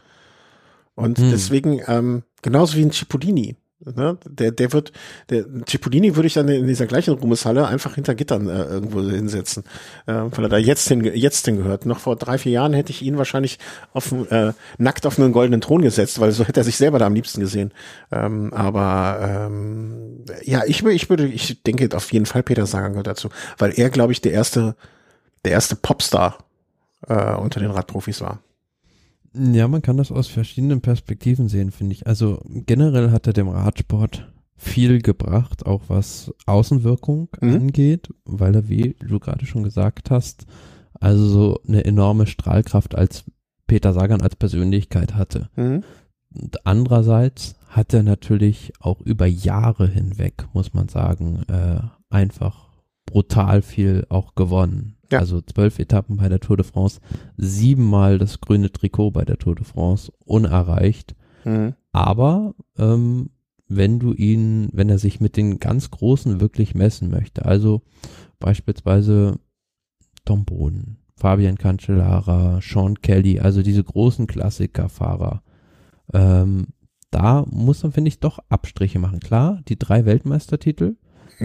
A: Und hm. deswegen, ähm, genauso wie ein Cipollini. Ne? Der, der wird, der Cipollini würde ich dann in dieser gleichen Ruhmeshalle einfach hinter Gittern äh, irgendwo hinsetzen, äh, weil er da jetzt hin, jetzt hingehört. Noch vor drei, vier Jahren hätte ich ihn wahrscheinlich auf, äh, nackt auf einen goldenen Thron gesetzt, weil so hätte er sich selber da am liebsten gesehen. Ähm, aber ähm, ja, ich, ich würde, ich denke auf jeden Fall Peter Sagan gehört dazu, weil er, glaube ich, der erste, der erste Popstar äh, unter den Radprofis war.
B: Ja, man kann das aus verschiedenen Perspektiven sehen, finde ich. Also generell hat er dem Radsport viel gebracht, auch was Außenwirkung mhm. angeht, weil er, wie du gerade schon gesagt hast, also so eine enorme Strahlkraft als Peter Sagan als Persönlichkeit hatte. Mhm. Und andererseits hat er natürlich auch über Jahre hinweg, muss man sagen, äh, einfach brutal viel auch gewonnen. Ja. Also zwölf Etappen bei der Tour de France, siebenmal das grüne Trikot bei der Tour de France, unerreicht. Mhm. Aber ähm, wenn du ihn, wenn er sich mit den ganz Großen wirklich messen möchte, also beispielsweise Tom Boden, Fabian Cancellara, Sean Kelly, also diese großen Klassikerfahrer, ähm, da muss man, finde ich, doch Abstriche machen. Klar, die drei Weltmeistertitel,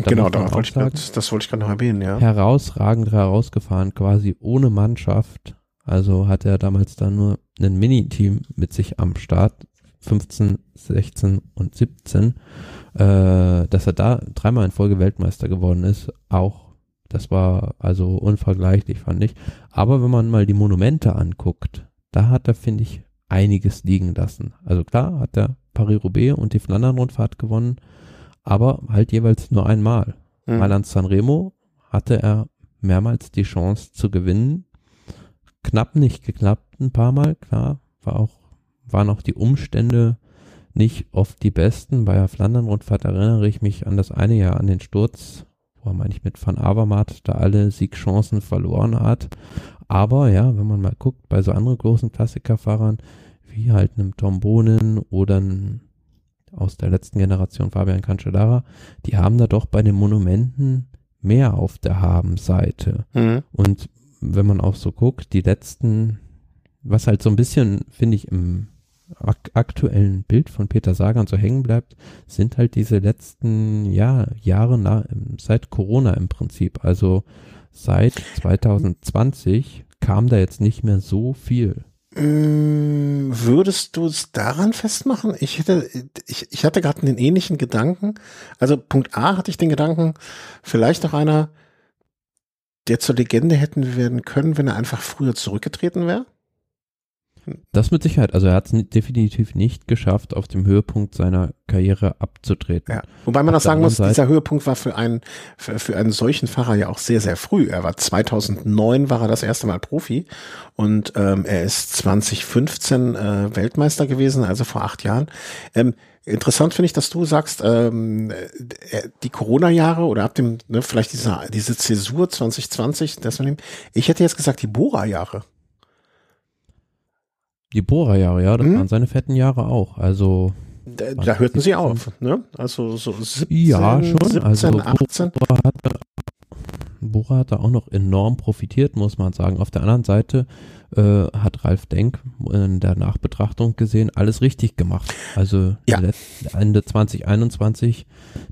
A: genau, da wollte ich grad, das wollte ich gerade noch erwähnen, ja.
B: Herausragend herausgefahren, quasi ohne Mannschaft. Also hat er damals dann nur ein Mini-Team mit sich am Start, 15, 16 und 17, äh, dass er da dreimal in Folge Weltmeister geworden ist, auch, das war also unvergleichlich, fand ich. Aber wenn man mal die Monumente anguckt, da hat er, finde ich, einiges liegen lassen. Also klar hat er Paris-Roubaix und die Flandern-Rundfahrt gewonnen, aber halt jeweils nur einmal. Mhm. Mal an Sanremo hatte er mehrmals die Chance zu gewinnen. Knapp nicht geklappt, ein paar Mal, klar, war auch, waren auch die Umstände nicht oft die besten. Bei der Flandern-Rundfahrt erinnere ich mich an das eine Jahr an den Sturz, wo er, meine ich, mit Van Avermaet da alle Siegchancen verloren hat. Aber ja, wenn man mal guckt, bei so anderen großen Klassikerfahrern, wie halt einem Tom Bonen oder einem aus der letzten Generation Fabian Cancellara, die haben da doch bei den Monumenten mehr auf der Habenseite. Mhm. Und wenn man auch so guckt, die letzten, was halt so ein bisschen, finde ich, im ak aktuellen Bild von Peter Sagan so hängen bleibt, sind halt diese letzten ja, Jahre nach, seit Corona im Prinzip. Also seit 2020 kam da jetzt nicht mehr so viel.
A: Mm, würdest du es daran festmachen? Ich hätte, ich, ich hatte gerade einen ähnlichen Gedanken. Also Punkt A hatte ich den Gedanken, vielleicht auch einer, der zur Legende hätten werden können, wenn er einfach früher zurückgetreten wäre.
B: Das mit Sicherheit. Also er hat es definitiv nicht geschafft, auf dem Höhepunkt seiner Karriere abzutreten.
A: Ja. Wobei man auch sagen muss, Seite, dieser Höhepunkt war für einen, für, für einen solchen Fahrer ja auch sehr, sehr früh. Er war 2009 war er das erste Mal Profi und ähm, er ist 2015 äh, Weltmeister gewesen, also vor acht Jahren. Ähm, Interessant finde ich, dass du sagst, ähm, äh, die Corona-Jahre oder ab dem, ne, vielleicht diese, diese Zäsur 2020, das man nimmt. Ich hätte jetzt gesagt, die Bora-Jahre.
B: Die Bora-Jahre, ja, das hm? waren seine fetten Jahre auch. Also.
A: Da, da hörten sie auf, ne? Also so 17,
B: ja, schon.
A: 17,
B: also
A: 18.
B: Bora hatte, Bora hatte auch noch enorm profitiert, muss man sagen. Auf der anderen Seite äh, hat Ralf Denk in der Nachbetrachtung gesehen, alles richtig gemacht. Also
A: ja.
B: Ende 2021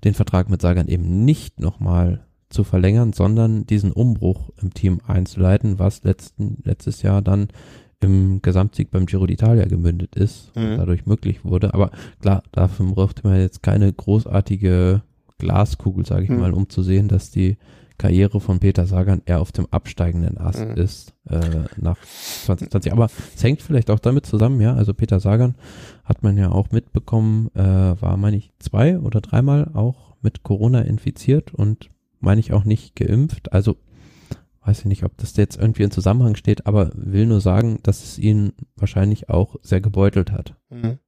B: den Vertrag mit Sagan eben nicht nochmal zu verlängern, sondern diesen Umbruch im Team einzuleiten, was letzten, letztes Jahr dann im Gesamtsieg beim Giro d'Italia gemündet ist, mhm. dadurch möglich wurde. Aber klar, dafür brauchte man jetzt keine großartige Glaskugel, sage ich mhm. mal, um zu sehen, dass die Karriere von Peter Sagan eher auf dem absteigenden Ast mhm. ist äh, nach 2020. Aber es hängt vielleicht auch damit zusammen, ja. Also Peter Sagan hat man ja auch mitbekommen, äh, war, meine ich, zwei oder dreimal auch mit Corona infiziert und meine ich auch nicht geimpft. Also weiß ich nicht, ob das jetzt irgendwie in Zusammenhang steht, aber will nur sagen, dass es ihn wahrscheinlich auch sehr gebeutelt hat.
A: Mhm.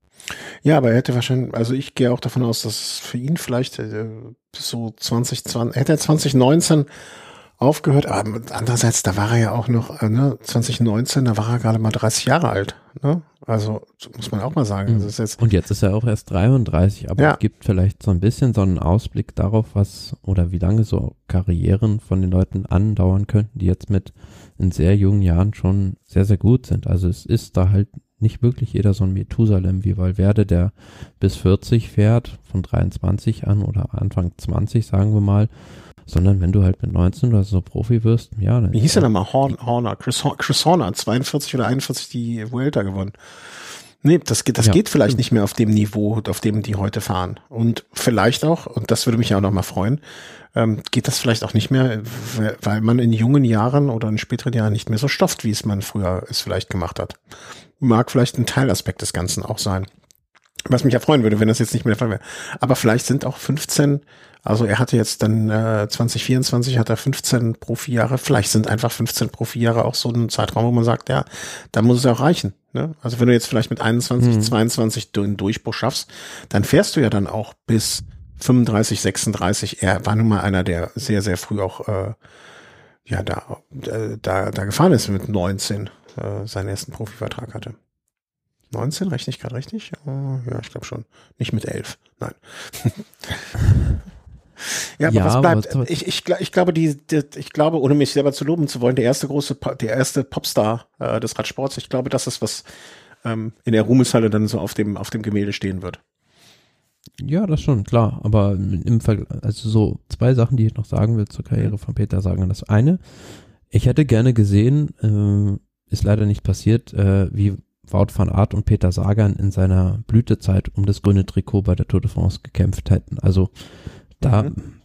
A: Ja, aber er hätte wahrscheinlich, also ich gehe auch davon aus, dass für ihn vielleicht äh, so 2020, hätte er 2019 aufgehört, aber andererseits, da war er ja auch noch, äh, ne, 2019, da war er gerade mal 30 Jahre alt, ne? Also, muss man auch mal sagen.
B: Mhm. Jetzt und jetzt ist er auch erst 33, aber ja. gibt vielleicht so ein bisschen so einen Ausblick darauf, was oder wie lange so Karrieren von den Leuten andauern könnten, die jetzt mit in sehr jungen Jahren schon sehr, sehr gut sind. Also es ist da halt nicht wirklich jeder so ein Methusalem wie Valverde, der bis 40 fährt, von 23 an oder Anfang 20, sagen wir mal, sondern wenn du halt mit 19 oder so Profi wirst, ja.
A: Dann Wie hieß der nochmal? Horn, Horner, Chris, Chris Horner, 42 oder 41 die Vuelta gewonnen. Nee, das geht, das ja, geht vielleicht stimmt. nicht mehr auf dem Niveau, auf dem die heute fahren. Und vielleicht auch, und das würde mich ja auch nochmal freuen, ähm, geht das vielleicht auch nicht mehr, weil man in jungen Jahren oder in späteren Jahren nicht mehr so stofft, wie es man früher es vielleicht gemacht hat mag vielleicht ein Teilaspekt des Ganzen auch sein. Was mich ja freuen würde, wenn das jetzt nicht mehr der Fall wäre. Aber vielleicht sind auch 15, also er hatte jetzt dann äh, 2024 hat er 15 Profijahre, vielleicht sind einfach 15 Profijahre auch so ein Zeitraum, wo man sagt, ja, da muss es auch reichen. Ne? Also wenn du jetzt vielleicht mit 21, mhm. 22 den Durchbruch schaffst, dann fährst du ja dann auch bis 35, 36. Er war nun mal einer, der sehr, sehr früh auch äh, ja da, äh, da, da gefahren ist mit 19 äh, seinen ersten Profivertrag hatte. 19, rechne ich gerade richtig? Uh, ja, ich glaube schon. Nicht mit 11, nein. ja, aber ja, was bleibt? Was, ich, ich, ich glaube, die, die, ich glaube, ohne mich selber zu loben zu wollen, der erste große, der erste Popstar äh, des Radsports, ich glaube, das ist was ähm, in der Ruhmeshalle dann so auf dem, auf dem Gemälde stehen wird.
B: Ja, das schon, klar. Aber im Fall, also so zwei Sachen, die ich noch sagen will zur Karriere von Peter Sagan. Das eine, ich hätte gerne gesehen, äh, ist leider nicht passiert, äh, wie Wout van Aert und Peter Sagan in seiner Blütezeit um das grüne Trikot bei der Tour de France gekämpft hätten. Also da mhm.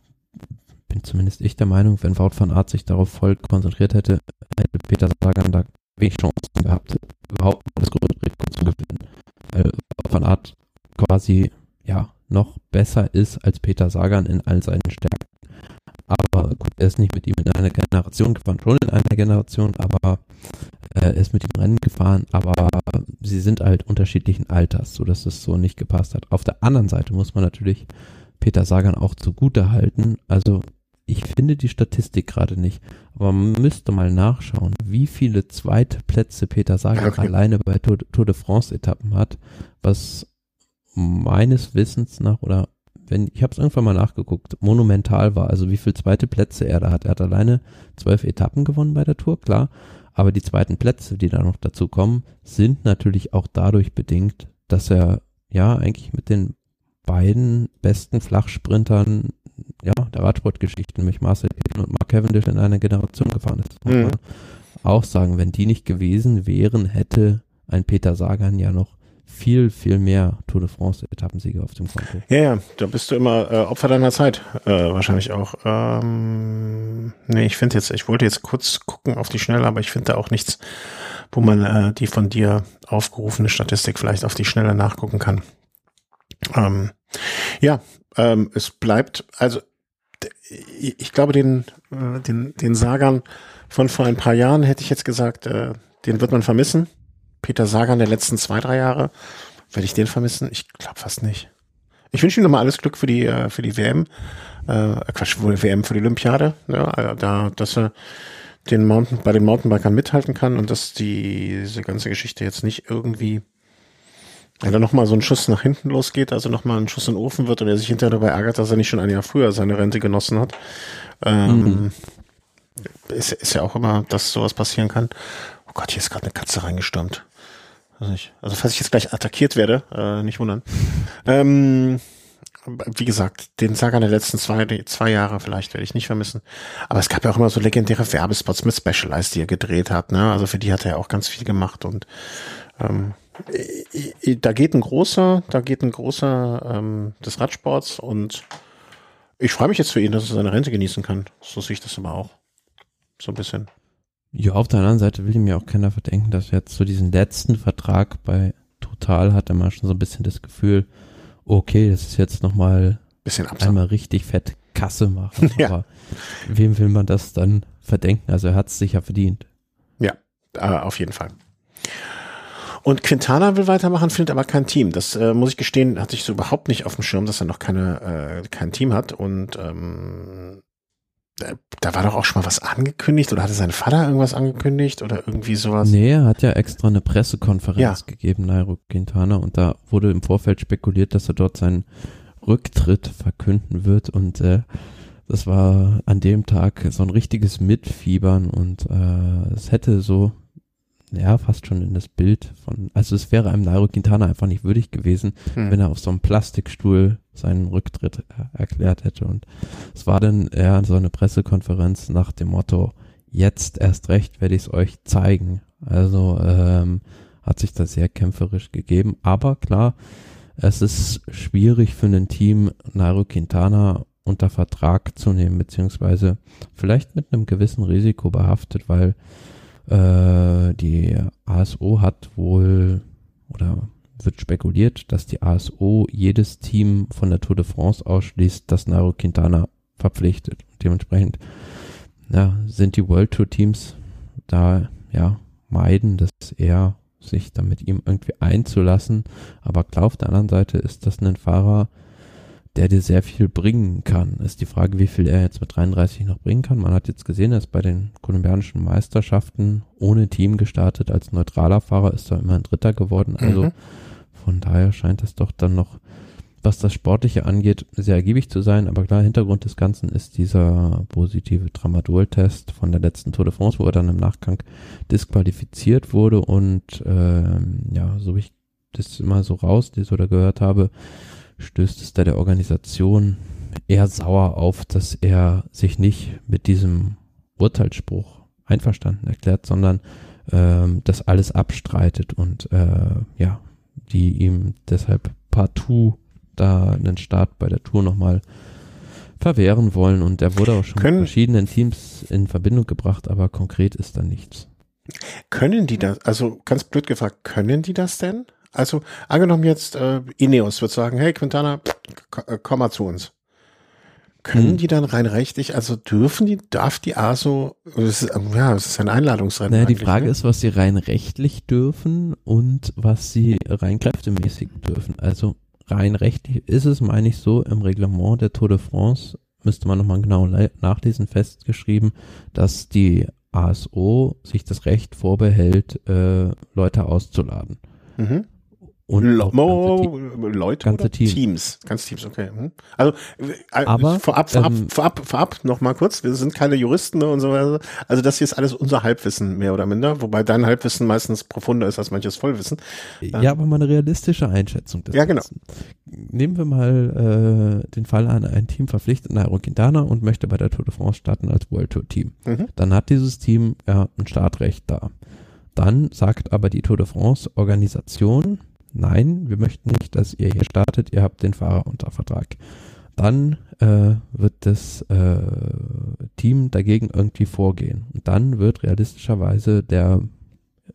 B: bin zumindest ich der Meinung, wenn Wout van Aert sich darauf voll konzentriert hätte, hätte Peter Sagan da wenig Chancen gehabt, überhaupt das Trikot zu gewinnen. Weil van Aert quasi, ja, noch besser ist als Peter Sagan in all seinen Stärken. Aber gut, er ist nicht mit ihm in einer Generation gefahren, schon in einer Generation, aber äh, er ist mit ihm Rennen gefahren, aber sie sind halt unterschiedlichen Alters, so dass es so nicht gepasst hat. Auf der anderen Seite muss man natürlich Peter Sagan auch zugute halten. Also ich finde die Statistik gerade nicht, aber man müsste mal nachschauen, wie viele zweite Plätze Peter Sagan okay. alleine bei Tour, Tour de France Etappen hat, was meines Wissens nach oder wenn ich habe es irgendwann mal nachgeguckt, monumental war, also wie viele zweite Plätze er da hat. Er hat alleine zwölf Etappen gewonnen bei der Tour, klar, aber die zweiten Plätze, die da noch dazu kommen, sind natürlich auch dadurch bedingt, dass er ja eigentlich mit den beiden besten Flachsprintern ja, der Radsportgeschichte, nämlich Marcel und Mark Cavendish in einer Generation gefahren ist. Mhm. Auch sagen, wenn die nicht gewesen wären, hätte ein Peter Sagan ja noch viel, viel mehr Tour de France Etappensiege auf dem Konto.
A: Ja, ja, da bist du immer äh, Opfer deiner Zeit, äh, wahrscheinlich auch. Ähm, nee, ich finde jetzt, ich wollte jetzt kurz gucken auf die Schnelle, aber ich finde da auch nichts, wo man äh, die von dir aufgerufene Statistik vielleicht auf die Schnelle nachgucken kann. Ähm, ja, ähm, es bleibt, also ich glaube, den, äh, den, den Sagern von vor ein paar Jahren hätte ich jetzt gesagt, äh, den wird man vermissen. Peter Sagan der letzten zwei, drei Jahre. Werde ich den vermissen? Ich glaube fast nicht. Ich wünsche ihm nochmal alles Glück für die, äh, für die WM. Äh, Quatsch, wohl WM für die Olympiade. Ja, äh, da, dass er den Mountain, bei den Mountainbikern mithalten kann und dass die, diese ganze Geschichte jetzt nicht irgendwie wenn da nochmal so ein Schuss nach hinten losgeht, also nochmal ein Schuss in den Ofen wird und er sich hinterher dabei ärgert, dass er nicht schon ein Jahr früher seine Rente genossen hat. Ähm, mhm. ist, ist ja auch immer, dass sowas passieren kann. Oh Gott, hier ist gerade eine Katze reingestürmt. Also, also falls ich jetzt gleich attackiert werde, äh, nicht wundern. Ähm, wie gesagt, den Saga der letzten zwei, zwei Jahre vielleicht werde ich nicht vermissen. Aber es gab ja auch immer so legendäre Werbespots mit Specialized, die er gedreht hat. Ne? Also für die hat er ja auch ganz viel gemacht und ähm, da geht ein großer, da geht ein großer ähm, des Radsports und ich freue mich jetzt für ihn, dass er seine Rente genießen kann. So sehe ich das aber auch. So ein bisschen.
B: Ja, auf der anderen Seite will ich mir auch keiner verdenken, dass jetzt so diesen letzten Vertrag bei Total hat er mal schon so ein bisschen das Gefühl, okay, das ist jetzt nochmal einmal richtig fett Kasse machen. ja. Aber wem will man das dann verdenken? Also er hat es sicher verdient.
A: Ja, äh, auf jeden Fall. Und Quintana will weitermachen, findet aber kein Team. Das äh, muss ich gestehen, hatte ich so überhaupt nicht auf dem Schirm, dass er noch keine, äh, kein Team hat. Und ähm, da war doch auch schon mal was angekündigt oder hatte sein Vater irgendwas angekündigt oder irgendwie sowas?
B: Nee, er hat ja extra eine Pressekonferenz ja. gegeben, Nairo Quintana, und da wurde im Vorfeld spekuliert, dass er dort seinen Rücktritt verkünden wird und äh, das war an dem Tag so ein richtiges Mitfiebern und äh, es hätte so ja, fast schon in das Bild von, also es wäre einem Nairo Quintana einfach nicht würdig gewesen, hm. wenn er auf so einem Plastikstuhl seinen Rücktritt erklärt hätte. Und es war dann eher so eine Pressekonferenz nach dem Motto, jetzt erst recht werde ich es euch zeigen. Also ähm, hat sich das sehr kämpferisch gegeben. Aber klar, es ist schwierig für ein Team, Nairo Quintana unter Vertrag zu nehmen, beziehungsweise vielleicht mit einem gewissen Risiko behaftet, weil äh, die ASO hat wohl oder wird spekuliert, dass die ASO jedes Team von der Tour de France ausschließt, das Nairo Quintana verpflichtet. Dementsprechend ja, sind die World Tour Teams da ja meiden das eher, sich da mit ihm irgendwie einzulassen. Aber klar, auf der anderen Seite ist das ein Fahrer, der dir sehr viel bringen kann. Ist die Frage, wie viel er jetzt mit 33 noch bringen kann. Man hat jetzt gesehen, er ist bei den kolumbianischen Meisterschaften ohne Team gestartet. Als neutraler Fahrer ist er immerhin Dritter geworden. Also mhm. von daher scheint es doch dann noch, was das Sportliche angeht, sehr ergiebig zu sein. Aber klar, Hintergrund des Ganzen ist dieser positive Tramadol-Test von der letzten Tour de France, wo er dann im Nachgang disqualifiziert wurde. Und ähm, ja, so wie ich das immer so raus, das oder gehört habe, stößt es da der Organisation eher sauer auf, dass er sich nicht mit diesem Urteilsspruch einverstanden erklärt, sondern ähm, das alles abstreitet und äh, ja, die ihm deshalb partout da einen Start bei der Tour nochmal verwehren wollen und er wurde auch schon können, mit verschiedenen Teams in Verbindung gebracht, aber konkret ist da nichts.
A: Können die das, also ganz blöd gefragt, können die das denn? Also angenommen jetzt äh, Ineos wird sagen, hey Quintana, äh, komm mal zu uns. Können hm. die dann rein rechtlich, also dürfen die, darf die ASO, ist, ja, es ist ein Einladungsrennen.
B: Naja, die Frage ne? ist, was sie rein rechtlich dürfen und was sie rein kräftemäßig dürfen. Also rein rechtlich ist es, meine ich so, im Reglement der Tour de France, müsste man nochmal genau nachlesen, festgeschrieben, dass die ASO sich das Recht vorbehält, äh, Leute auszuladen. Mhm.
A: Und Lo ganze Leute ganze Team. Teams, ganz Teams, okay. Hm. Also äh,
B: aber
A: vorab, vorab, ähm, vorab, vorab noch mal kurz. Wir sind keine Juristen ne, und so weiter. Also das hier ist alles unser Halbwissen mehr oder minder, wobei dein Halbwissen meistens profunder ist als manches Vollwissen.
B: Ja, aber mal eine realistische Einschätzung.
A: Des ja, genau. Ganzen.
B: Nehmen wir mal äh, den Fall an, ein Team verpflichtet Nairo Quintana und möchte bei der Tour de France starten als World Tour Team. Mhm. Dann hat dieses Team ja ein Startrecht da. Dann sagt aber die Tour de France Organisation nein, wir möchten nicht, dass ihr hier startet, ihr habt den Fahrer unter Vertrag. Dann äh, wird das äh, Team dagegen irgendwie vorgehen. Und dann wird realistischerweise der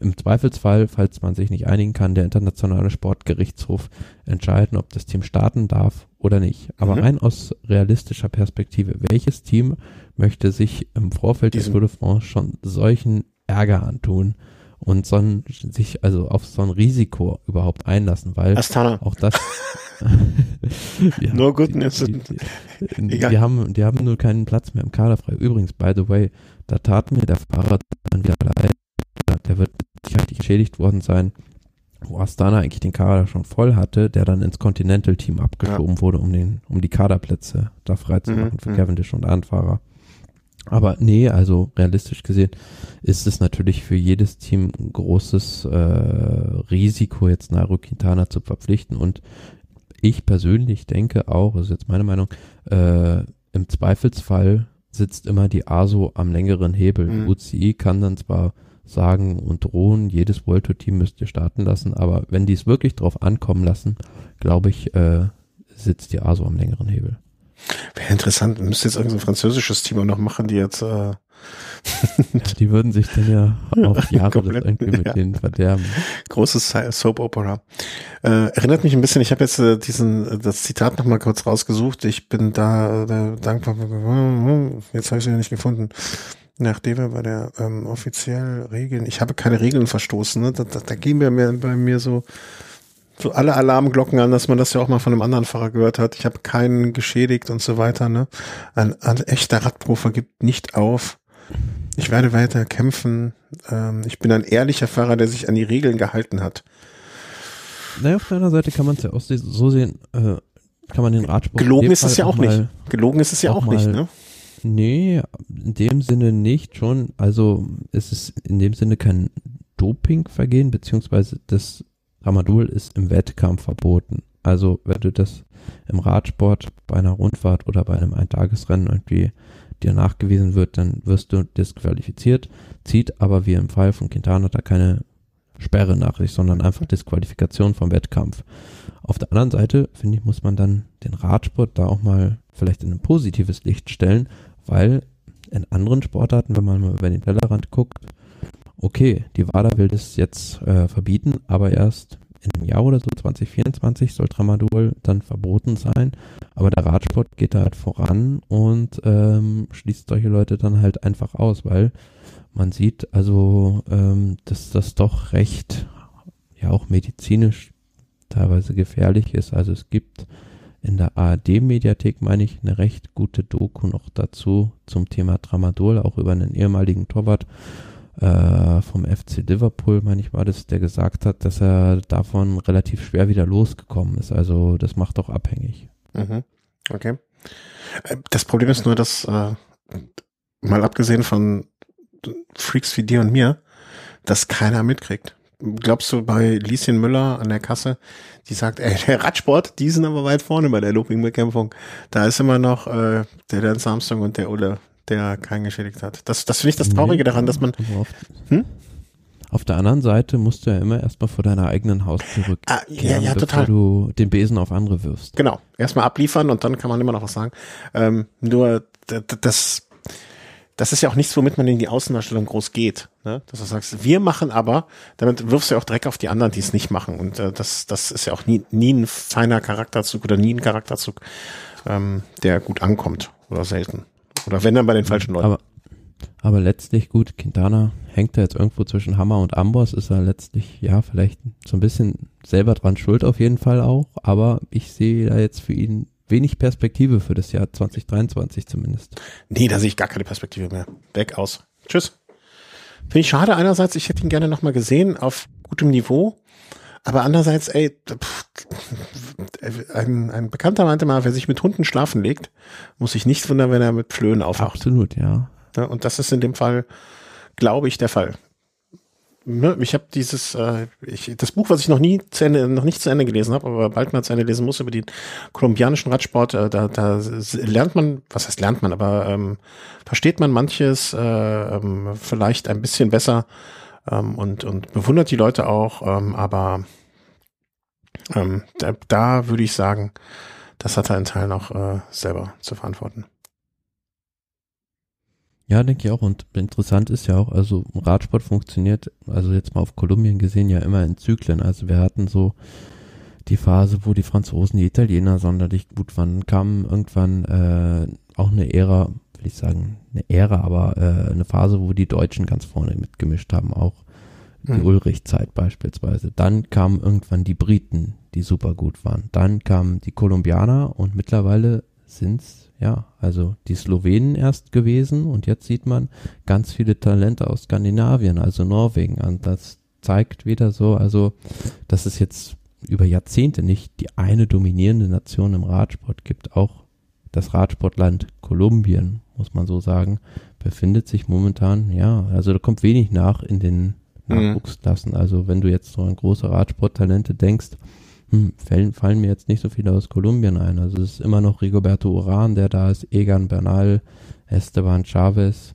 B: im Zweifelsfall, falls man sich nicht einigen kann, der internationale Sportgerichtshof entscheiden, ob das Team starten darf oder nicht. Aber mhm. rein aus realistischer Perspektive, welches Team möchte sich im Vorfeld Diesen. des Tour de France schon solchen Ärger antun und so ein, sich also auf so ein Risiko überhaupt einlassen, weil
A: Astana.
B: auch das
A: ja, nur gut die, die,
B: die, die, haben die haben nur keinen Platz mehr im Kader frei. Übrigens, by the way, da tat mir der Fahrer dann wieder leid. Der wird sicherlich geschädigt worden sein, wo Astana eigentlich den Kader schon voll hatte, der dann ins Continental Team abgeschoben ja. wurde, um den um die Kaderplätze da freizumachen mhm, für mhm. Cavendish und Anfahrer. Aber nee, also realistisch gesehen ist es natürlich für jedes Team ein großes äh, Risiko, jetzt Nairo Quintana zu verpflichten. Und ich persönlich denke auch, das ist jetzt meine Meinung, äh, im Zweifelsfall sitzt immer die ASO am längeren Hebel. Mhm. UCI kann dann zwar sagen und drohen, jedes World Tour Team müsst ihr starten lassen, aber wenn die es wirklich drauf ankommen lassen, glaube ich, äh, sitzt die ASO am längeren Hebel.
A: Wäre interessant, müsste jetzt irgendein französisches Team auch noch machen, die jetzt äh
B: ja, die würden sich dann ja auf Jahre das irgendwie mit ja. denen verderben.
A: Großes Soap Opera. Äh, erinnert mich ein bisschen, ich habe jetzt äh, diesen das Zitat nochmal kurz rausgesucht. Ich bin da äh, dankbar. Jetzt habe ich es ja nicht gefunden. Nachdem wir bei der ähm, offiziell Regeln, ich habe keine Regeln verstoßen, ne? da, da, da gehen wir mir bei mir so alle Alarmglocken an, dass man das ja auch mal von einem anderen Fahrer gehört hat. Ich habe keinen geschädigt und so weiter. Ne? Ein, ein echter Radprofer gibt nicht auf. Ich werde weiter kämpfen. Ähm, ich bin ein ehrlicher Fahrer, der sich an die Regeln gehalten hat.
B: Naja, auf deiner Seite kann man es ja auch so sehen, äh, kann man den Radsport.
A: Gelogen ist es ja auch, auch nicht. Gelogen ist es ja auch, auch nicht, ne?
B: Nee, in dem Sinne nicht schon. Also es ist in dem Sinne kein Dopingvergehen, beziehungsweise das Tramadol ist im Wettkampf verboten. Also wenn du das im Radsport bei einer Rundfahrt oder bei einem Eintagesrennen irgendwie dir nachgewiesen wird, dann wirst du disqualifiziert, zieht aber wie im Fall von Quintana da keine Sperre nach sich, sondern einfach Disqualifikation vom Wettkampf. Auf der anderen Seite, finde ich, muss man dann den Radsport da auch mal vielleicht in ein positives Licht stellen, weil in anderen Sportarten, wenn man mal über den Tellerrand guckt, okay, die WADA will das jetzt äh, verbieten, aber erst in einem Jahr oder so, 2024, soll Tramadol dann verboten sein. Aber der Radsport geht da halt voran und ähm, schließt solche Leute dann halt einfach aus, weil man sieht also, ähm, dass das doch recht, ja auch medizinisch teilweise gefährlich ist. Also es gibt in der ARD-Mediathek, meine ich, eine recht gute Doku noch dazu zum Thema Tramadol, auch über einen ehemaligen Torwart äh, vom FC Liverpool, meine ich war das, der gesagt hat, dass er davon relativ schwer wieder losgekommen ist. Also das macht auch abhängig.
A: Mhm. Okay. Äh, das Problem ist nur, dass äh, mal abgesehen von Freaks wie dir und mir, dass keiner mitkriegt. Glaubst du bei Lieschen Müller an der Kasse, die sagt, ey, der Radsport, die sind aber weit vorne bei der Looping-Bekämpfung. Da ist immer noch äh, der Dan Samsung und der Ulle der keinen geschädigt hat. Das, das finde ich das Traurige daran, dass man.
B: Hm? Auf der anderen Seite musst du ja immer erstmal vor deiner eigenen Haustür rückkehren, ah, ja, ja, bevor du den Besen auf andere wirfst.
A: Genau. Erstmal abliefern und dann kann man immer noch was sagen. Ähm, nur das, das ist ja auch nichts, womit man in die Außendarstellung groß geht. Ne? Dass du sagst, wir machen aber, damit wirfst du ja auch Dreck auf die anderen, die es nicht machen. Und äh, das, das ist ja auch nie, nie ein feiner Charakterzug oder nie ein Charakterzug, ähm, der gut ankommt oder selten. Oder wenn dann bei den falschen Leuten.
B: Aber, aber letztlich gut, Quintana hängt da jetzt irgendwo zwischen Hammer und Amboss, ist er letztlich, ja, vielleicht so ein bisschen selber dran schuld auf jeden Fall auch, aber ich sehe da jetzt für ihn wenig Perspektive für das Jahr 2023 zumindest.
A: Nee, da sehe ich gar keine Perspektive mehr. Weg aus. Tschüss. Finde ich schade einerseits, ich hätte ihn gerne nochmal gesehen auf gutem Niveau. Aber andererseits, ey, pff, ein, ein Bekannter meinte mal, wer sich mit Hunden schlafen legt, muss sich nicht wundern, wenn er mit Flöhen aufwacht.
B: Absolut, ja.
A: ja und das ist in dem Fall, glaube ich, der Fall. Ne, ich habe dieses, äh, ich, das Buch, was ich noch nie zu Ende, noch nicht zu Ende gelesen habe, aber bald mal zu Ende lesen muss über den kolumbianischen Radsport, äh, da, da lernt man, was heißt lernt man, aber ähm, versteht man manches äh, ähm, vielleicht ein bisschen besser ähm, und, und bewundert die Leute auch, ähm, aber ähm, da, da würde ich sagen, das hat er in Teilen auch äh, selber zu verantworten.
B: Ja, denke ich auch. Und interessant ist ja auch, also Radsport funktioniert, also jetzt mal auf Kolumbien gesehen, ja immer in Zyklen. Also wir hatten so die Phase, wo die Franzosen, die Italiener sonderlich gut waren. Kam irgendwann äh, auch eine Ära, will ich sagen, eine Ära, aber äh, eine Phase, wo die Deutschen ganz vorne mitgemischt haben, auch die mhm. Ulrich-Zeit beispielsweise. Dann kamen irgendwann die Briten, die super gut waren. Dann kamen die Kolumbianer und mittlerweile sind's ja, also die Slowenen erst gewesen und jetzt sieht man ganz viele Talente aus Skandinavien, also Norwegen. Und das zeigt wieder so, also dass es jetzt über Jahrzehnte nicht die eine dominierende Nation im Radsport gibt. Auch das Radsportland Kolumbien, muss man so sagen, befindet sich momentan, ja, also da kommt wenig nach in den mhm. Nachwuchsklassen. Also wenn du jetzt so an große Radsporttalente denkst, hm, fallen, fallen mir jetzt nicht so viele aus Kolumbien ein. Also es ist immer noch Rigoberto Uran, der da ist, Egan Bernal, Esteban Chavez.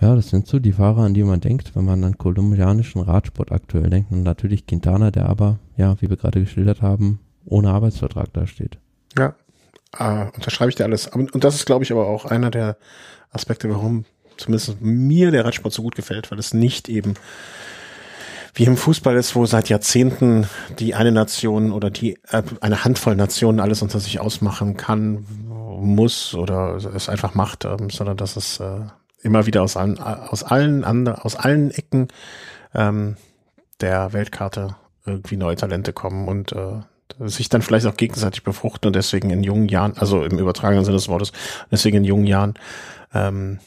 B: Ja, das sind so die Fahrer, an die man denkt, wenn man an kolumbianischen Radsport aktuell denkt. Und natürlich Quintana, der aber, ja, wie wir gerade geschildert haben, ohne Arbeitsvertrag da steht.
A: Ja, äh, unterschreibe ich dir alles. Und das ist, glaube ich, aber auch einer der Aspekte, warum zumindest mir der Radsport so gut gefällt, weil es nicht eben wie im Fußball ist, wo seit Jahrzehnten die eine Nation oder die äh, eine Handvoll Nationen alles unter sich ausmachen kann, muss oder es einfach macht, ähm, sondern dass es äh, immer wieder aus allen aus allen aus allen Ecken ähm, der Weltkarte irgendwie neue Talente kommen und äh, sich dann vielleicht auch gegenseitig befruchten und deswegen in jungen Jahren, also im übertragenen Sinne des Wortes, deswegen in jungen Jahren ähm,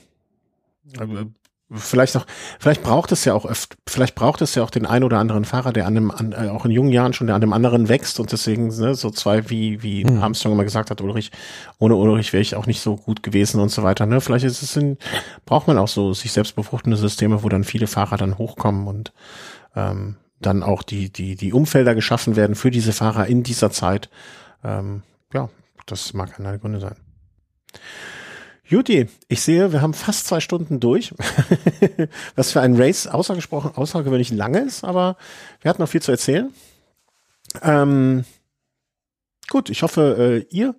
A: Vielleicht auch, vielleicht braucht es ja auch öfter, vielleicht braucht es ja auch den ein oder anderen Fahrer, der an einem, an, äh, auch in jungen Jahren schon, der an dem anderen wächst und deswegen, ne, so zwei, wie, wie mhm. Armstrong immer gesagt hat, Ulrich, ohne Ulrich wäre ich auch nicht so gut gewesen und so weiter, ne. Vielleicht ist es in, braucht man auch so sich selbst befruchtende Systeme, wo dann viele Fahrer dann hochkommen und, ähm, dann auch die, die, die Umfelder geschaffen werden für diese Fahrer in dieser Zeit. Ähm, ja, das mag einer der Gründe sein. Juti, ich sehe, wir haben fast zwei Stunden durch. Was für ein Race außergesprochen, außergewöhnlich lange ist, aber wir hatten noch viel zu erzählen. Ähm, gut, ich hoffe, äh, ihr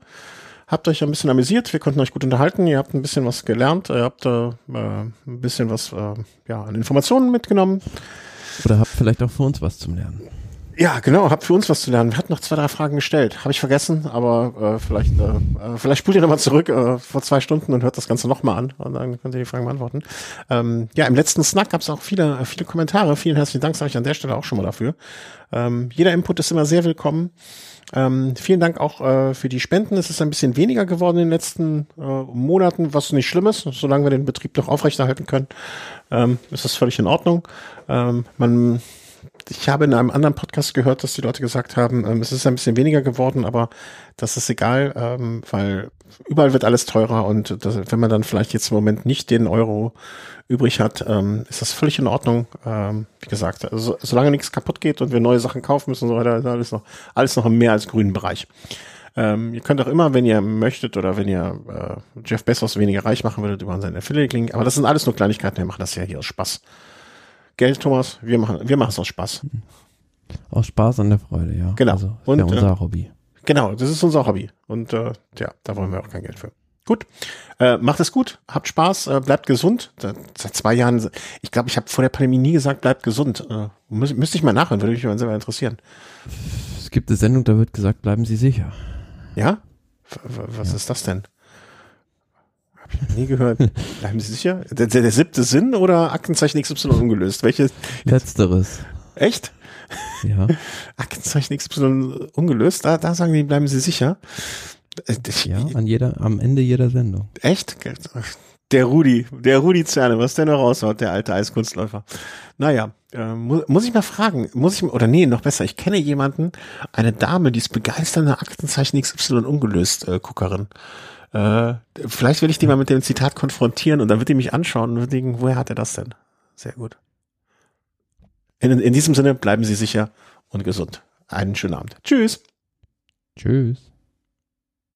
A: habt euch ein bisschen amüsiert. Wir konnten euch gut unterhalten. Ihr habt ein bisschen was gelernt. Ihr habt äh, ein bisschen was äh, ja, an Informationen mitgenommen.
B: Oder habt vielleicht auch für uns was zum Lernen.
A: Ja, genau, hab für uns was zu lernen. Wir hatten noch zwei, drei Fragen gestellt. Habe ich vergessen, aber äh, vielleicht, äh, äh vielleicht spult ihr nochmal zurück äh, vor zwei Stunden und hört das Ganze nochmal an und dann könnt ihr die Fragen beantworten. Ähm, ja, im letzten Snack gab es auch viele, viele Kommentare. Vielen herzlichen Dank, sage ich an der Stelle auch schon mal dafür. Ähm, jeder Input ist immer sehr willkommen. Ähm, vielen Dank auch äh, für die Spenden. Es ist ein bisschen weniger geworden in den letzten äh, Monaten, was nicht schlimm ist. Solange wir den Betrieb noch aufrechterhalten können, ähm, ist das völlig in Ordnung. Ähm, man ich habe in einem anderen Podcast gehört, dass die Leute gesagt haben, ähm, es ist ein bisschen weniger geworden, aber das ist egal, ähm, weil überall wird alles teurer und das, wenn man dann vielleicht jetzt im Moment nicht den Euro übrig hat, ähm, ist das völlig in Ordnung. Ähm, wie gesagt, also, solange nichts kaputt geht und wir neue Sachen kaufen müssen und so weiter, ist alles noch, alles noch im mehr als grünen Bereich. Ähm, ihr könnt auch immer, wenn ihr möchtet oder wenn ihr äh, Jeff Bezos weniger reich machen würdet, über seinen Affiliate-Link, aber das sind alles nur Kleinigkeiten, wir machen das ja hier aus Spaß. Geld, Thomas, wir machen, wir machen es aus Spaß.
B: Aus Spaß an der Freude, ja.
A: Genau. Also,
B: und, ja unser äh, Hobby.
A: Genau, das ist unser Hobby. Und äh, ja, da wollen wir auch kein Geld für. Gut, äh, macht es gut, habt Spaß, äh, bleibt gesund. Seit zwei Jahren, ich glaube, ich habe vor der Pandemie nie gesagt, bleibt gesund. Äh, müß, müsste ich mal nachhören, würde mich mal selber interessieren.
B: Es gibt eine Sendung, da wird gesagt, bleiben Sie sicher.
A: Ja? Was ja. ist das denn? Hab ich nie gehört. Bleiben Sie sicher? Der, der, der siebte Sinn oder Aktenzeichen XY ungelöst? Welche?
B: Letzteres.
A: Echt?
B: Ja.
A: Aktenzeichen XY ungelöst, da, da sagen die, bleiben Sie sicher.
B: Äh, ja, an jeder, am Ende jeder Sendung.
A: Echt? Der Rudi, der Rudi Zerne, was der noch raushaut, der alte Eiskunstläufer. Naja, äh, mu muss ich mal fragen, muss ich, oder nee, noch besser, ich kenne jemanden, eine Dame, die ist begeisternde Aktenzeichen XY ungelöst äh, Guckerin. Äh, vielleicht will ich die mal mit dem Zitat konfrontieren und dann wird die mich anschauen und wird denken, woher hat er das denn? Sehr gut. In, in diesem Sinne bleiben Sie sicher und gesund. Einen schönen Abend. Tschüss.
B: Tschüss.